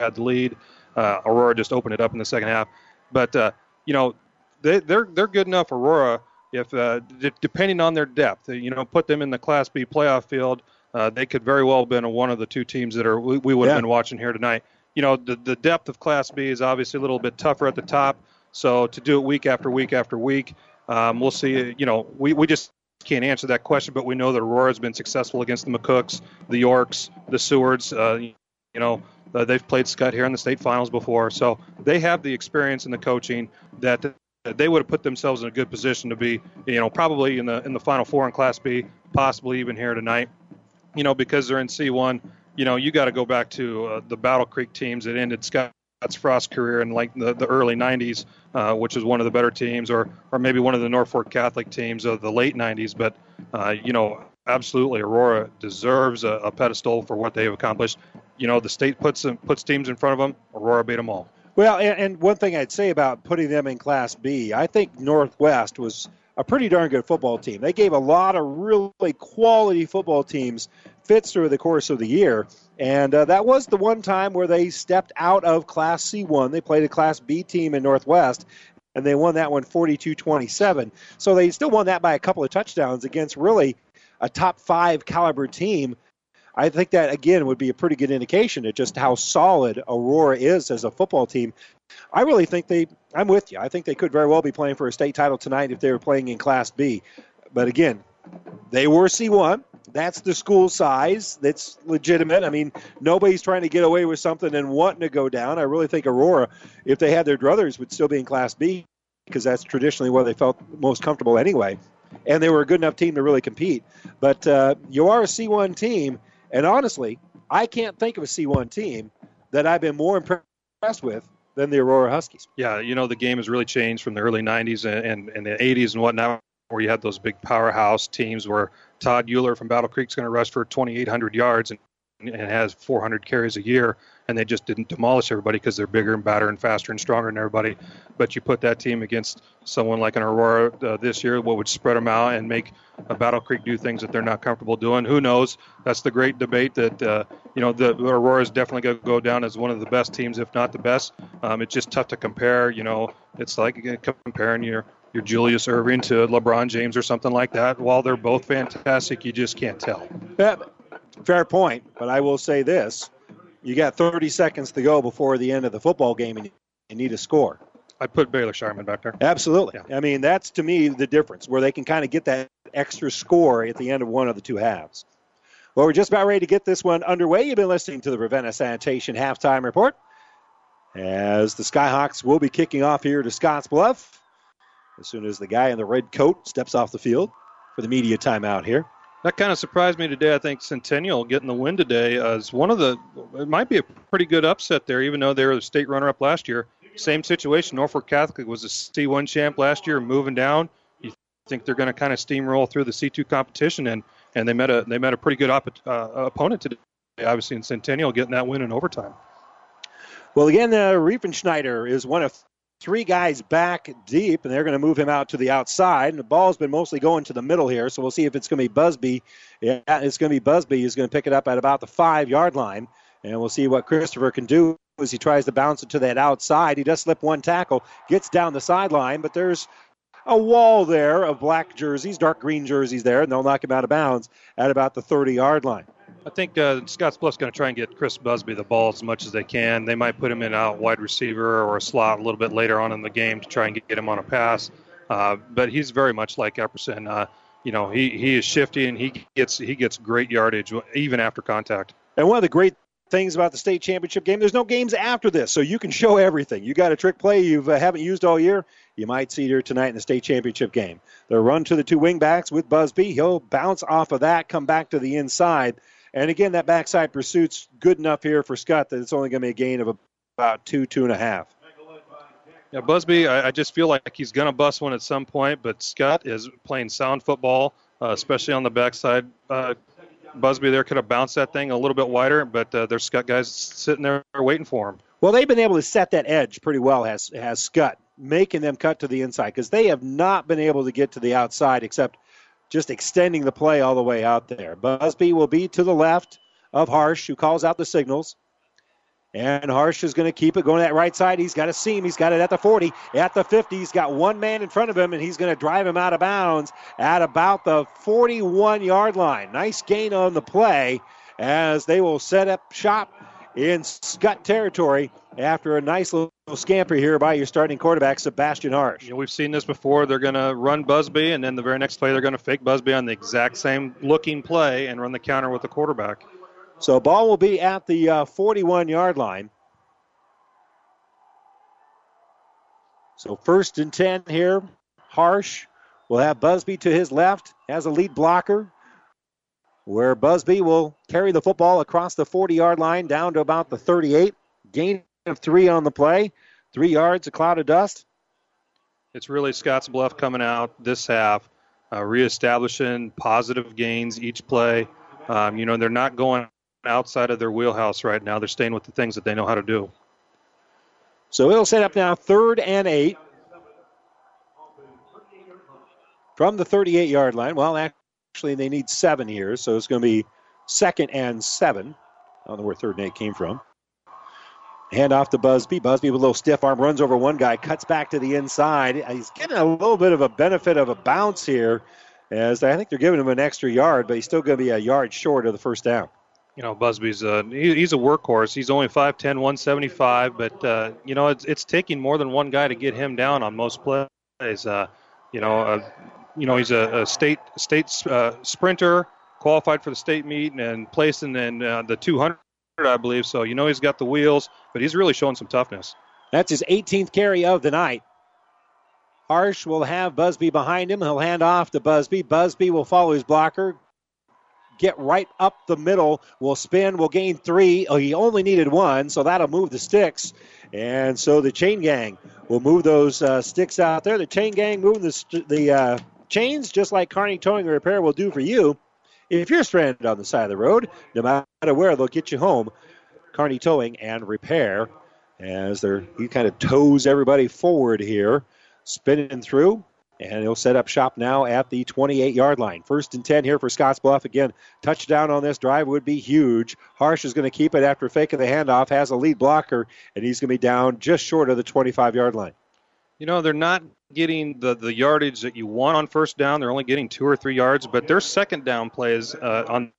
had the lead. Uh, Aurora just opened it up in the second half. But uh, you know, they, they're they're good enough. Aurora, if uh, d- depending on their depth, you know, put them in the Class B playoff field. Uh, they could very well have been one of the two teams that are we, we would have yeah. been watching here tonight. You know, the the depth of Class B is obviously a little bit tougher at the top. So to do it week after week after week, um, we'll see. You know, we, we just can't answer that question, but we know that Aurora has been successful against the McCooks, the Yorks, the Sewards. Uh, you know, uh, they've played Skutt here in the state finals before, so they have the experience and the coaching that, they would have put themselves in a good position to be, you know, probably in the in the final four in Class B, possibly even here tonight. You know, because they're in C1. You know, you got to go back to uh, the Battle Creek teams that ended Scott Frost's career in like the, the early 90s, uh, which is one of the better teams, or or maybe one of the Norfolk Catholic teams of the late 90s. But uh, you know, absolutely, Aurora deserves a, a, pedestal for what they've accomplished. You know, the state puts them, puts teams in front of them. Aurora beat them all. Well, and, and one thing I'd say about putting them in Class B, I think Northwest was a pretty darn good football team. They gave a lot of really quality football teams fits through the course of the year. And uh, that was the one time where they stepped out of Class C1. They played a Class B team in Northwest. and they won that one 42-27. So they still won that by a couple of touchdowns against really a top five caliber team. I think that again would be a pretty good indication of just how solid Aurora is as a football team. I really think they. I'm with you. I think they could very well be playing for a state title tonight if they were playing in Class B. But again, they were C1. That's the school size. That's legitimate. I mean, nobody's trying to get away with something and wanting to go down. I really think Aurora, if they had their druthers, would still be in Class B because that's traditionally where they felt most comfortable anyway. And they were a good enough team to really compete. But uh, you are a C1 team, and honestly, I can't think of a C1 team that I've been more impressed with than the Aurora Huskies. Yeah, you know, the game has really changed from the early 90s and, and, and the 80s and whatnot, where you had those big powerhouse teams where Todd Euler from Battle Creek is going to rush for 2,800 yards and, and has 400 carries a year, and they just didn't demolish everybody because they're bigger and badder and faster and stronger than everybody. But you put that team against someone like an Aurora uh, this year, what would spread them out and make Battle Creek do things that they're not comfortable doing? Who knows? That's the great debate that uh, you know the Aurora is definitely going to go down as one of the best teams, if not the best. Um, it's just tough to compare. You know, it's like comparing your your Julius Erving to LeBron James or something like that. While they're both fantastic, you just can't tell. Yeah, fair point. But I will say this: you got 30 seconds to go before the end of the football game, and you need a score. I put Baylor Scheierman back there. Absolutely. Yeah. I mean, that's to me the difference, where they can kind of get that extra score at the end of one of the two halves. Well, we're just about ready to get this one underway. You've been listening to the Ravenna Sanitation halftime report. As the Skyhawks will be kicking off here to Scottsbluff as soon as the guy in the red coat steps off the field for the media timeout here. That kind of surprised me today. I think Centennial getting the win today is one of the. It might be a pretty good upset there, even though they were the state runner-up last year. Same situation. Norfolk Catholic was a C1 champ last year, moving down. You think they're going to kind of steamroll through the C2 competition, and and they met a they met a pretty good op- uh, opponent today. Obviously, in Centennial, getting that win in overtime. Well, again, uh, Riefenschneider is one of three guys back deep, and they're going to move him out to the outside. And the ball's been mostly going to the middle here, so we'll see if it's going to be Busby. Yeah, it's going to be Busby who's going to pick it up at about the five yard line, and we'll see what Christopher can do as he tries to bounce it to that outside. He does slip one tackle, gets down the sideline, but there's a wall there of black jerseys, dark green jerseys there, and they'll knock him out of bounds at about the 30 yard line. I think uh, Scottsbluff's going to try and get Chris Busby the ball as much as they can. They might put him in out wide receiver or a slot a little bit later on in the game to try and get him on a pass. Uh, but he's very much like Epperson. Uh, you know, he, he is shifty and he gets he gets great yardage even after contact. And one of the great things about the state championship game, there's no games after this, so you can show everything. You got a trick play you uh, haven't used all year, you might see it here tonight in the state championship game. The run to the two wingbacks with Busby, he'll bounce off of that, come back to the inside and again, that backside pursuit's good enough here for Skutt that it's only going to be a gain of about two, two and a half. Yeah, Busby, I, I just feel like he's going to bust one at some point, but Skutt is playing sound football, uh, especially on the backside. Uh, Busby there could have bounced that thing a little bit wider, but uh, there's Skutt guys sitting there waiting for him. Well, they've been able to set that edge pretty well, has has Skutt, making them cut to the inside because they have not been able to get to the outside except just extending the play all the way out there. Busby will be to the left of Harsh, who calls out the signals. And Harsh is going to keep it going that right side. He's got a seam. He's got it at the 40, at the 50. He's got one man in front of him, and he's going to drive him out of bounds at about the 41 yard line. Nice gain on the play as they will set up shop in Skutt territory after a nice little scamper here by your starting quarterback, Sebastian Harsh. You know, we've seen this before. They're going to run Busby, and then the very next play, they're going to fake Busby on the exact same looking play and run the counter with the quarterback. So, ball will be at the uh, 41 yard line. So, first and 10 here. Harsh will have Busby to his left, has a lead blocker, where Busby will carry the football across the 40 yard line down to about the 38. Gain of three on the play, three yards, a cloud of dust. It's really Scottsbluff coming out this half, uh, reestablishing positive gains each play. Um, you know, they're not going outside of their wheelhouse right now. They're staying with the things that they know how to do. So it'll set up now third and eight from the 38 yard line. Well, actually, they need seven here, so it's going to be second and seven. I don't know where third and eight came from. Hand off to Busby. Busby with a little stiff arm runs over one guy, cuts back to the inside. He's getting a little bit of a benefit of a bounce here, as I think they're giving him an extra yard, but he's still going to be a yard short of the first down. You know, Busby's a, he's a workhorse. He's only 5'10", 175, but uh, you know it's it's taking more than one guy to get him down on most plays. Uh, you know, uh, you know he's a, a state state uh, sprinter, qualified for the state meet, and, and placed in, in uh, the 200, I believe. So you know he's got the wheels, but he's really showing some toughness. That's his 18th carry of the night. Harsh will have Busby behind him. He'll hand off to Busby. Busby will follow his blocker, get right up the middle. Will spin. Will gain three. Oh, he only needed one, so that'll move the sticks. And so the chain gang will move those uh, sticks out there. The chain gang moving the, the uh, chains just like Kearney Towing and Repair will do for you. If you're stranded on the side of the road, no matter where, they'll get you home. Kearney Towing and Repair, as they're he kind of tows everybody forward here, spinning through. And he'll set up shop now at the 28 yard line. First and 10 here for Scottsbluff. Again, touchdown on this drive would be huge. Harsh is going to keep it after faking the handoff, has a lead blocker, and he's going to be down just short of the 25 yard line. You know, they're not getting the, the yardage that you want on first down. They're only getting two or three yards, but their second down plays uh, on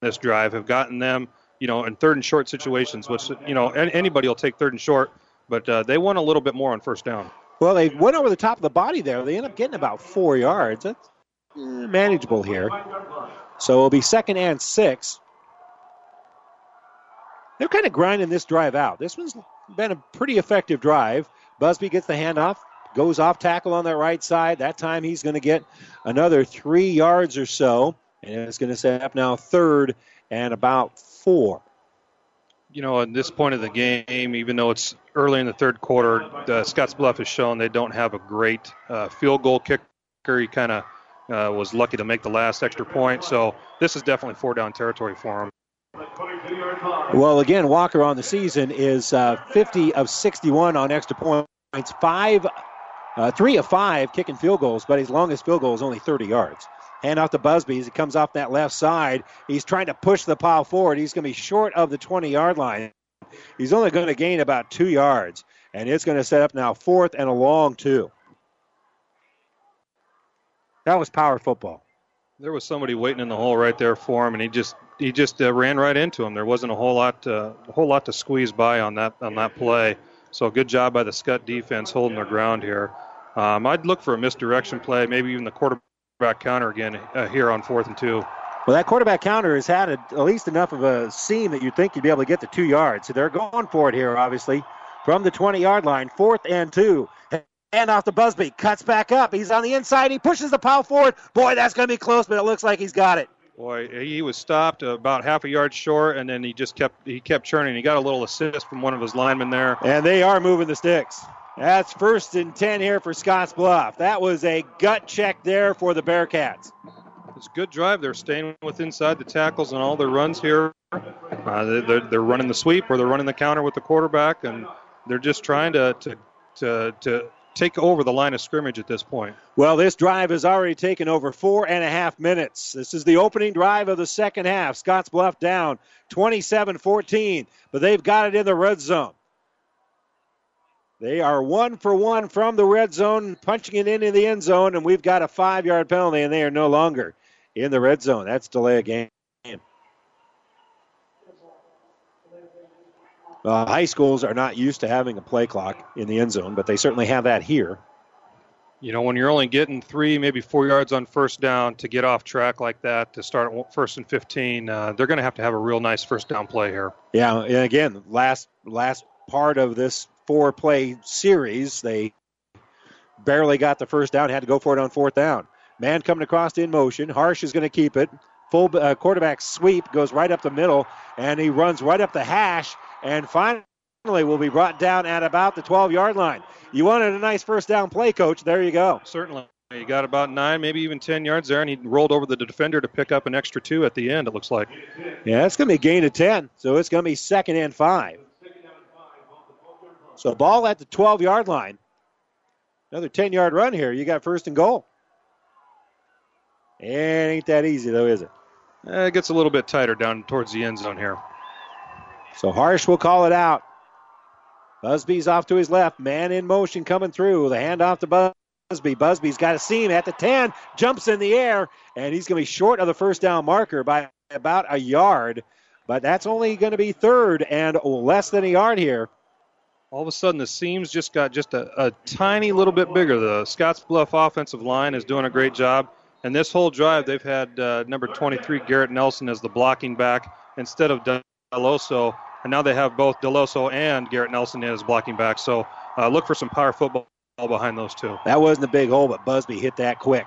this drive have gotten them, you know, in third and short situations, which, you know, anybody will take third and short, but uh, they want a little bit more on first down. Well, they went over the top of the body there. They end up getting about four yards. That's eh, manageable here. So it'll be second and six. They're kind of grinding this drive out. This one's been a pretty effective drive. Busby gets the handoff, goes off tackle on that right side. That time he's going to get another three yards or so, and it's going to set up now third and about four you know, at this point of the game, even though it's early in the third quarter, the Scottsbluff has shown they don't have a great uh, field goal kicker. He kind of uh, was lucky to make the last extra point. So this is definitely four down territory for him. Well, again, Walker on the season is uh, 50 of 61 on extra points, five, uh, three of five kicking field goals, but his longest field goal is only 30 yards. Hand off to Busby as he comes off that left side. He's trying to push the pile forward. He's going to be short of the 20 yard line. He's only going to gain about two yards, and it's going to set up now fourth and a long two. That was power football. There was somebody waiting in the hole right there for him, and he just he just uh, ran right into him. There wasn't a whole lot uh, a whole lot to squeeze by on that on that play. So good job by the Skutt defense holding their ground here. Um, I'd look for a misdirection play, maybe even the quarterback counter again uh, here on fourth and two. Well, that quarterback counter has had a, at least enough of a seam that you'd think you'd be able to get the two yards. So they're going for it here, obviously, from the 20 yard line. Fourth and two. And off the Busby. Cuts back up. He's on the inside. He pushes the pile forward. Boy, that's going to be close, but it looks like he's got it. Boy, he was stopped about half a yard short, and then he just kept he kept churning. He got a little assist from one of his linemen there. And they are moving the sticks. That's first and 10 here for Scottsbluff. That was a gut check there for the Bearcats. It's a good drive. They're staying with inside the tackles and all their runs here. Uh, they're, they're running the sweep or they're running the counter with the quarterback, and they're just trying to, to, to, to take over the line of scrimmage at this point. Well, this drive has already taken over four and a half minutes. This is the opening drive of the second half. Scottsbluff down 27 14, but they've got it in the red zone. They are one for one from the red zone, punching it into the end zone, and we've got a five yard penalty, and they are no longer in the red zone. That's delay of game. Uh, high schools are not used to having a play clock in the end zone, but they certainly have that here. You know, when you're only getting three, maybe four yards on first down to get off track like that to start at first and 15, uh, they're going to have to have a real nice first down play here. Yeah, and again, last last part of this four play series. They barely got the first down, had to go for it on fourth down. Man coming across in motion. Harsh is going to keep it. Full uh, quarterback sweep goes right up the middle, and he runs right up the hash, and finally will be brought down at about the 12 yard line. You wanted a nice first down play, coach. There you go. Certainly. He got about nine, maybe even 10 yards there, and he rolled over the defender to pick up an extra two at the end, it looks like. Yeah, it's going to be a gain of 10, so it's going to be second and five. So ball at the 12 yard line. Another 10 yard run here. You got first and goal. It ain't that easy, though, is it? Eh, it gets a little bit tighter down towards the end zone here. So Harsh will call it out. Busby's off to his left. Man in motion coming through. The handoff to Busby. Busby's got a seam at the 10, jumps in the air, and he's going to be short of the first down marker by about a yard. But that's only going to be third and less than a yard here. All of a sudden, the seams just got just a, a tiny little bit bigger. The Scottsbluff offensive line is doing a great job. And this whole drive, they've had uh, number 23, Garrett Nelson, as the blocking back instead of Deloso. And now they have both Deloso and Garrett Nelson as blocking back. So uh, look for some power football behind those two. That wasn't a big hole, but Busby hit that quick.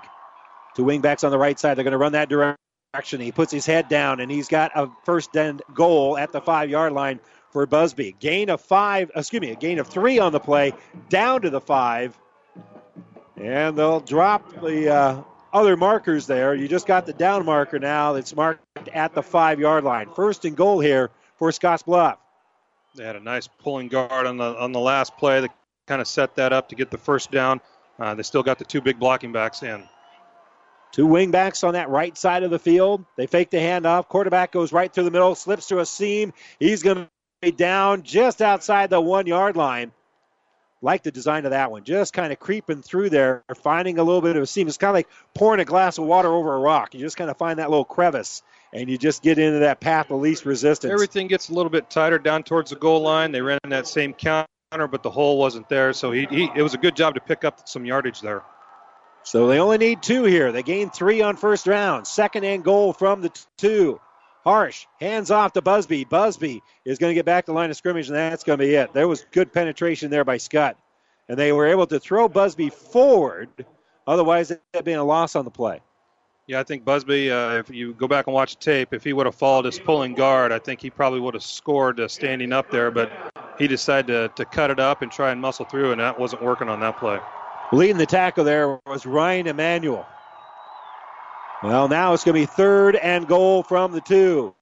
Two wingbacks on the right side. They're going to run that direction. He puts his head down, and he's got a first end goal at the five yard line for Busby. Gain of five, excuse me, a gain of three on the play, down to the five. And they'll drop the uh, other markers there. You just got the down marker now that's marked at the five yard line. First and goal here for Scottsbluff. They had a nice pulling guard on the on the last play. They kind of set that up to get the first down. Uh, they still got the two big blocking backs in. Two wing backs on that right side of the field. They fake the handoff. Quarterback goes right through the middle, slips to a seam. He's going to be down just outside the one yard line like the design of that one. Just kind of creeping through there, finding a little bit of a seam. It's kind of like pouring a glass of water over a rock. You just kind of find that little crevice, and you just get into that path of least resistance. Everything gets a little bit tighter down towards the goal line. They ran that same counter, but the hole wasn't there. So he, he it was a good job to pick up some yardage there. So they only need two here. They gained three on first round. Second and goal from the two. Harsh hands off to Busby. Busby is going to get back to the line of scrimmage, and that's going to be it. There was good penetration there by Skutt, and they were able to throw Busby forward. Otherwise, it had been a loss on the play. Yeah, I think Busby, uh, if you go back and watch the tape, if he would have followed his pulling guard, I think he probably would have scored uh, standing up there, but he decided to, to cut it up and try and muscle through, and that wasn't working on that play. Leading the tackle there was Ryan Emanuel. Well, now it's going to be third and goal from the two.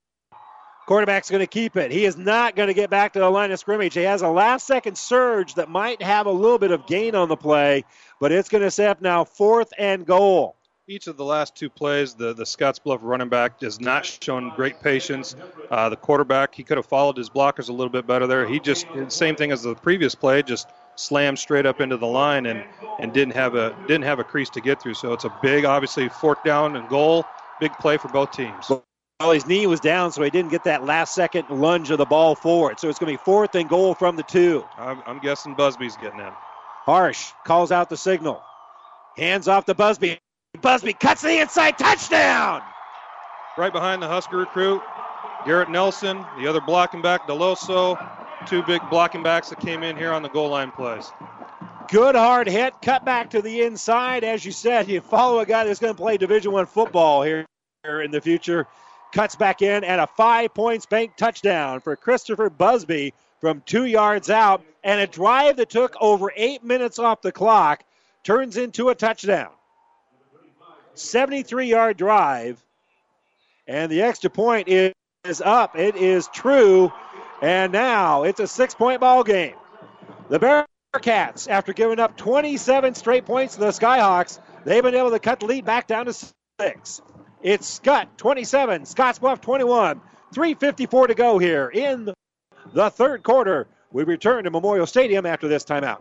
Quarterback's going to keep it. He is not going to get back to the line of scrimmage. He has a last second surge that might have a little bit of gain on the play, but it's going to set up now fourth and goal. Each of the last two plays, the, the Scottsbluff running back has not shown great patience. Uh, the quarterback, he could have followed his blockers a little bit better there. He just, same thing as the previous play, just slammed straight up into the line and, and didn't have a didn't have a crease to get through. So it's a big, obviously, fourth down and goal, big play for both teams. Well, his knee was down, so he didn't get that last second lunge of the ball forward. So it's going to be fourth and goal from the two. I'm, I'm guessing Busby's getting in. Harsh calls out the signal. Hands off to Busby. Busby cuts the inside touchdown. Right behind the Husker recruit, Garrett Nelson, the other blocking back, Deloso, two big blocking backs that came in here on the goal line plays. Good hard hit, cut back to the inside. As you said, you follow a guy that's going to play Division One football here in the future. Cuts back in and a five points bank touchdown for Christopher Busby from two yards out, and a drive that took over eight minutes off the clock turns into a touchdown. 73 yard drive, and the extra point is up. It is true, and now it's a six point ball game. The Bearcats, after giving up 27 straight points to the Skyhawks, they've been able to cut the lead back down to six. It's Skutt 27, Scottsbluff 21. 3.54 to go here in the third quarter. We return to Memorial Stadium after this timeout.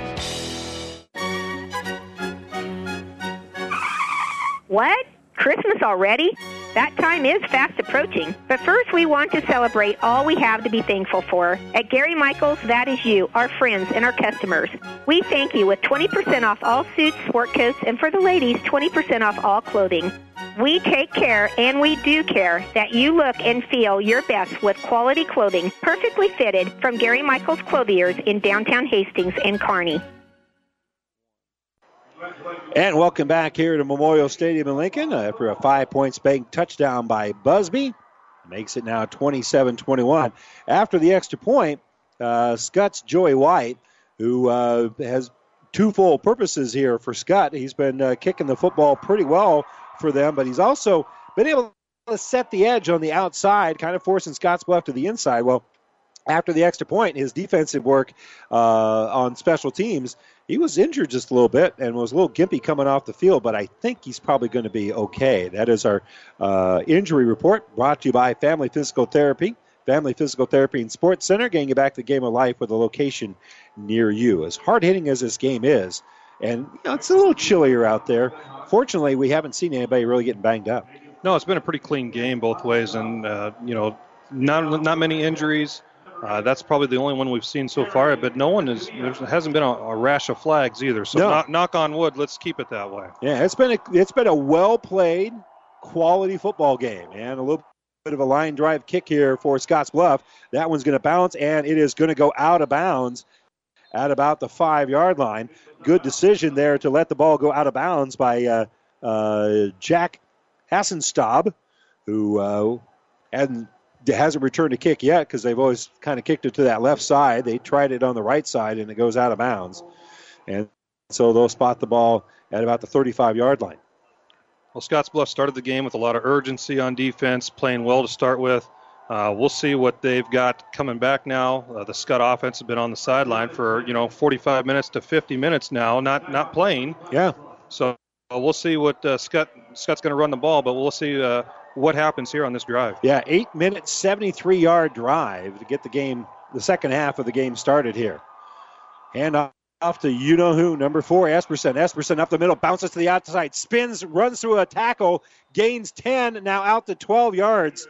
What? Christmas already? That time is fast approaching. But first, we want to celebrate all we have to be thankful for. At Gary Michaels, that is you, our friends, and our customers. We thank you with 20% off all suits, sport coats, and for the ladies, 20% off all clothing. We take care, and we do care, that you look and feel your best with quality clothing, perfectly fitted from Gary Michaels Clothiers in downtown Hastings and Kearney. And welcome back here to Memorial Stadium in Lincoln after a five points bank touchdown by Busby. Makes it now 27 21. After the extra point, uh, Skutt's Joey White, who uh, has full purposes here for Skutt. He's been uh, kicking the football pretty well for them, but he's also been able to set the edge on the outside, kind of forcing Scottsbluff to the inside. Well, after the extra point, his defensive work uh, on special teams, he was injured just a little bit and was a little gimpy coming off the field, but I think he's probably going to be okay. That is our uh, injury report brought to you by Family Physical Therapy. Family Physical Therapy and Sports Center, getting you back to the game of life with a location near you. As hard hitting as this game is, and you know, it's a little chillier out there. Fortunately, we haven't seen anybody really getting banged up. No, it's been a pretty clean game both ways, and uh, you know, not not many injuries. Uh, that's probably the only one we've seen so far, but no one is. There hasn't been a, a rash of flags either. So No. knock, knock on wood. Let's keep it that way. Yeah, it's been a it's been a well played, quality football game, and a little bit of a line drive kick here for Scottsbluff. That one's going to bounce, and it is going to go out of bounds at about the five yard line. Good decision there to let the ball go out of bounds by uh, uh, Jack Hassenstab, who uh, hadn't hasn't returned a kick yet because they've always kind of kicked it to that left side. They tried it on the right side, and it goes out of bounds. And so they'll spot the ball at about the 35 yard line. Well, Scottsbluff started the game with a lot of urgency on defense, playing well to start with. Uh, we'll see what they've got coming back now. Uh, the Skutt offense has been on the sideline for you know 45 minutes to 50 minutes now, not not playing. Yeah. So uh, we'll see what uh, Skutt Skutt's going to run the ball, but we'll see uh, what happens here on this drive. Yeah, eight minute, 73 yard drive to get the game, the second half of the game started here. And off to you know who, number four, Epperson. Epperson up the middle, bounces to the outside, spins, runs through a tackle, gains 10, now out to 12 yards.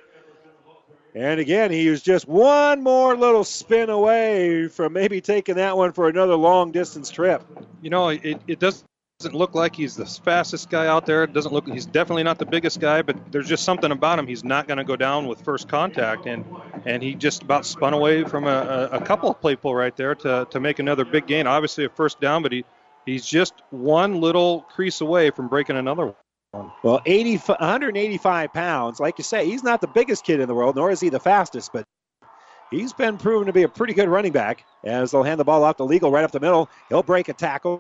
And again, he was just one more little spin away from maybe taking that one for another long distance trip. You know, it, it does doesn't look like he's the fastest guy out there. Doesn't look he's definitely not the biggest guy, but there's just something about him. He's not going to go down with first contact, and and he just about spun away from a, a, a couple of play pull right there to to make another big gain. Obviously a first down, but he he's just one little crease away from breaking another one. Well, 80, 185 pounds. Like you say, he's not the biggest kid in the world, nor is he the fastest, but he's been proven to be a pretty good running back. As they'll hand the ball off to Legal right up the middle, he'll break a tackle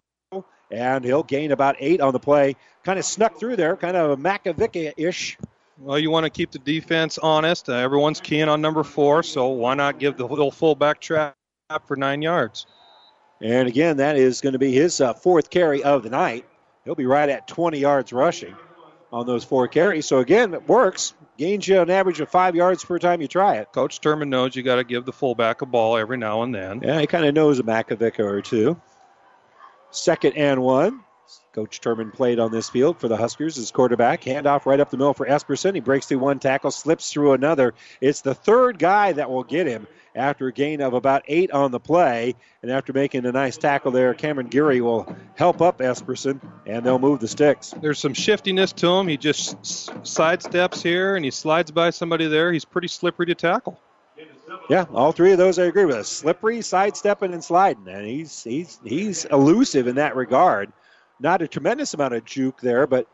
and he'll gain about eight on the play. Kind of snuck through there, kind of a Makovic ish. Well, you want to keep the defense honest. Uh, everyone's keying on number four, so why not give the little fullback trap for nine yards? And again, that is going to be his uh, fourth carry of the night. He'll be right at 20 yards rushing on those four carries. So again, it works. Gains you an average of five yards per time you try it. Coach Turman knows you got to give the fullback a ball every now and then. Yeah, he kind of knows a Makovicka or two. Second and one. Coach Turman played on this field for the Huskers as quarterback. Handoff right up the middle for Epperson. He breaks through one tackle, slips through another. It's the third guy that will get him after a gain of about eight on the play. And after making a nice tackle there, Cameron Geary will help up Epperson, and they'll move the sticks. There's some shiftiness to him. He just sidesteps here and he slides by somebody there. He's pretty slippery to tackle. Yeah, all three of those I agree with. Slippery, sidestepping, and sliding, and he's he's he's elusive in that regard. Not a tremendous amount of juke there, but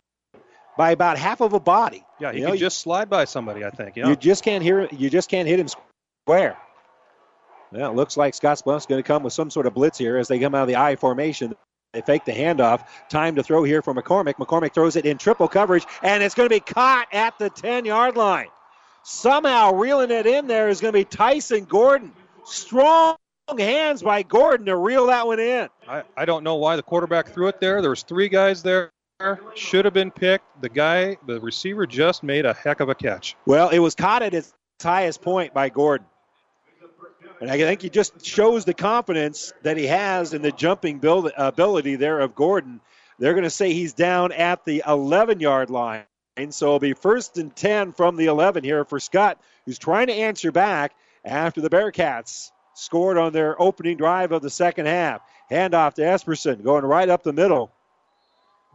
by about half of a body. Yeah, he You can know, just slide by somebody, I think. Yeah. You just can't hear. You just can't hit him square. Well, it looks like Scottsbluff's going to come with some sort of blitz here as they come out of the I formation. They fake the handoff. Time to throw here for McCormick. McCormick throws it in triple coverage, and it's going to be caught at the 10 yard line. Somehow reeling it in there is going to be Tyson Gordon. Strong hands by Gordon to reel that one in. I, I don't know why the quarterback threw it there. There was three guys there. Should have been picked. The guy, the receiver, just made a heck of a catch. Well, it was caught at its highest point by Gordon. And I think he just shows the confidence that he has in the jumping build, uh, ability there of Gordon. They're going to say he's down at the 11 yard line. So it'll be first and 10 from the 11 here for Skutt, who's trying to answer back after the Bearcats scored on their opening drive of the second half. Handoff to Epperson, going right up the middle.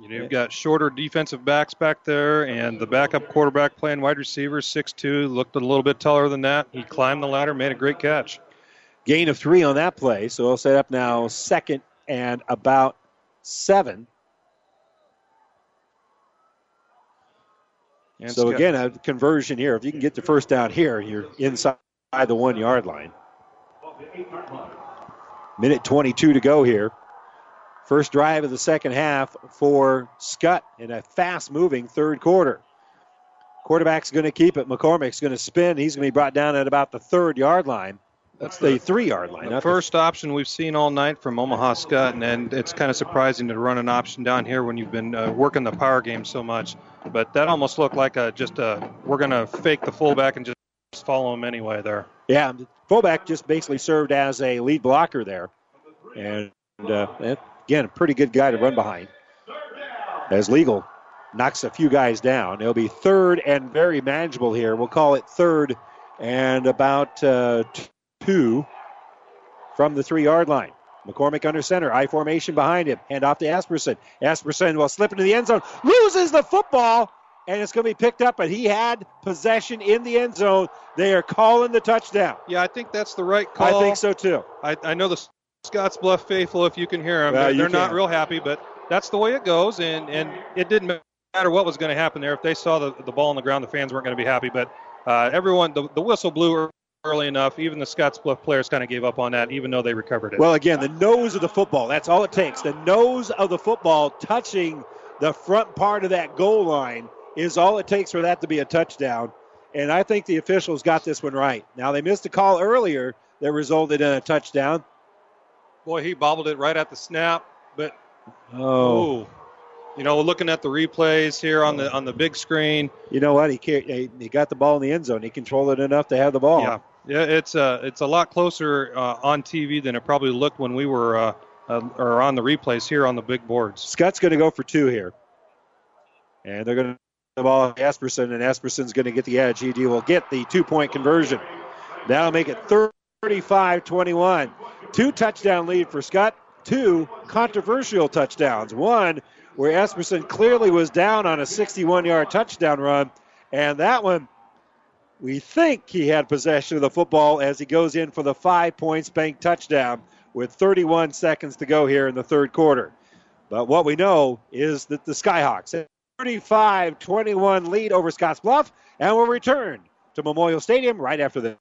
You know, you've got shorter defensive backs back there, and the backup quarterback playing wide receiver, 6'2", looked a little bit taller than that. He climbed the ladder, made a great catch. Gain of three on that play. So he'll set up now second and about seven. And so again, a conversion here. If you can get the first down here, you're inside the one yard line. Minute 22 to go here. First drive of the second half for Skutt in a fast moving third quarter. Quarterback's going to keep it. McCormick's going to spin. He's going to be brought down at about the third yard line. That's the three yard line. The first option we've seen all night from Omaha Skutt, and, and it's kind of surprising to run an option down here when you've been uh, working the power game so much. But that almost looked like a just a we're going to fake the fullback and just follow him anyway there. Yeah, fullback just basically served as a lead blocker there, and uh, again, a pretty good guy to run behind. As legal knocks a few guys down, it'll be third and very manageable here. We'll call it third and about uh, two from the three yard line. McCormick under center, I formation behind him. Hand off to Epperson. Epperson will slip into the end zone, loses the football, and it's going to be picked up. But he had possession in the end zone. They are calling the touchdown. Yeah, I think that's the right call. I think so too. I, I know the Scottsbluff faithful, if you can hear them, Well, they're, they're not real happy, but that's the way it goes. And, and it didn't matter what was going to happen there. If they saw the, the ball on the ground, the fans weren't going to be happy. But uh, everyone, the, the whistle blew early enough. Even the Scottsbluff players kind of gave up on that, even though they recovered it. Well, again, the nose of the football. That's all it takes. The nose of the football touching the front part of that goal line is all it takes for that to be a touchdown. And I think the officials got this one right. Now, they missed a call earlier that resulted in a touchdown. Boy, he bobbled it right at the snap, but Oh. ooh. you know, looking at the replays here on the on the big screen, You know what? He he he got the ball in the end zone. He controlled it enough to have the ball. Yeah, yeah, it's uh, it's a lot closer uh, on TV than it probably looked when we were uh, uh, or on the replays here on the big boards. Skutt's going to go for two here. And they're going to the ball to Epperson, and Epperson's going to get the edge. He will get the two point conversion. That'll make it 35 21. Two touchdown lead for Skutt, two controversial touchdowns. One where Epperson clearly was down on a 61 yard touchdown run, and that one. We think he had possession of the football as he goes in for the five points bank touchdown with 31 seconds to go here in the third quarter. But what we know is that the Skyhawks 35 21 lead over Scottsbluff and will return to Memorial Stadium right after this.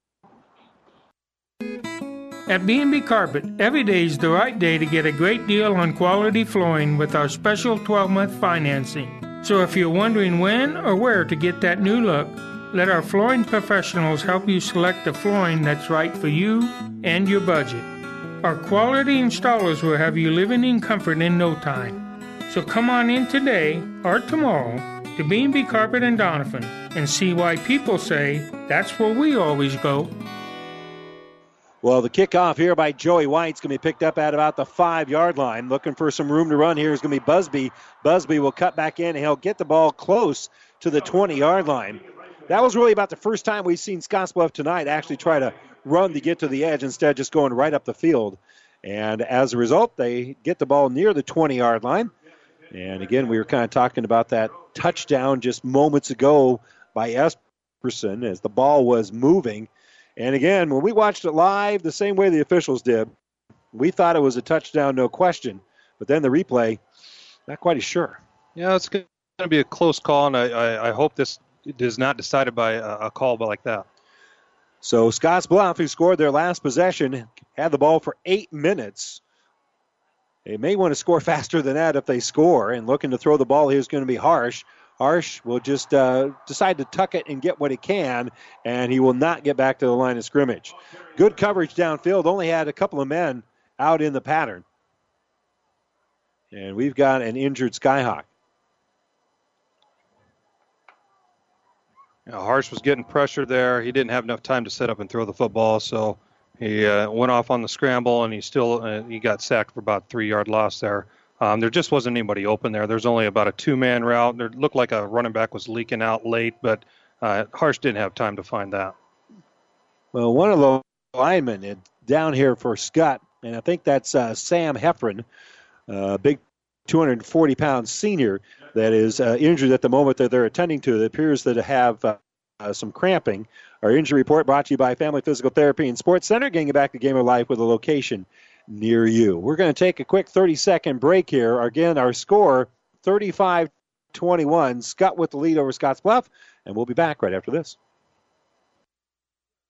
At B&B Carpet, every day is the right day to get a great deal on quality flooring with our special 12-month financing. So if you're wondering when or where to get that new look, let our flooring professionals help you select the flooring that's right for you and your budget. Our quality installers will have you living in comfort in no time. So come on in today or tomorrow to B&B Carpet and Donovan and see why people say that's where we always go. Well, the kickoff here by Joey White's going to be picked up at about the five yard line. Looking for some room to run here is going to be Busby. Busby will cut back in and he'll get the ball close to the 20 yard line. That was really about the first time we've seen Scottsbluff tonight actually try to run to get to the edge instead of just going right up the field. And as a result, they get the ball near the 20 yard line. And again, we were kind of talking about that touchdown just moments ago by Epperson as the ball was moving. And again, when we watched it live, the same way the officials did, we thought it was a touchdown, no question. But then the replay, not quite as sure. Yeah, it's going to be a close call, and I, I, I hope this is not decided by a, a call like that. So Scottsbluff, who scored their last possession, had the ball for eight minutes. They may want to score faster than that if they score, and looking to throw the ball here is going to be Harsh. Harsh will just uh, decide to tuck it and get what he can, and he will not get back to the line of scrimmage. Good coverage downfield, only had a couple of men out in the pattern. And we've got an injured Skyhawk. You know, Harsh was getting pressure there. He didn't have enough time to set up and throw the football, so he uh, went off on the scramble, and he still uh, he got sacked for about three yard loss there. Um, there just wasn't anybody open there. There's only about a two man route. There looked like a running back was leaking out late, but uh, Harsh didn't have time to find that. Well, one of the linemen down here for Skutt, and I think that's uh, Sam Heffron, a big 240 pound senior that is uh, injured at the moment that they're attending to. It appears to have uh, uh, some cramping. Our injury report brought to you by Family Physical Therapy and Sports Center, getting back to Game of Life with a location near you. We're going to take a quick 30 second break here. Again, our score 35 21. Skutt with the lead over Scottsbluff, and we'll be back right after this.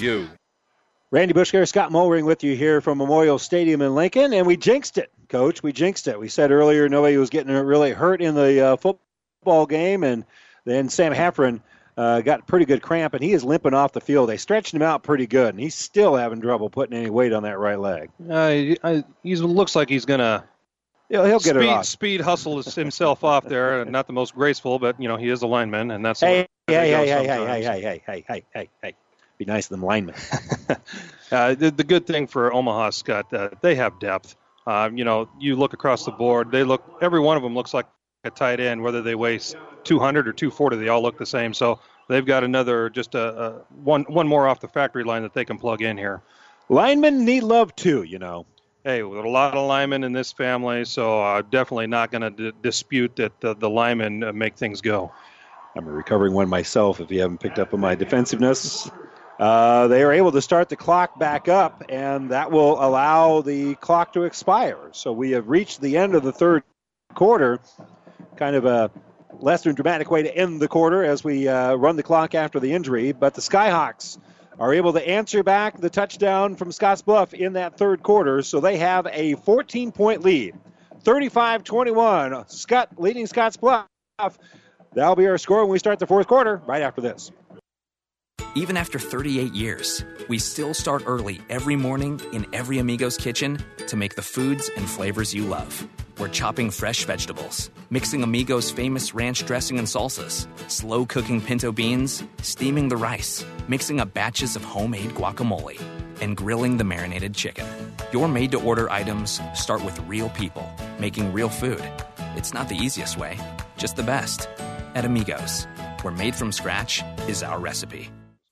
you. Randy Bushker, Scott Mulring with you here from Memorial Stadium in Lincoln, and we jinxed it, Coach. We jinxed it. We said earlier nobody was getting really hurt in the uh, football game, and then Sam Heffron uh, got pretty good cramp, and he is limping off the field. They stretched him out pretty good, and he's still having trouble putting any weight on that right leg. Uh, he looks like he's going to He'll, he'll get speed, it off. Speed hustle himself off there. Not the most graceful, but you know he is a lineman, and that's hey, the hey, hey, hey, hey, hey, hey, hey, hey, hey, hey, Be nice to them linemen. Uh, the, the good thing for Omaha, Skutt, uh, they have depth. Uh, you know, you look across the board; they look every one of them looks like a tight end, whether they weigh 200 or 240. They all look the same. So they've got another just a, a one one more off the factory line that they can plug in here. Linemen need love too, you know. Hey, with a lot of linemen in this family, so uh, definitely not going to d- dispute that the, the linemen uh, make things go. I'm a recovering one myself. If you haven't picked up on my defensiveness, uh, they are able to start the clock back up, and that will allow the clock to expire. So we have reached the end of the third quarter. Kind of a less than dramatic way to end the quarter as we uh, run the clock after the injury. But the Skyhawks are able to answer back the touchdown from Scottsbluff in that third quarter, so they have a 14 point lead. 35 21. Skutt leading Scottsbluff. That'll be our score when we start the fourth quarter, right after this. Even after 38 years, we still start early every morning in every Amigo's kitchen to make the foods and flavors you love. We're chopping fresh vegetables, mixing Amigo's famous ranch dressing and salsas, slow cooking pinto beans, steaming the rice, mixing up batches of homemade guacamole, and grilling the marinated chicken. Your made to order items start with real people making real food. It's not the easiest way, just the best. At Amigos, where made from scratch is our recipe.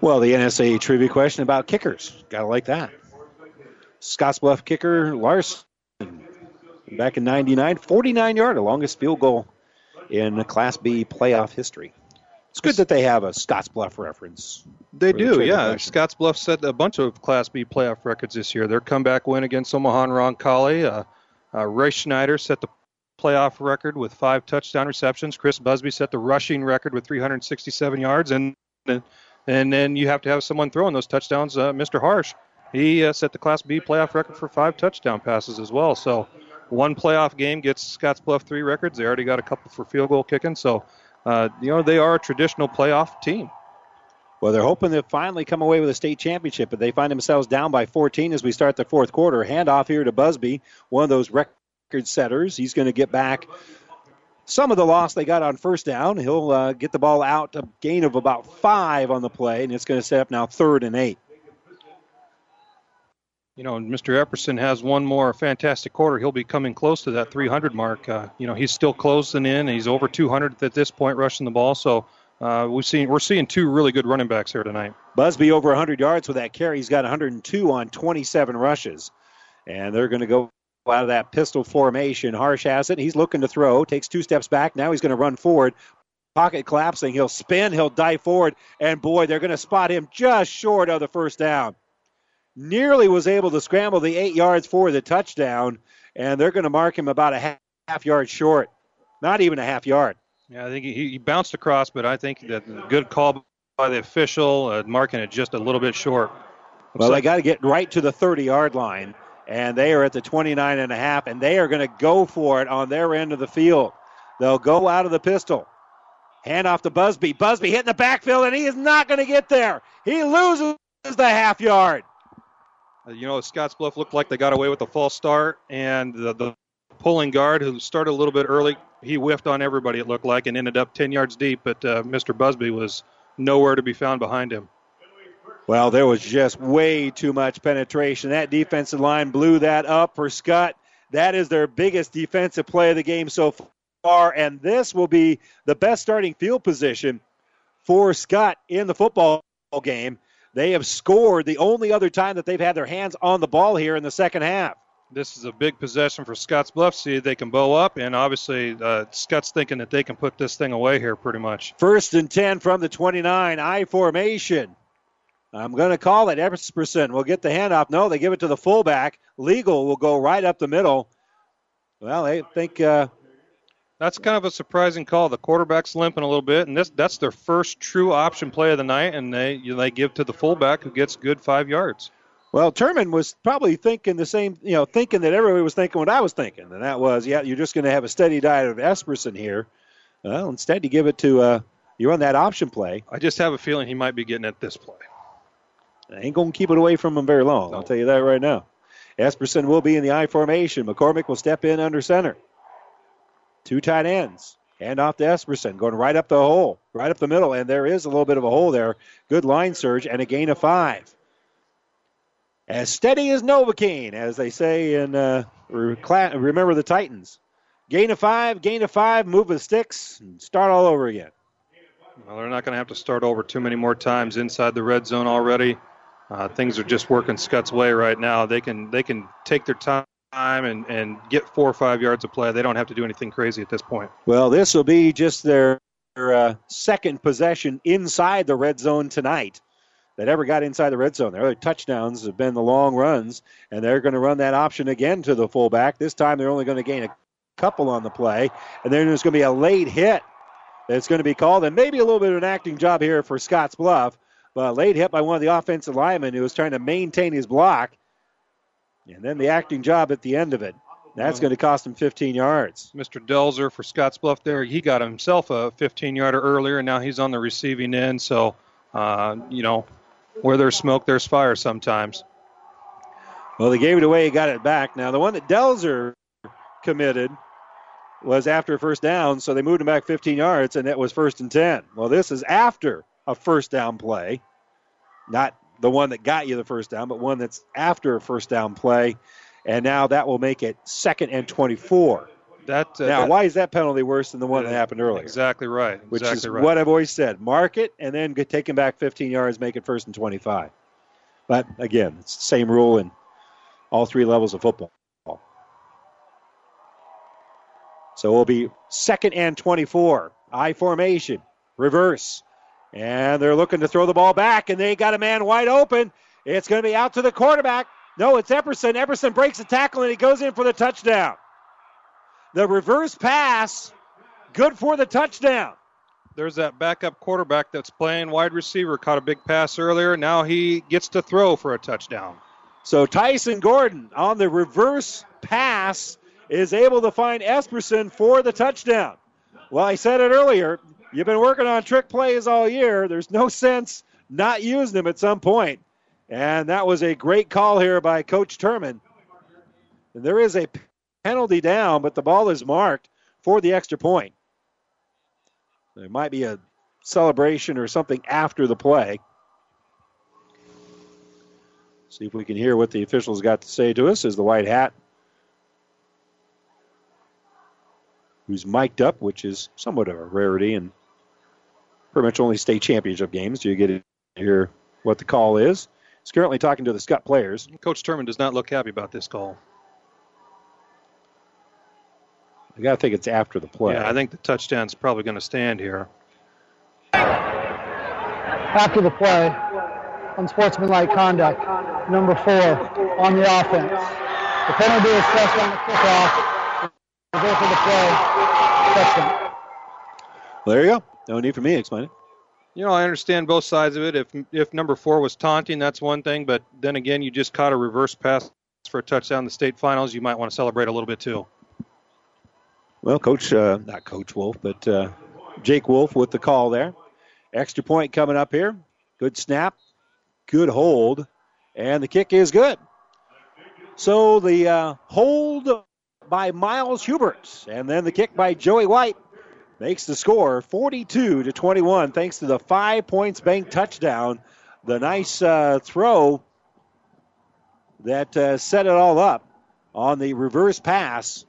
Well, the NSA trivia question about kickers. Gotta like that. Scottsbluff kicker Larson, back in 99, 49 yard, the longest field goal in Class B playoff history. It's good that they have a Scottsbluff reference. They for the do, yeah. question. Scottsbluff set a bunch of Class B playoff records this year. Their comeback win against Omaha and Roncalli. Uh, uh, Ray Schneider set the playoff record with five touchdown receptions. Chris Busby set the rushing record with 367 yards, and and then you have to have someone throwing those touchdowns. Uh, Mr. Harsh, he uh, set the Class B playoff record for five touchdown passes as well. So one playoff game gets Scottsbluff three records. They already got a couple for field goal kicking. So uh, you know they are a traditional playoff team. Well, they're hoping to finally come away with a state championship, but they find themselves down by 14 as we start the fourth quarter. Handoff here to Busby, one of those record setters. He's going to get back some of the loss they got on first down. He'll uh, get the ball out, a gain of about five on the play, and it's going to set up now third and eight. you know, Mr. Epperson has one more fantastic quarter. He'll be coming close to that 300 mark. Uh, you know, he's still closing in. He's over 200 at this point, rushing the ball. So uh, we've seen we're seeing two really good running backs here tonight. Busby over 100 yards with that carry. He's got 102 on 27 rushes. And they're going to go out of that pistol formation. Harsh has it. He's looking to throw, takes two steps back. Now he's going to run forward. Pocket collapsing. He'll spin. He'll dive forward. And boy, they're going to spot him just short of the first down. nearly was able to scramble the eight yards for the touchdown, and they're going to mark him about a half, half yard short. Not even a half yard. Yeah, I think he, he bounced across, but I think that good call by the official, uh, marking it just a little bit short. Well, they got to get right to the 30 yard line, and they are at the 29 and a half, and they are going to go for it on their end of the field. They'll go out of the pistol. Hand off to Busby. Busby hitting the backfield, and he is not going to get there. He loses the half yard. Uh, you know, Scottsbluff looked like they got away with the false start, and the, the pulling guard who started a little bit early, he whiffed on everybody, it looked like, and ended up 10 yards deep, but uh, Mr. Busby was nowhere to be found behind him. Well, there was just way too much penetration. That defensive line blew that up for Skutt. That is their biggest defensive play of the game so far, and this will be the best starting field position for Skutt in the football game. They have scored the only other time that they've had their hands on the ball here in the second half. This is a big possession for Scottsbluff. See, they can bow up, and obviously uh, Skutt's thinking that they can put this thing away here pretty much. First and 10 from the 29, I formation. I'm going to call it. Epperson will get the handoff. No, they give it to the fullback. Legal will go right up the middle. Well, I think uh, that's kind of a surprising call. The quarterback's limping a little bit, and this that's their first true option play of the night, and they you know, they give to the fullback who gets good five yards. Well, Turman was probably thinking the same, you know, thinking that everybody was thinking what I was thinking, and that was, yeah, you're just going to have a steady diet of Epperson here. Well, instead you give it to uh, you run that option play. I just have a feeling he might be getting at this play. I ain't going to keep it away from him very long. No. I'll tell you that right now. Epperson will be in the I formation. McCormick will step in under center. Two tight ends. Hand off to Epperson, going right up the hole, right up the middle, and there is a little bit of a hole there. Good line surge and a gain of five. As steady as Novocaine, as they say in uh, Remember the Titans. Gain of five, gain of five, move the sticks, and start all over again. Well, they're not going to have to start over too many more times inside the red zone already. Uh, things are just working Skutt's way right now. They can they can take their time and, and get four or five yards of play. They don't have to do anything crazy at this point. Well, this will be just their, their uh, second possession inside the red zone tonight that ever got inside the red zone. Their other touchdowns have been the long runs, and they're going to run that option again to the fullback. This time they're only going to gain a couple on the play, and then there's going to be a late hit that's going to be called, and maybe a little bit of an acting job here for Scottsbluff, but a late hit by one of the offensive linemen who was trying to maintain his block, and then the acting job at the end of it. That's going to cost him 15 yards. Mr. Delzer for Scottsbluff there, he got himself a 15 yarder earlier, and now he's on the receiving end. So, uh, you know, where there's smoke, there's fire sometimes. Well, they gave it away, he got it back. Now, the one that Delzer committed was after first down, so they moved him back 15 yards, and that was first and 10. Well, this is after a first down play, not the one that got you the first down, but one that's after a first down play, and now that will make it second and 24. That, uh, now, that, why is that penalty worse than the one that happened earlier? Exactly right. Which is right. what I've always said: mark it and then get, take him back 15 yards, make it first and 25. But again, it's the same rule in all three levels of football. So it'll be second and 24. I formation, reverse, and they're looking to throw the ball back, and they got a man wide open. It's going to be out to the quarterback. No, it's Epperson. Epperson breaks the tackle and he goes in for the touchdown. The reverse pass, good for the touchdown. There's that backup quarterback that's playing wide receiver, caught a big pass earlier. Now he gets to throw for a touchdown. So Tyson Gordon on the reverse pass is able to find Epperson for the touchdown. Well, I said it earlier. You've been working on trick plays all year. There's no sense not using them at some point. And that was a great call here by Coach Turman. And there is a penalty down, but the ball is marked for the extra point. There might be a celebration or something after the play. See if we can hear what the officials got to say to us as the white hat who's mic'd up, which is somewhat of a rarity and pretty much only state championship games do you get to hear what the call is. He's currently talking to the Skutt players. Coach Turman does not look happy about this call. I got to think it's after the play. Yeah, I think the touchdown's probably going to stand here. After the play, unsportsmanlike conduct. Number four on the offense. The penalty is pressed on the kickoff. We'll go for the play. Touchdown. There you go. No need for me to explain it. You know, I understand both sides of it. If if number four was taunting, that's one thing. But then again, you just caught a reverse pass for a touchdown in the state finals. You might want to celebrate a little bit too. Well, Coach, uh, not Coach Wolf, but uh, Jake Wolf with the call there. Extra point coming up here. Good snap, good hold, and the kick is good. So the uh, hold by Miles Hubert, and then the kick by Joey White makes the score 42 to 21 thanks to the five points bank touchdown. The nice uh, throw that uh, set it all up on the reverse pass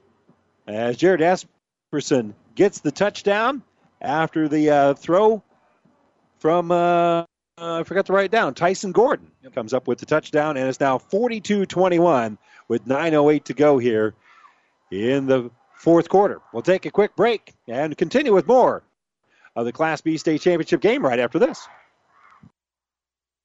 as Jared Epperson gets the touchdown after the uh, throw from, uh, I forgot to write it down, Tyson Gordon comes up with the touchdown, and it's now 42 21 with 9.08 to go here in the fourth quarter. We'll take a quick break and continue with more of the Class B state championship game right after this.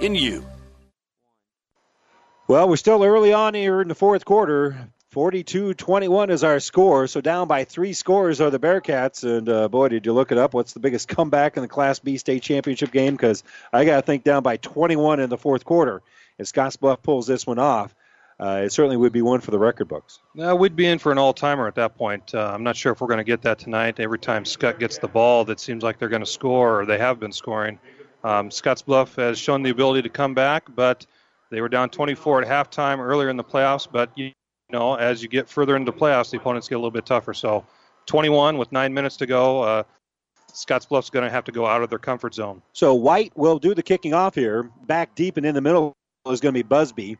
in you. Well, we're still early on here in the fourth quarter. 42 21 is our score. So down by three scores are the Bearcats. And uh, boy, did you look it up? What's the biggest comeback in the Class B state championship game? Because I got to think down by 21 in the fourth quarter. If Scottsbluff pulls this one off, uh, it certainly would be one for the record books. No, we'd be in for an all timer at that point. Uh, I'm not sure if we're going to get that tonight. Every time Skutt gets the ball, that seems like they're going to score, or they have been scoring. Um, Scottsbluff has shown the ability to come back, but they were down 24 at halftime earlier in the playoffs. But you know, as you get further into the playoffs, the opponents get a little bit tougher. So, 21 with nine minutes to go. Uh, Scottsbluff's going to have to go out of their comfort zone. So White will do the kicking off here. Back deep and in the middle is going to be Busby,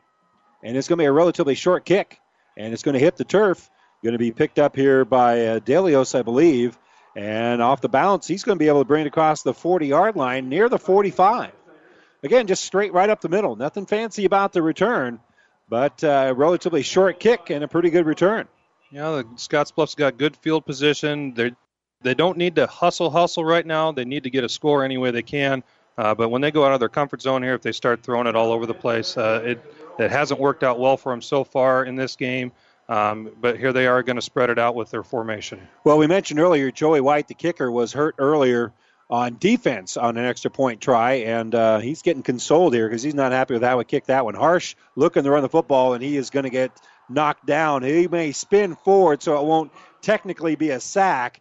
and it's going to be a relatively short kick, and it's going to hit the turf. Going to be picked up here by uh, Delios, I believe. And off the bounce, he's going to be able to bring it across the 40 yard line near the 45. Again, just straight right up the middle. Nothing fancy about the return, but a uh, relatively short kick and a pretty good return. Yeah, the Scottsbluff's got good field position. They they don't need to hustle hustle right now. They need to get a score any way they can. Uh, but when they go out of their comfort zone here, if they start throwing it all over the place, uh, it it hasn't worked out well for them so far in this game. Um, but here they are going to spread it out with their formation. Well, we mentioned earlier Joey White, the kicker, was hurt earlier on defense on an extra point try, and uh, he's getting consoled here because he's not happy with how he kicked that one. Harsh looking to run the football, and he is going to get knocked down. He may spin forward, so it won't technically be a sack,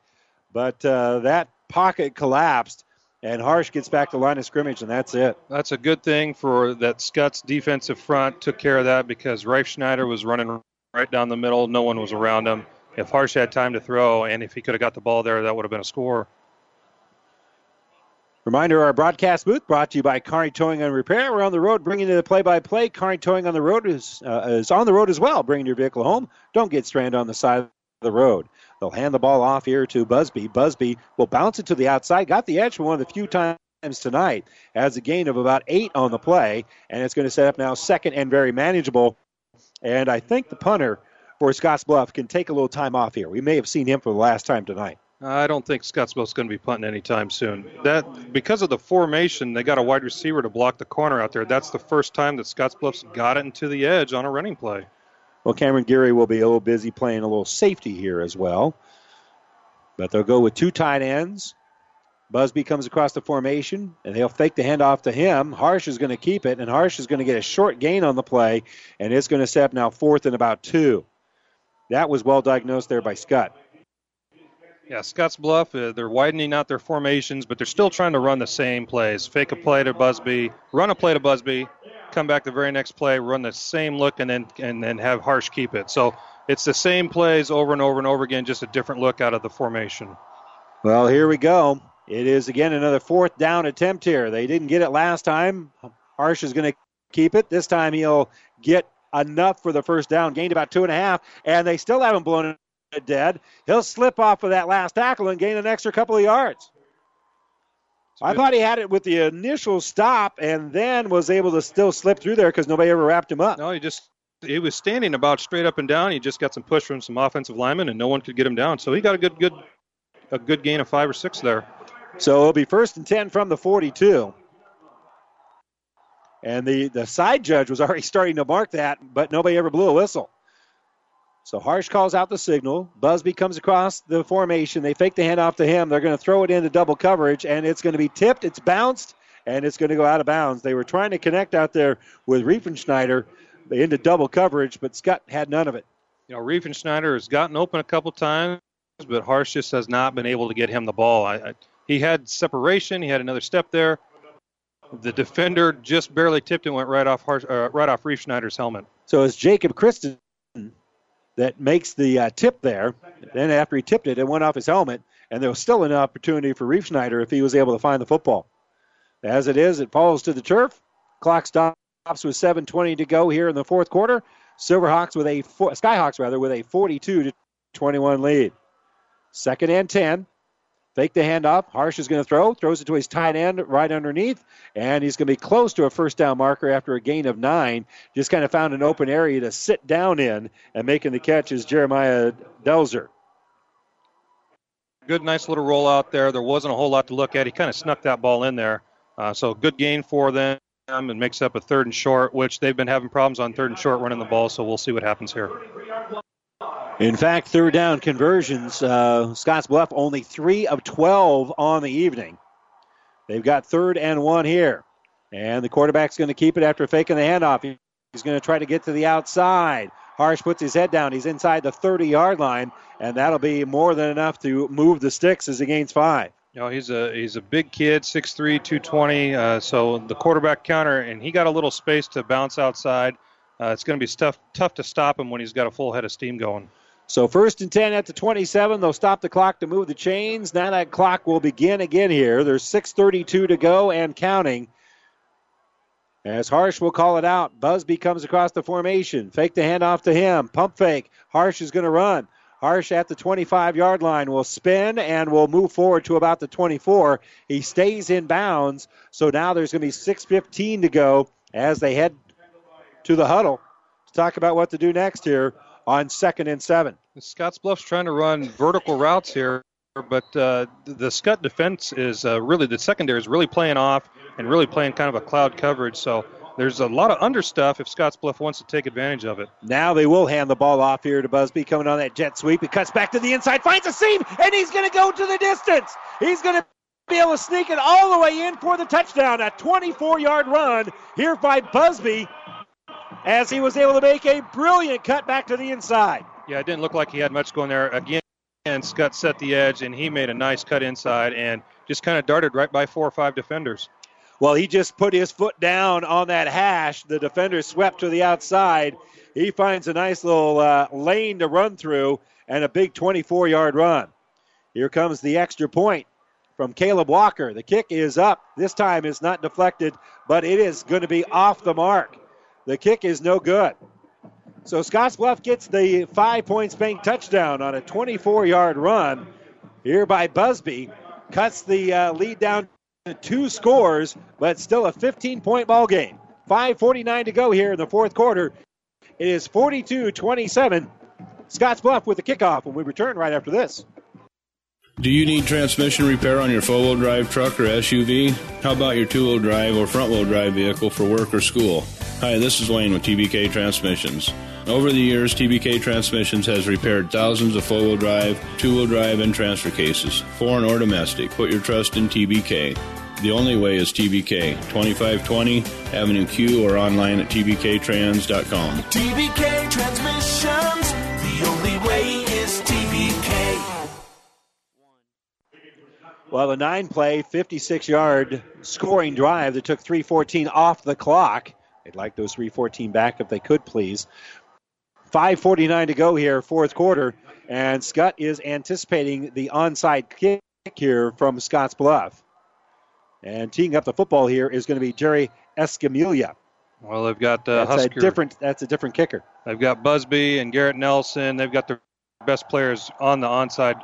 but uh, that pocket collapsed. And Harsh gets back to line of scrimmage, and that's it. That's a good thing for that Skutt's defensive front took care of that because Riefenschneider was running right down the middle. No one was around him. If Harsh had time to throw, and if he could have got the ball there, that would have been a score. Reminder our broadcast booth brought to you by Kearney Towing and Repair. We're on the road bringing you the play by play. Kearney Towing on the road is, uh, is on the road as well, bringing your vehicle home. Don't get stranded on the side of the road. They'll hand the ball off here to Busby. Busby will bounce it to the outside. Got the edge for one of the few times tonight. Has a gain of about eight on the play, and it's going to set up now second and very manageable. And I think the punter for Scottsbluff can take a little time off here. We may have seen him for the last time tonight. I don't think Scottsbluff's going to be punting anytime soon. That because of the formation, they got a wide receiver to block the corner out there. That's the first time that Scottsbluff's got it into the edge on a running play. Well, Cameron Geary will be a little busy playing a little safety here as well. But they'll go with two tight ends. Busby comes across the formation, and they'll fake the handoff to him. Harsh is going to keep it, and Harsh is going to get a short gain on the play, and it's going to set up now fourth and about two. That was well diagnosed there by Skutt. Yeah, Scottsbluff, uh, they're widening out their formations, but they're still trying to run the same plays. Fake a play to Busby, run a play to Busby, come back the very next play, run the same look, and then and then have Harsh keep it. So it's the same plays over and over and over again, just a different look out of the formation. Well, here we go. It is again another fourth down attempt here. They didn't get it last time. Harsh is going to keep it. This time he'll get enough for the first down, gained about two and a half, and they still haven't blown it dead. He'll slip off of that last tackle and gain an extra couple of yards. I thought he had it with the initial stop and then was able to still slip through there because nobody ever wrapped him up. No, he just he was standing about straight up and down. He just got some push from some offensive linemen, and no one could get him down. So he got a good good a good gain of five or six there. So it'll be first and ten from the 42. And the, the side judge was already starting to mark that, but nobody ever blew a whistle. So Harsh calls out the signal. Busby comes across the formation. They fake the handoff to him. They're going to throw it into double coverage, and it's going to be tipped. It's bounced, and it's going to go out of bounds. They were trying to connect out there with Riefenschneider into double coverage, but Skutt had none of it. You know, Riefenschneider has gotten open a couple times, but Harsh just has not been able to get him the ball. I, I, he had separation. He had another step there. The defender just barely tipped and went right off uh, right off Riefenschneider's helmet. So it's Jacob Christensen that makes the uh, tip there. Then after he tipped it, it went off his helmet, and there was still an opportunity for Riefenschneider if he was able to find the football. As it is, it falls to the turf. Clock stops with 7:20 to go here in the fourth quarter. Silverhawks with a Skyhawks rather with a 42 to 21 lead. Second and 10. Fake the handoff. Harsh is going to throw. Throws it to his tight end right underneath. And he's going to be close to a first down marker after a gain of nine. Just kind of found an open area to sit down in. And making the catch is Jeremiah Delzer. Good, nice little roll out there. There wasn't a whole lot to look at. He kind of snuck that ball in there. Uh, so good gain for them and makes up a third and short, which they've been having problems on third and short running the ball. So we'll see what happens here. In fact, third down conversions, uh, Scottsbluff only three of 12 on the evening. They've got third and one here. And the quarterback's going to keep it after faking the handoff. He's going to try to get to the outside. Harsh puts his head down. He's inside the 30 yard line, and that'll be more than enough to move the sticks as he gains five. You know, he's a he's a big kid, 6'3", 220. Uh, so the quarterback counter, and he got a little space to bounce outside. Uh, it's going to be tough tough to stop him when he's got a full head of steam going. So first and 10 at the 27. They'll stop the clock to move the chains. Now that clock will begin again here. There's 6.32 to go and counting. As Harsh will call it out, Busby comes across the formation. Fake the handoff to him. Pump fake. Harsh is going to run. Harsh at the 25 yard line will spin and will move forward to about the 24. He stays in bounds. So now there's going to be 6.15 to go as they head to the huddle to talk about what to do next here on second and seven. Scottsbluff's trying to run vertical routes here, but uh, the Skutt defense is uh, really the secondary is really playing off and really playing kind of a cloud coverage. So there's a lot of under stuff if Scottsbluff wants to take advantage of it. Now they will hand the ball off here to Busby coming on that jet sweep. He cuts back to the inside, finds a seam, and he's going to go to the distance. He's going to be able to sneak it all the way in for the touchdown. A 24 yard run here by Busby as he was able to make a brilliant cut back to the inside. Yeah, it didn't look like he had much going there. Again, Skutt set the edge, and he made a nice cut inside and just kind of darted right by four or five defenders. Well, he just put his foot down on that hash. The defender swept to the outside. He finds a nice little uh, lane to run through and a big 24 yard run. Here comes the extra point from Caleb Walker. The kick is up. This time it's not deflected, but it is going to be off the mark. The kick is no good. So Scottsbluff gets the five points bank touchdown on a 24 yard run here by Busby. Cuts the uh, lead down to two scores, but still a 15 point ball game. 5.49 to go here in the fourth quarter. It is 42 27. Scottsbluff with the kickoff when we return right after this. Do you need transmission repair on your four wheel drive truck or SUV? How about your two wheel drive or front wheel drive vehicle for work or school? Hi, this is Wayne with TBK Transmissions. Over the years, TBK Transmissions has repaired thousands of four-wheel drive, two-wheel drive, and transfer cases, foreign or domestic. Put your trust in TBK. The only way is TBK, 2520 Avenue Q or online at tbktrans.com. TBK Transmissions, Well, the nine play, 56 yard scoring drive that took 314 off the clock. They'd like those 314 back if they could, please. 5.49 to go here, fourth quarter, and Skutt is anticipating the onside kick here from Scottsbluff. And teeing up the football here is going to be Jerry Escamilla. Well, they've got uh, that's Husker. a different. That's a different kicker. They've got Busby and Garrett Nelson. They've got their best players on the onside.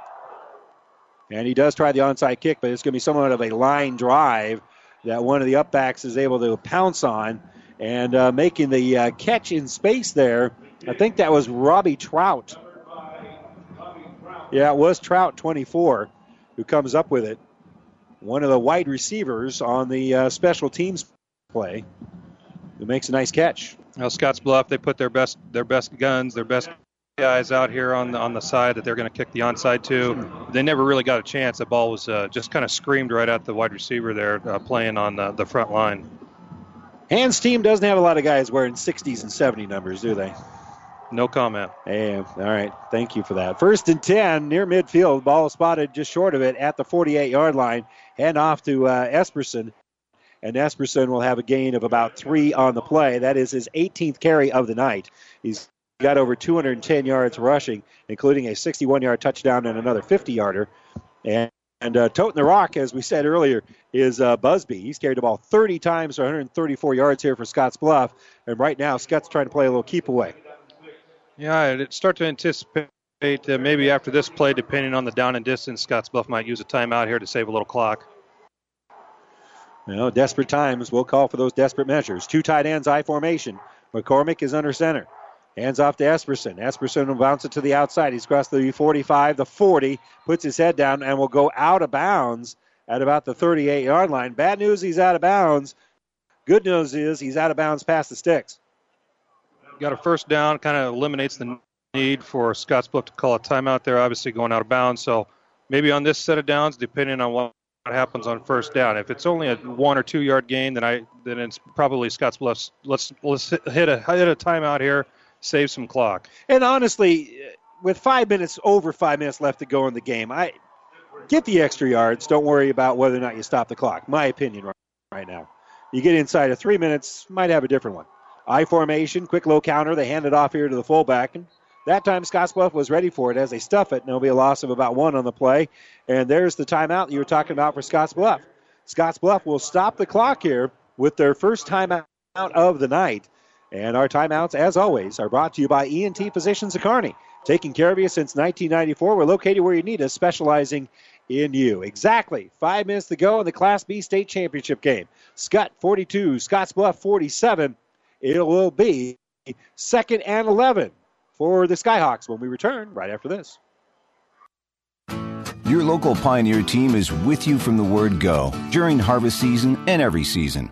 And he does try the onside kick, but it's going to be somewhat of a line drive that one of the upbacks is able to pounce on and uh, making the uh, catch in space there. I think that was Robbie Trout. Yeah, it was Trout, 24, who comes up with it. One of the wide receivers on the uh, special teams play who makes a nice catch. Now Scottsbluff, they put their best their best guns, their best guys out here on the on the side that they're going to kick the onside to. They never really got a chance. The ball was uh, just kind of screamed right at the wide receiver there, uh, playing on the, the front line. Hans team doesn't have a lot of guys wearing 60s and 70 numbers, do they? No comment. Hey, all right. Thank you for that. First and 10 near midfield. Ball spotted just short of it at the 48 yard line. Hand off to uh, Epperson. And Epperson will have a gain of about three on the play. That is his 18th carry of the night. He's got over 210 yards rushing, including a 61 yard touchdown and another 50 yarder. And, and uh, toting the rock, as we said earlier, is uh, Busby. He's carried the ball 30 times for 134 yards here for Scottsbluff. And right now, Skutt's trying to play a little keep away. Yeah, I'd start to anticipate that maybe after this play, depending on the down and distance, Scottsbluff might use a timeout here to save a little clock. Well, desperate times, we'll call for those desperate measures. Two tight ends, I formation. McCormick is under center. Hands off to Epperson. Epperson will bounce it to the outside. He's crossed the 45, the 40, puts his head down, and will go out of bounds at about the 38 yard line. Bad news, he's out of bounds. Good news is he's out of bounds past the sticks. Got a first down, kind of eliminates the need for Scottsbluff to call a timeout there, obviously going out of bounds. So maybe on this set of downs, depending on what happens on first down. If it's only a one or two yard gain, then I then it's probably Scottsbluff's. Let's let's hit a hit a timeout here, save some clock. And honestly, uh, with five minutes over five minutes left to go in the game, I get the extra yards. Don't worry about whether or not you stop the clock. My opinion right, right now. You get inside of three minutes, might have a different one. I formation, quick low counter. They hand it off here to the fullback. And that time, Scottsbluff was ready for it as they stuff it, and there'll be a loss of about one on the play. And there's the timeout you were talking about for Scottsbluff. Scottsbluff will stop the clock here with their first timeout of the night. And our timeouts, as always, are brought to you by ENT Physicians of Kearney. Taking care of you since 1994. We're located where you need us, specializing in you. Exactly five minutes to go in the Class B state championship game. Skutt 42, Scottsbluff 47. It will be second and 11 for the Skyhawks when we return right after this. Your local Pioneer team is with you from the word go during harvest season and every season.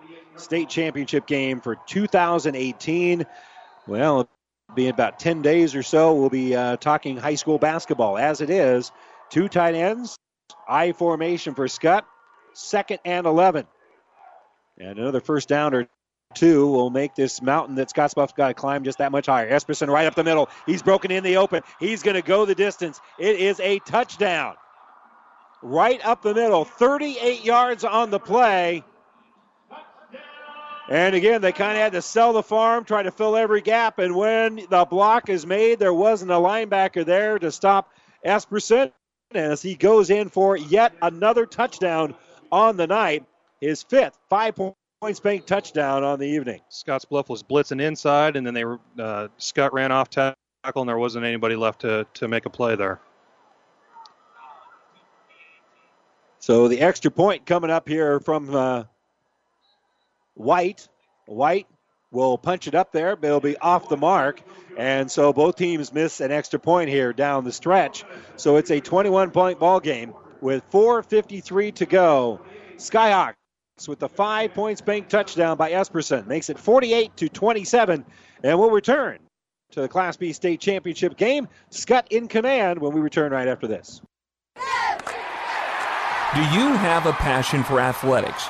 state championship game for 2018. Well, be about 10 days or so, we'll be uh, talking high school basketball. As it is, two tight ends, I formation for Skutt, second and 11. And another first down or two will make this mountain that Scottsbluff's got to climb just that much higher. Epperson right up the middle. He's broken in the open. He's going to go the distance. It is a touchdown. Right up the middle, 38 yards on the play. And again, they kind of had to sell the farm, try to fill every gap. And when the block is made, there wasn't a linebacker there to stop Epperson as he goes in for yet another touchdown on the night. His fifth five points bank touchdown on the evening. Scottsbluff was blitzing inside, and then they uh, Skutt ran off tackle, and there wasn't anybody left to, to make a play there. So the extra point coming up here from uh, White. White will punch it up there, but it'll be off the mark. And so both teams miss an extra point here down the stretch. So it's a 21 point ball game with 4.53 to go. Skyhawks with the five points bank touchdown by Epperson makes it 48 to 27. And we'll return to the Class B state championship game. Skutt in command when we return right after this. Do you have a passion for athletics?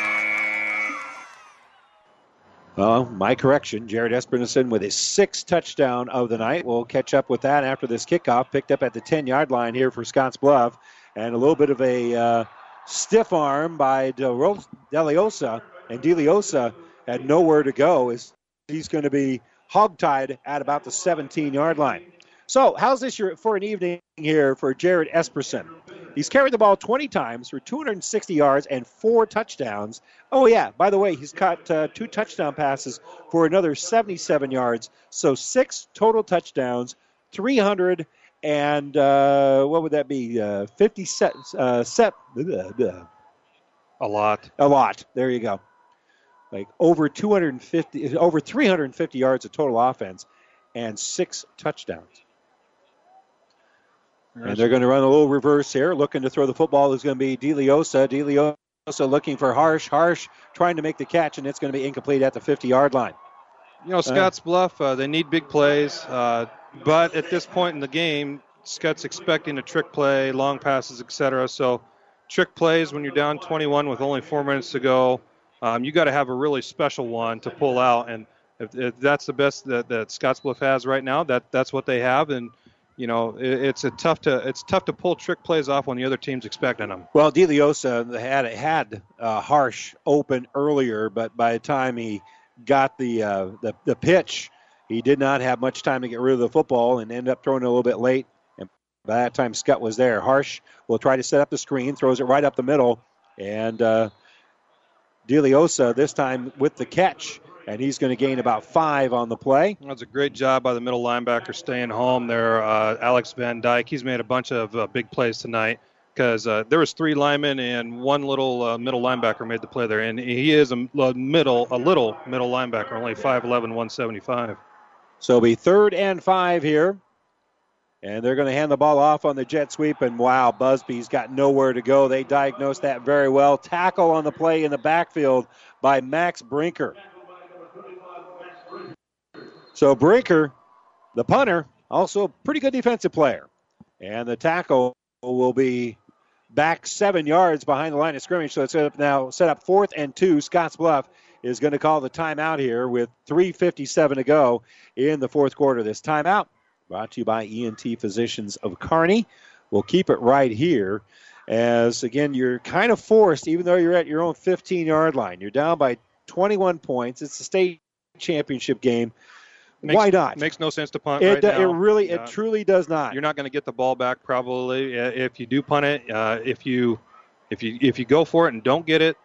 Well, my correction. Jared Epperson with his sixth touchdown of the night. We'll catch up with that after this kickoff. Picked up at the 10 yard line here for Scottsbluff. And a little bit of a uh, stiff arm by Deliosa. And Deliosa had nowhere to go. Is He's going to be hogtied at about the 17 yard line. So, how's this for an evening here for Jared Epperson? He's carried the ball 20 times for 260 yards and four touchdowns. Oh, yeah, by the way, he's caught uh, two touchdown passes for another 77 yards. So six total touchdowns, 300 and uh, what would that be? Uh, 50 set, uh, set, a lot. A lot. There you go. Like over 250, over 350 yards of total offense and six touchdowns. And they're going to run a little reverse here. Looking to throw the football is going to be DeLiosa. DeLiosa looking for Harsh. Harsh trying to make the catch, and it's going to be incomplete at the 50 yard line. You know, Scott's uh, Bluff, uh, they need big plays. Uh, but at this point in the game, Skutt's expecting a trick play, long passes, etc. So, trick plays when you're down 21 with only four minutes to go, um, you got to have a really special one to pull out. And if, if that's the best that, that Scottsbluff has right now, that that's what they have. And you know, it's a tough to it's tough to pull trick plays off when the other team's expecting them. Well, DeLiosa had had uh, Harsh open earlier, but by the time he got the, uh, the the pitch, he did not have much time to get rid of the football and ended up throwing it a little bit late. And by that time, Skutt was there. Harsh will try to set up the screen, throws it right up the middle, and uh, DeLiosa this time with the catch and he's going to gain about five on the play. That's a great job by the middle linebacker staying home there, uh, Alex Van Dyke. He's made a bunch of uh, big plays tonight because uh, there was three linemen and one little uh, middle linebacker made the play there, and he is a, middle, a little middle linebacker, only 5'11", 175. So it'll be third and five here. And they're going to hand the ball off on the jet sweep. And wow, Busby's got nowhere to go. They diagnosed that very well. Tackle on the play in the backfield by Max Brinker. So Brinker, the punter, also a pretty good defensive player. And the tackle will be back seven yards behind the line of scrimmage. So it's set up now set up fourth and two. Scottsbluff is going to call the timeout here with 3.57 to go in the fourth quarter. This timeout brought to you by ENT Physicians of Kearney. We'll keep it right here as, again, you're kind of forced, even though you're at your own 15 yard line. You're down by 21 points. It's a state championship game. Makes, Why not? Makes no sense to punt it, right It really, it truly does not. You're not going to get the ball back probably if you do punt it. Uh, if you, if you, if you go for it and don't get it,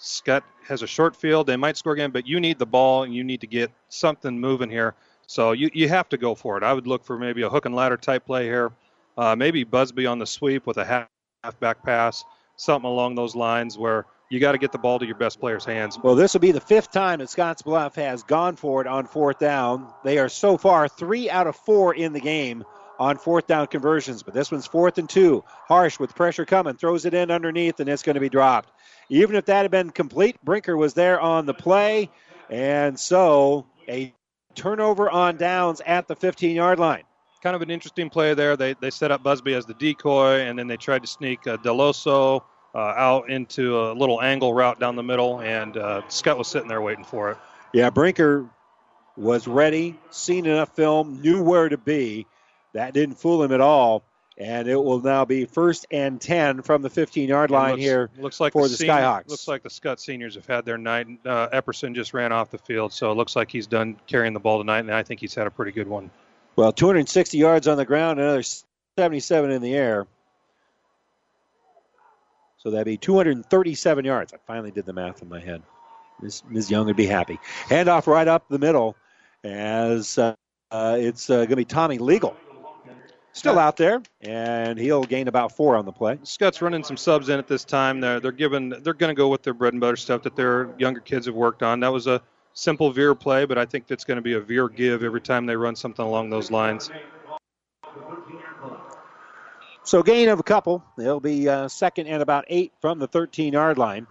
Skutt has a short field. They might score again, but you need the ball and you need to get something moving here. So you, you have to go for it. I would look for maybe a hook and ladder type play here. Uh, maybe Busby on the sweep with a half, half back pass, something along those lines where you got to get the ball to your best player's hands. Well, this will be the fifth time that Scottsbluff has gone for it on fourth down. They are so far three out of four in the game on fourth down conversions, but this one's fourth and two. Harsh with pressure coming, throws it in underneath, and it's going to be dropped. Even if that had been complete, Brinker was there on the play, and so a turnover on downs at the 15 yard line. Kind of an interesting play there. They, they set up Busby as the decoy, and then they tried to sneak uh, Deloso uh, out into a little angle route down the middle, and uh, Skutt was sitting there waiting for it. Yeah, Brinker was ready, seen enough film, knew where to be. That didn't fool him at all. And it will now be first and 10 from the 15 yard line looks, here looks like for the, the senior, Skyhawks. Looks like the Skutt seniors have had their night. Uh, Epperson just ran off the field, so it looks like he's done carrying the ball tonight, and I think he's had a pretty good one. Well, 260 yards on the ground, another 77 in the air. So that'd be 237 yards. I finally did the math in my head. Ms. Ms. Young would be happy. Handoff right up the middle as uh, uh, it's uh, going to be Tommy Legal. Still out there, and he'll gain about four on the play. Skutt's running some subs in at this time. They're they're giving they're going to go with their bread and butter stuff that their younger kids have worked on. That was a simple veer play, but I think it's going to be a veer give every time they run something along those lines. So gain of a couple. They'll be uh, second and about eight from the 13 yard line.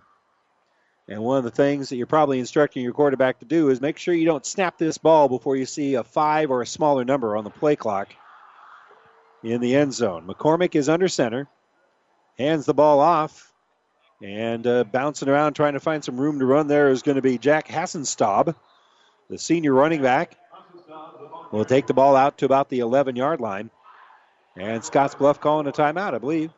And one of the things that you're probably instructing your quarterback to do is make sure you don't snap this ball before you see a five or a smaller number on the play clock in the end zone. McCormick is under center, hands the ball off, and uh, bouncing around trying to find some room to run there is going to be Jack Hassenstab, the senior running back. Will take the ball out to about the 11 yard line. And Scottsbluff calling a timeout, I believe.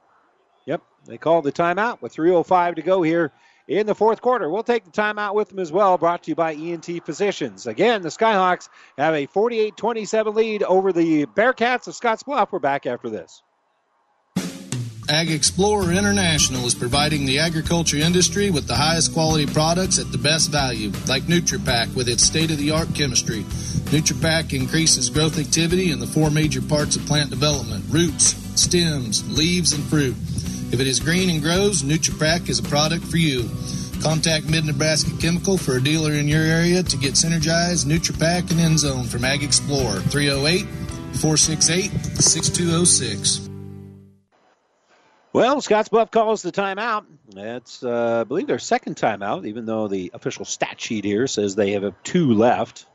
Yep, they called the timeout with 3.05 to go here in the fourth quarter. We'll take the timeout with them as well, brought to you by ENT Physicians. Again, the Skyhawks have a 48 27 lead over the Bearcats of Scottsbluff. We're back after this. AgXplore International is providing the agriculture industry with the highest quality products at the best value, like NutriPack with its state-of-the-art chemistry. NutriPack increases growth activity in the four major parts of plant development: roots, stems, leaves, and fruit. If it is green and grows, NutriPack is a product for you. Contact Mid Nebraska Chemical for a dealer in your area to get Synergized, NutriPack, and Endzone from AgXplore 308 468 6206. Well, Scottsbluff calls the timeout. That's, uh, I believe, their second timeout, even though the official stat sheet here says they have two left.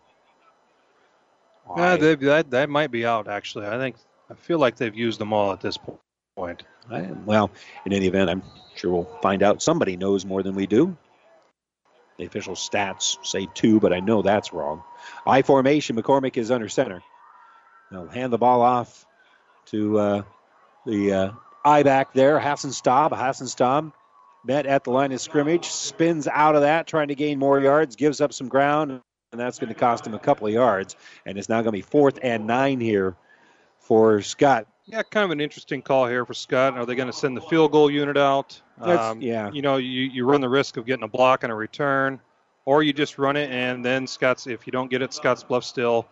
Yeah, they, that that might be out actually. I think I feel like they've used them all at this point. I, well, in any event, I'm sure we'll find out. Somebody knows more than we do. The official stats say two, but I know that's wrong. I formation. McCormick is under center. They'll hand the ball off to uh, the uh, I back there. Hassenstab. Hassan Staub met at the line of scrimmage, spins out of that, trying to gain more yards, gives up some ground, and that's going to cost him a couple of yards. And it's now going to be fourth and nine here for Skutt. Yeah, kind of an interesting call here for Skutt. Are they going to send the field goal unit out? Um, yeah. You know, you, you run the risk of getting a block and a return, or you just run it, and then Scott's, if you don't get it, Scottsbluff still,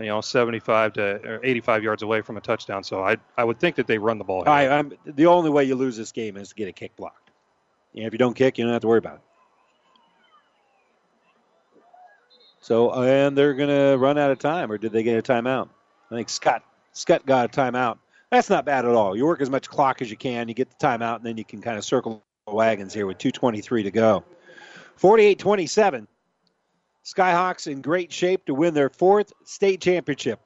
you know, 75 to or 85 yards away from a touchdown. So I I would think that they run the ball. Here. I, I'm, the only way you lose this game is to get a kick blocked. And if you don't kick, you don't have to worry about it. So, and they're going to run out of time, or did they get a timeout? I think Skutt Skutt got a timeout. That's not bad at all. You work as much clock as you can. You get the timeout, and then you can kind of circle wagons here with 2.23 to go. 48 27. Skyhawks in great shape to win their fourth state championship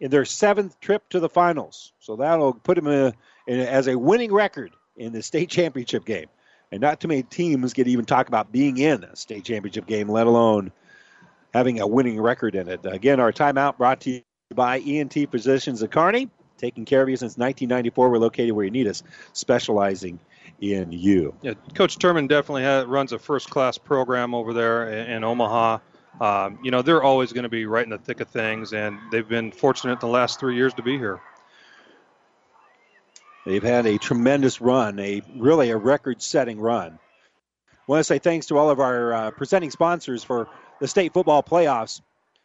in their seventh trip to the finals. So that'll put them uh, in a, in a, as a winning record in the state championship game. And not too many teams get even talk about being in a state championship game, let alone having a winning record in it. Again, our timeout brought to you by ENT Physicians of Kearney, taking care of you since 1994. We're located where you need us, specializing in you. Yeah, Coach Turman definitely has, runs a first-class program over there in, in Omaha. Um, you know, they're always going to be right in the thick of things, and they've been fortunate the last three years to be here. They've had a tremendous run, a really a record-setting run. I want to say thanks to all of our uh, presenting sponsors for the state football playoffs.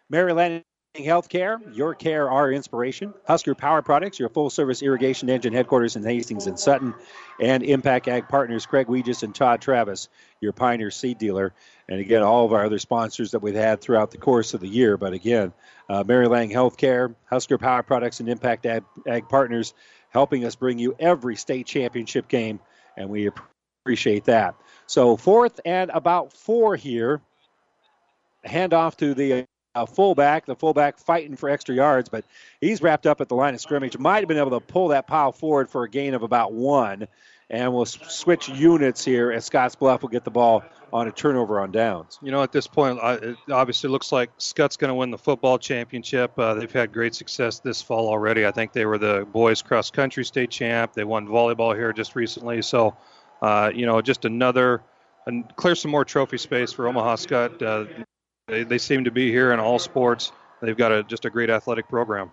Mary Lanning Healthcare, your care, our inspiration. Husker Power Products, your full-service irrigation engine headquarters in Hastings and Sutton, and Impact Ag Partners, Craig Weegis and Todd Travis, your Pioneer seed dealer. And again, all of our other sponsors that we've had throughout the course of the year. But again, uh, Mary Lanning Healthcare, Husker Power Products, and Impact Ag, Ag Partners helping us bring you every state championship game, and we appreciate that. So fourth and about four here. Hand off to the uh, fullback. The fullback fighting for extra yards, but he's wrapped up at the line of scrimmage. Might have been able to pull that pile forward for a gain of about one. And we'll switch units here as Scottsbluff will get the ball on a turnover on downs. You know, at this point, it obviously looks like Skutt's going to win the football championship. Uh, they've had great success this fall already. I think they were the boys cross country state champ. They won volleyball here just recently. So, uh, you know, just another and clear some more trophy space for Omaha Skutt. Uh, they, they seem to be here in all sports. They've got a, just a great athletic program.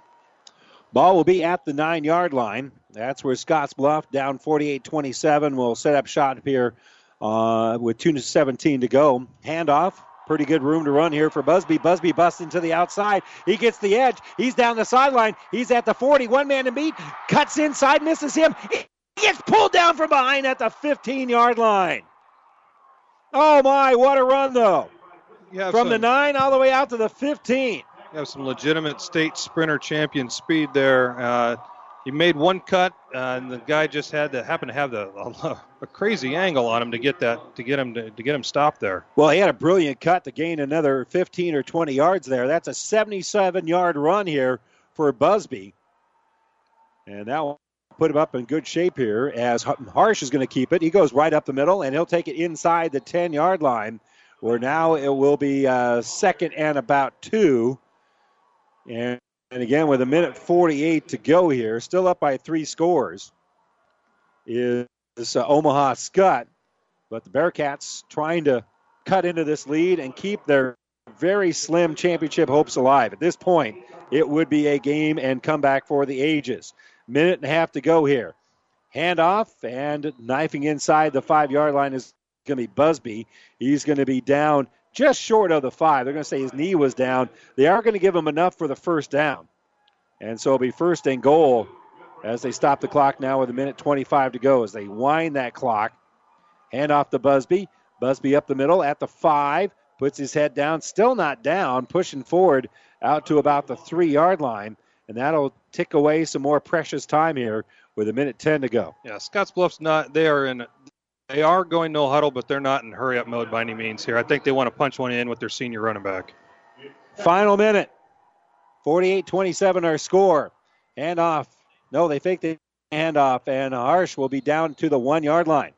Ball will be at the nine yard line. That's where Scottsbluff, down 48 27, will set up shot here uh, with 2.17 to go. Handoff. Pretty good room to run here for Busby. Busby busting to the outside. He gets the edge. He's down the sideline. He's at the 40. One man to beat. Cuts inside, misses him. He gets pulled down from behind at the 15 yard line. Oh my, what a run, though. From the nine all the way out to the 15. You have some legitimate state sprinter champion speed there. Uh, he made one cut, uh, and the guy just had to happen to have the a, a crazy angle on him to get that to get him to, to get him stopped there. Well, he had a brilliant cut to gain another 15 or 20 yards there. That's a 77 yard run here for Busby. And that will put him up in good shape here as Harsh is going to keep it. He goes right up the middle and he'll take it inside the 10 yard line where now it will be uh, second and about two. And, and again, with a minute 48 to go here, still up by three scores, is uh, Omaha Skutt. But the Bearcats trying to cut into this lead and keep their very slim championship hopes alive. At this point, it would be a game and comeback for the ages. Minute and a half to go here. Handoff and knifing inside the five yard line is going to be Busby. He's going to be down just short of the five. They're going to say his knee was down. They are going to give him enough for the first down. And so it'll be first and goal as they stop the clock now with a minute 25 to go as they wind that clock. Hand off to Busby. Busby up the middle at the five, puts his head down, still not down, pushing forward out to about the three yard line. And that'll tick away some more precious time here with a minute 10 to go. Yeah, Scottsbluff's not. They are in. They are going no huddle, but they're not in hurry up mode by any means here. I think they want to punch one in with their senior running back. Final minute. 48 27 our score. Hand off. No, they fake the handoff, and Harsh will be down to the one yard line.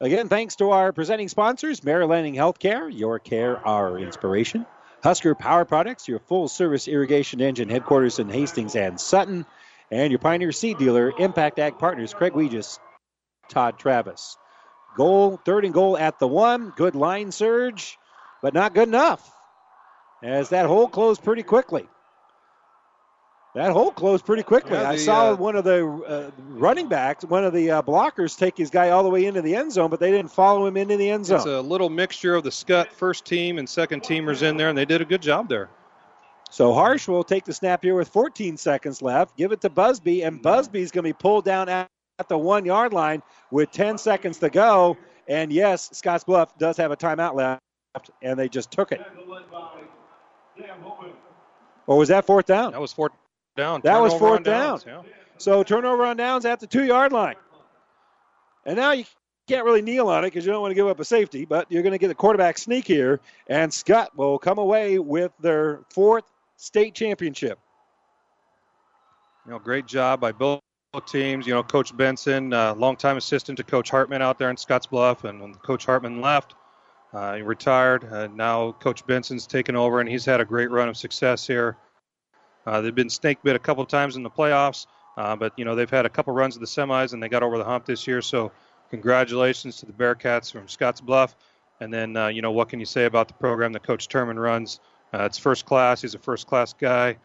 Again, thanks to our presenting sponsors, Mary Lanning Healthcare, your care, our inspiration. Husker Power Products, your full service irrigation engine headquarters in Hastings and Sutton. And your Pioneer Seed Dealer, Impact Ag Partners, Craig Weegis, Todd Travis. Goal, third and goal at the one. Good line surge, but not good enough. As that hole closed pretty quickly. That hole closed pretty quickly. Yeah, I saw uh, one of the uh, running backs, one of the uh, blockers, take his guy all the way into the end zone, but they didn't follow him into the end zone. It's a little mixture of the Skutt first team and second teamers in there, and they did a good job there. So Harsh will take the snap here with 14 seconds left. Give it to Busby, and Busby's going to be pulled down at, at the one yard line with 10 seconds to go. And yes, Scottsbluff does have a timeout left, and they just took it. Or was that fourth down? That was fourth down. That was fourth on down. downs, yeah. So turnover on downs at the two yard line. And now you can't really kneel on it because you don't want to give up a safety, but you're going to get a quarterback sneak here, and Skutt will come away with their fourth state championship. You know, great job by both teams. You know, Coach Benson, uh, longtime assistant to Coach Hartman out there in Scottsbluff, and when Coach Hartman left, uh, he retired. Uh, now Coach Benson's taken over, and he's had a great run of success here. Uh, they've been snake bit a couple times in the playoffs, uh, but you know they've had a couple runs of the semis, and they got over the hump this year. So, congratulations to the Bearcats from Scottsbluff. And then, uh, you know, what can you say about the program that Coach Turman runs? Uh, it's first class. He's a first class guy.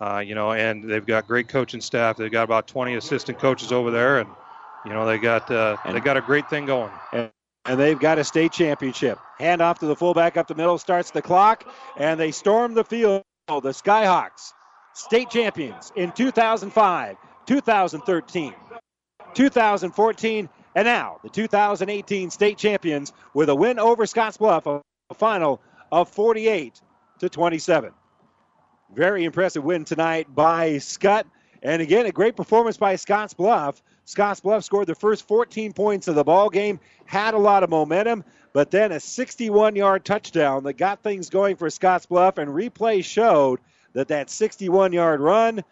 Uh, you know, and they've got great coaching staff. They've got about 20 assistant coaches over there, and you know they got uh, they got a great thing going. And, and they've got a state championship. Hand off to the fullback up the middle, starts the clock, and they storm the field. The Skyhawks, state champions in 2005, 2013, 2014, and now the 2018 state champions with a win over Scottsbluff, a a final of 48 to 27. Very impressive win tonight by Skutt. And again, a great performance by Scottsbluff. Scotts Bluff scored the first 14 points of the ball game, had a lot of momentum, but then a 61-yard touchdown that got things going for Scottsbluff. And replay showed that that 61-yard run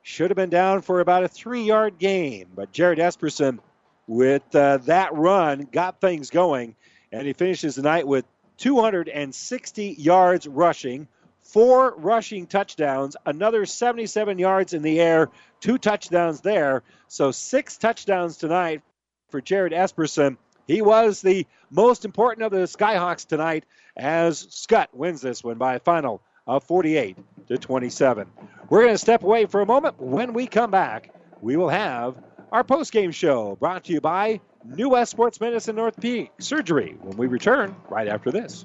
should have been down for about a three-yard gain. But Jared Epperson, with uh, that run, got things going, and he finishes the night with 260 yards rushing, four rushing touchdowns, another 77 yards in the air, two touchdowns there. So six touchdowns tonight for Jared Epperson. He was the most important of the Skyhawks tonight as Skutt wins this one by a final of 48 to 27. We're going to step away for a moment. When we come back, we will have our post-game show brought to you by New West Sports Medicine Orthopedic Surgery when we return right after this.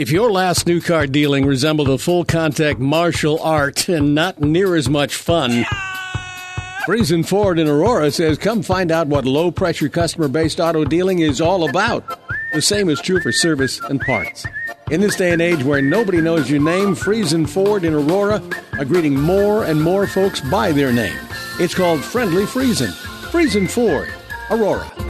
If your last new car dealing resembled a full contact martial art and not near as much fun, Friesen Ford in Aurora says come find out what low pressure customer based auto dealing is all about. The same is true for service and parts. In this day and age where nobody knows your name, Friesen Ford in Aurora are greeting more and more folks by their name. It's called Friendly Friesen. Friesen Ford, Aurora.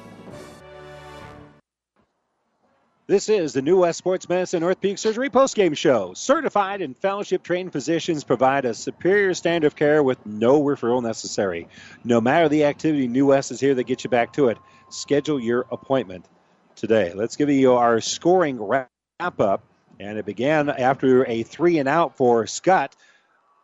This is the New West Sports Medicine North Peak Surgery postgame show. Certified and fellowship trained physicians provide a superior standard of care with no referral necessary. No matter the activity, New West is here to get you back to it. Schedule your appointment today. Let's give you our scoring wrap up. And it began after a three and out for Skutt.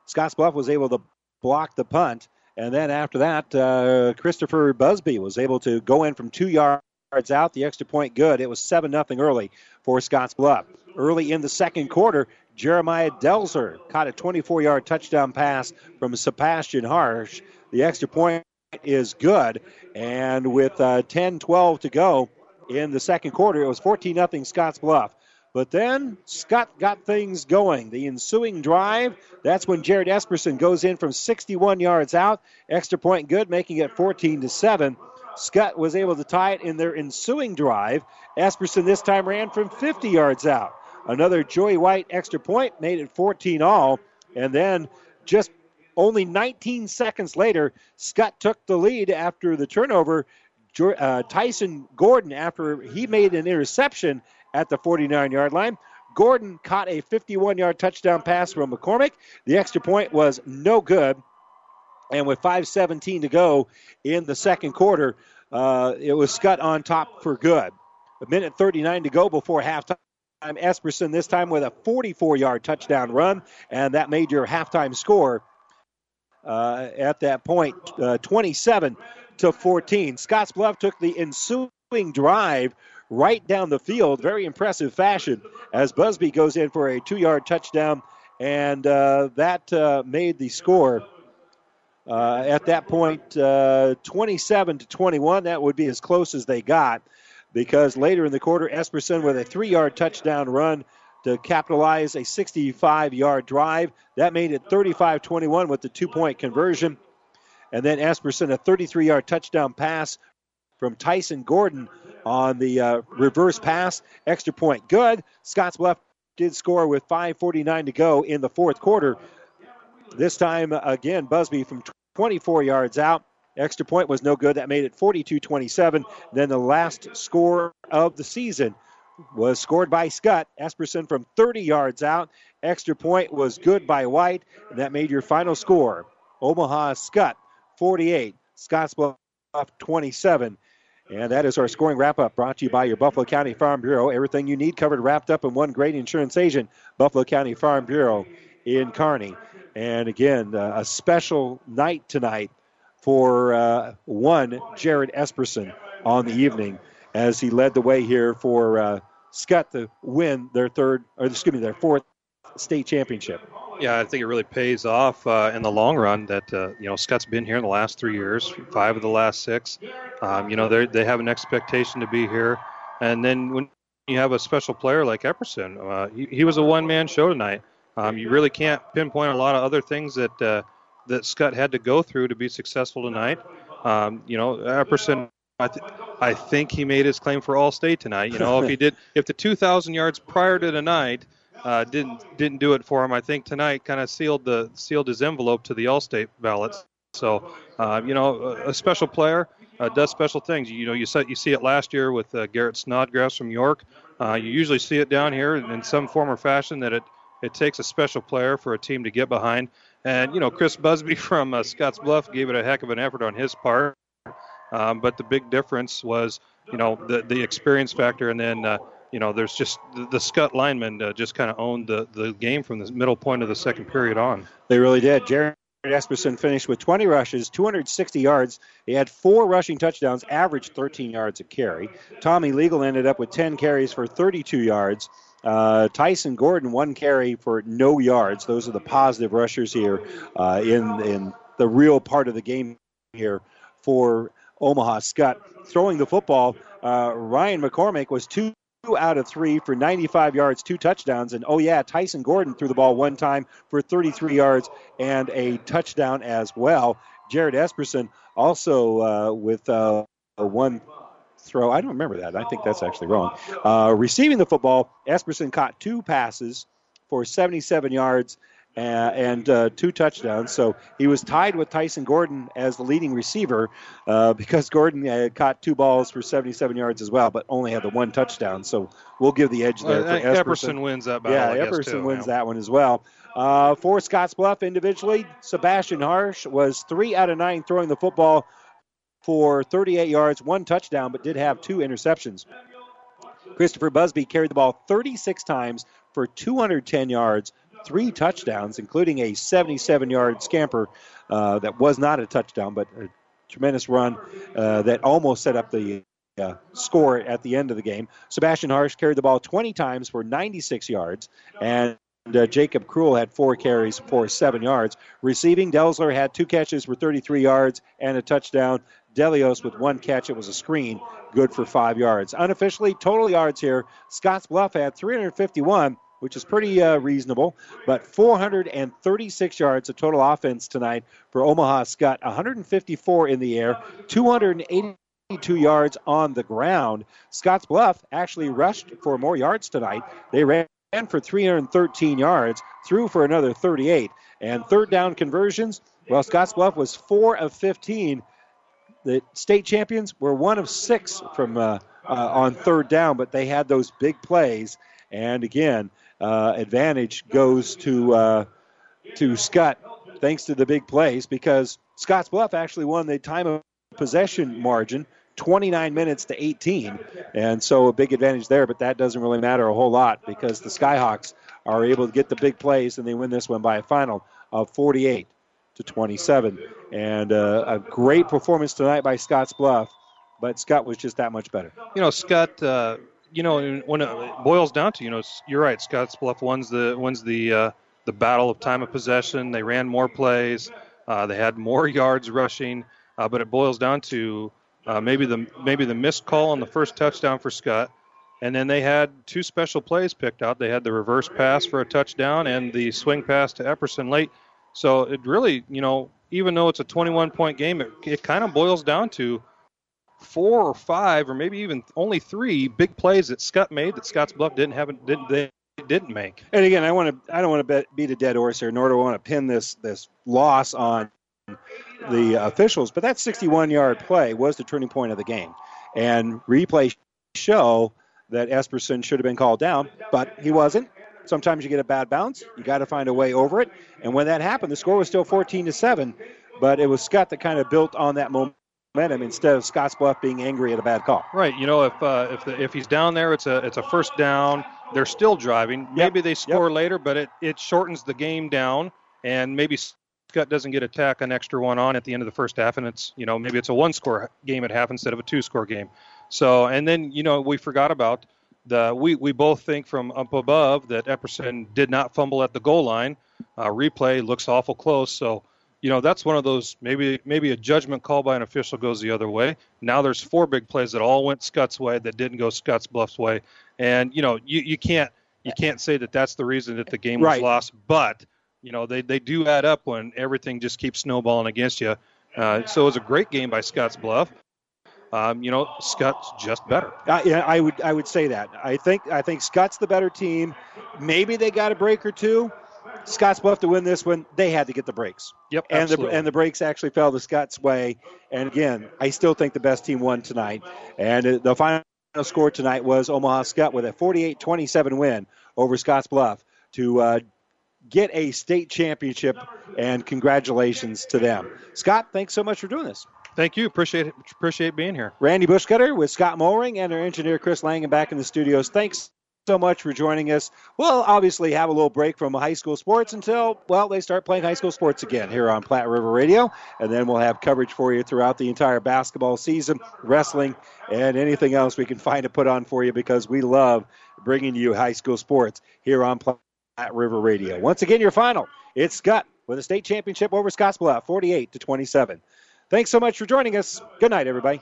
Scott's Bluff was able to block the punt. And then after that, uh, Christopher Busby was able to go in from two yards yards out. The extra point good. It was 7 0 early for Scottsbluff. Early in the second quarter, Jeremiah Delzer caught a 24 yard touchdown pass from Sebastian Harsh. The extra point is good. And with uh, 10 12 to go in the second quarter, it was 14 0 Scottsbluff. But then Skutt got things going. The ensuing drive, that's when Jared Epperson goes in from 61 yards out. Extra point good, making it 14 to 7. Skutt was able to tie it in their ensuing drive. Epperson this time ran from 50 yards out. Another Joey White extra point made it 14 all. And then just only 19 seconds later, Skutt took the lead after the turnover. Uh, Tyson Gordon, after he made an interception at the 49 yard line, Gordon caught a 51 yard touchdown pass from McCormick. The extra point was no good. And with 5.17 to go in the second quarter, uh, it was Skutt on top for good. A minute 39 to go before halftime. Epperson this time with a 44 yard touchdown run, and that made your halftime score uh, at that point uh, 27 to 14. Scottsbluff took the ensuing drive right down the field, very impressive fashion, as Busby goes in for a two yard touchdown, and uh, that uh, made the score uh, at that point, uh, 27 to 21. That would be as close as they got because later in the quarter, Epperson with a three yard touchdown run to capitalize a 65 yard drive. That made it 35 21 with the two point conversion. And then Epperson, a 33 yard touchdown pass from Tyson Gordon on the uh, reverse pass. Extra point good. Scottsbluff did score with 5.49 to go in the fourth quarter. This time, again, Busby from 24 yards out. Extra point was no good. That made it 42 27. Then the last score of the season was scored by Skutt Epperson from 30 yards out. Extra point was good by White, and that made your final score. Omaha Skutt 48, Scottsbluff 27. And that is our scoring wrap up brought to you by your Buffalo County Farm Bureau. Everything you need covered wrapped up in one great insurance agent, Buffalo County Farm Bureau in Kearney. And again, uh, a special night tonight for uh, one Jared Epperson on the evening as he led the way here for uh, Skutt to win their third, or excuse me, their fourth state championship. Yeah, I think it really pays off uh, in the long run that uh, you know Skutt's been here in the last three years, five of the last six. Um, you know they they have an expectation to be here, and then when you have a special player like Epperson, uh, he, he was a one man show tonight. Um, you really can't pinpoint a lot of other things that uh, that Skutt had to go through to be successful tonight. Um, you know, Epperson, I, th- I think he made his claim for all state tonight. You know, if he did, if the 2,000 yards prior to tonight uh, didn't didn't do it for him, I think tonight kind of sealed the sealed his envelope to the all state ballots. So, uh, you know, a, a special player. uh, does special things. You know, you saw, you see it last year with uh, Garrett Snodgrass from York. Uh, you usually see it down here in some form or fashion that it it takes a special player for a team to get behind. And you know, Chris Busby from uh, Scottsbluff gave it a heck of an effort on his part. Um, but the big difference was, you know, the the experience factor, and then uh, you know, there's just the, the Skutt linemen uh, just kind of owned the the game from the middle point of the second period on. They really did. Jared Epperson finished with 20 rushes, 260 yards. He had four rushing touchdowns, averaged 13 yards a carry. Tommy Legal ended up with 10 carries for 32 yards. Uh, Tyson Gordon one carry for no yards. Those are the positive rushers here uh, in in the real part of the game here for Omaha Skutt Throwing the football, uh, Ryan McCormick was two out of three for 95 yards, two touchdowns. And oh, yeah, Tyson Gordon threw the ball one time for 33 yards and a touchdown as well. Jared Epperson also uh, with uh, one throw. I don't remember that. I think that's actually wrong. Uh, receiving the football, Epperson caught two passes for 77 yards uh, and uh, two touchdowns. So he was tied with Tyson Gordon as the leading receiver uh, because Gordon uh, caught two balls for 77 yards as well, but only had the one touchdown. So we'll give the edge there. Well, Epperson. Epperson wins that battle. Yeah, I Epperson too, wins that one as well. Uh, for Scottsbluff individually, Sebastian Harsh was three out of nine throwing the football for 38 yards, one touchdown, but did have two interceptions. Christopher Busby carried the ball 36 times for 210 yards, three touchdowns, including a 77 yard scamper uh, that was not a touchdown, but a tremendous run uh, that almost set up the uh, score at the end of the game. Sebastian Harsh carried the ball 20 times for 96 yards, and uh, Jacob Cruel had four carries for seven yards. Receiving, Delzer had two catches for 33 yards and a touchdown. Delios with one catch. It was a screen, good for five yards. Unofficially, total yards here. Scottsbluff had 351 which is pretty uh, reasonable. But 436 yards of total offense tonight for Omaha Skutt, 154 in the air, 282 yards on the ground. Scottsbluff actually rushed for more yards tonight. They ran for 313 yards, threw for another 38. And third down conversions, well, Scottsbluff was 4 of 15. The state champions were 1 of 6 from uh, uh, on third down, but they had those big plays. And again, uh, advantage goes to uh, to Skutt thanks to the big plays because Scottsbluff actually won the time of possession margin 29 minutes to 18 and so a big advantage there but that doesn't really matter a whole lot because the Skyhawks are able to get the big plays and they win this one by a final of 48 to 27 and uh, a great performance tonight by Scottsbluff but Skutt was just that much better You know, Skutt. Uh, you know, when it boils down to, you know, you're right. Scottsbluff wins the wins the uh, the battle of time of possession. They ran more plays. Uh, they had more yards rushing. Uh, but it boils down to uh, maybe the maybe the missed call on the first touchdown for Skutt, and then they had two special plays picked out. They had the reverse pass for a touchdown and the swing pass to Epperson late. So it really, you know, even though it's a 21 point game, it, it kind of boils down to four or five, or maybe even only three big plays that Skutt made that Scottsbluff didn't have didn't they didn't make. And again, I want to I don't want to beat a dead horse here, nor do I want to pin this this loss on the officials. But that 61 yard play was the turning point of the game, and replay show that Epperson should have been called down, but he wasn't. Sometimes you get a bad bounce. You got to find a way over it. And when that happened, the score was still 14 to seven, but it was Skutt that kind of built on that momentum instead of Scottsbluff being angry at a bad call. Right. You know, if uh, if the, if he's down there, it's a it's a first down. They're still driving. Maybe they score later, but it, it shortens the game down, and maybe Skutt doesn't get a tack an extra one on at the end of the first half, and it's you know maybe it's a one score game at half instead of a two score game. So and then you know we forgot about the we we both think from up above that Epperson did not fumble at the goal line. Uh, replay looks awful close, so you know that's one of those maybe maybe a judgment call by an official goes the other way. Now there's four big plays that all went Skutt's way that didn't go Scottsbluff's way, and you know you, you can't you can't say that that's the reason that the game was Right. lost. But you know they they do add up when everything just keeps snowballing against you. Uh, so it was a great game by Scottsbluff. Um, you know Skutt's just better. Uh, yeah, I would I would say that. I think I think Skutt's the better team. Maybe they got a break or two, Scott's Scottsbluff to win this one, they had to get the breaks. Yep, and the and the breaks actually fell the Skutt's way. And again, I still think the best team won tonight. And the final score tonight was Omaha Skutt with a 48-27 win over Scottsbluff to uh, get a state championship. And congratulations to them, Scott. Thanks so much for doing this. Thank you. Appreciate it. Appreciate being here. Randy Bushcutter with Scott Mowring and our engineer Chris Langen back in the studios. Thanks so much for joining us. We'll obviously have a little break from high school sports until, well, they start playing high school sports again here on Platte River Radio. And then we'll have coverage for you throughout the entire basketball season, wrestling, and anything else we can find to put on for you because we love bringing you high school sports here on Platte River Radio. Once again, your final. It's Skutt with a state championship over Scottsbluff, 48 to 27. Thanks so much for joining us. Good night, everybody.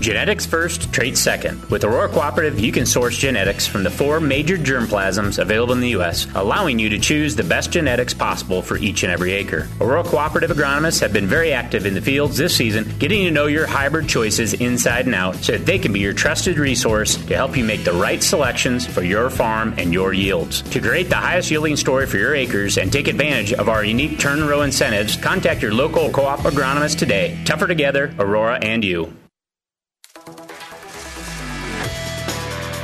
Genetics first, traits second. With Aurora Cooperative, you can source genetics from the four major germplasms available in the U.S., allowing you to choose the best genetics possible for each and every acre. Aurora Cooperative agronomists have been very active in the fields this season, getting to know your hybrid choices inside and out so that they can be your trusted resource to help you make the right selections for your farm and your yields. To create the highest yielding story for your acres and take advantage of our unique turn row incentives, contact your local co-op agronomist today. Tougher together, Aurora and you.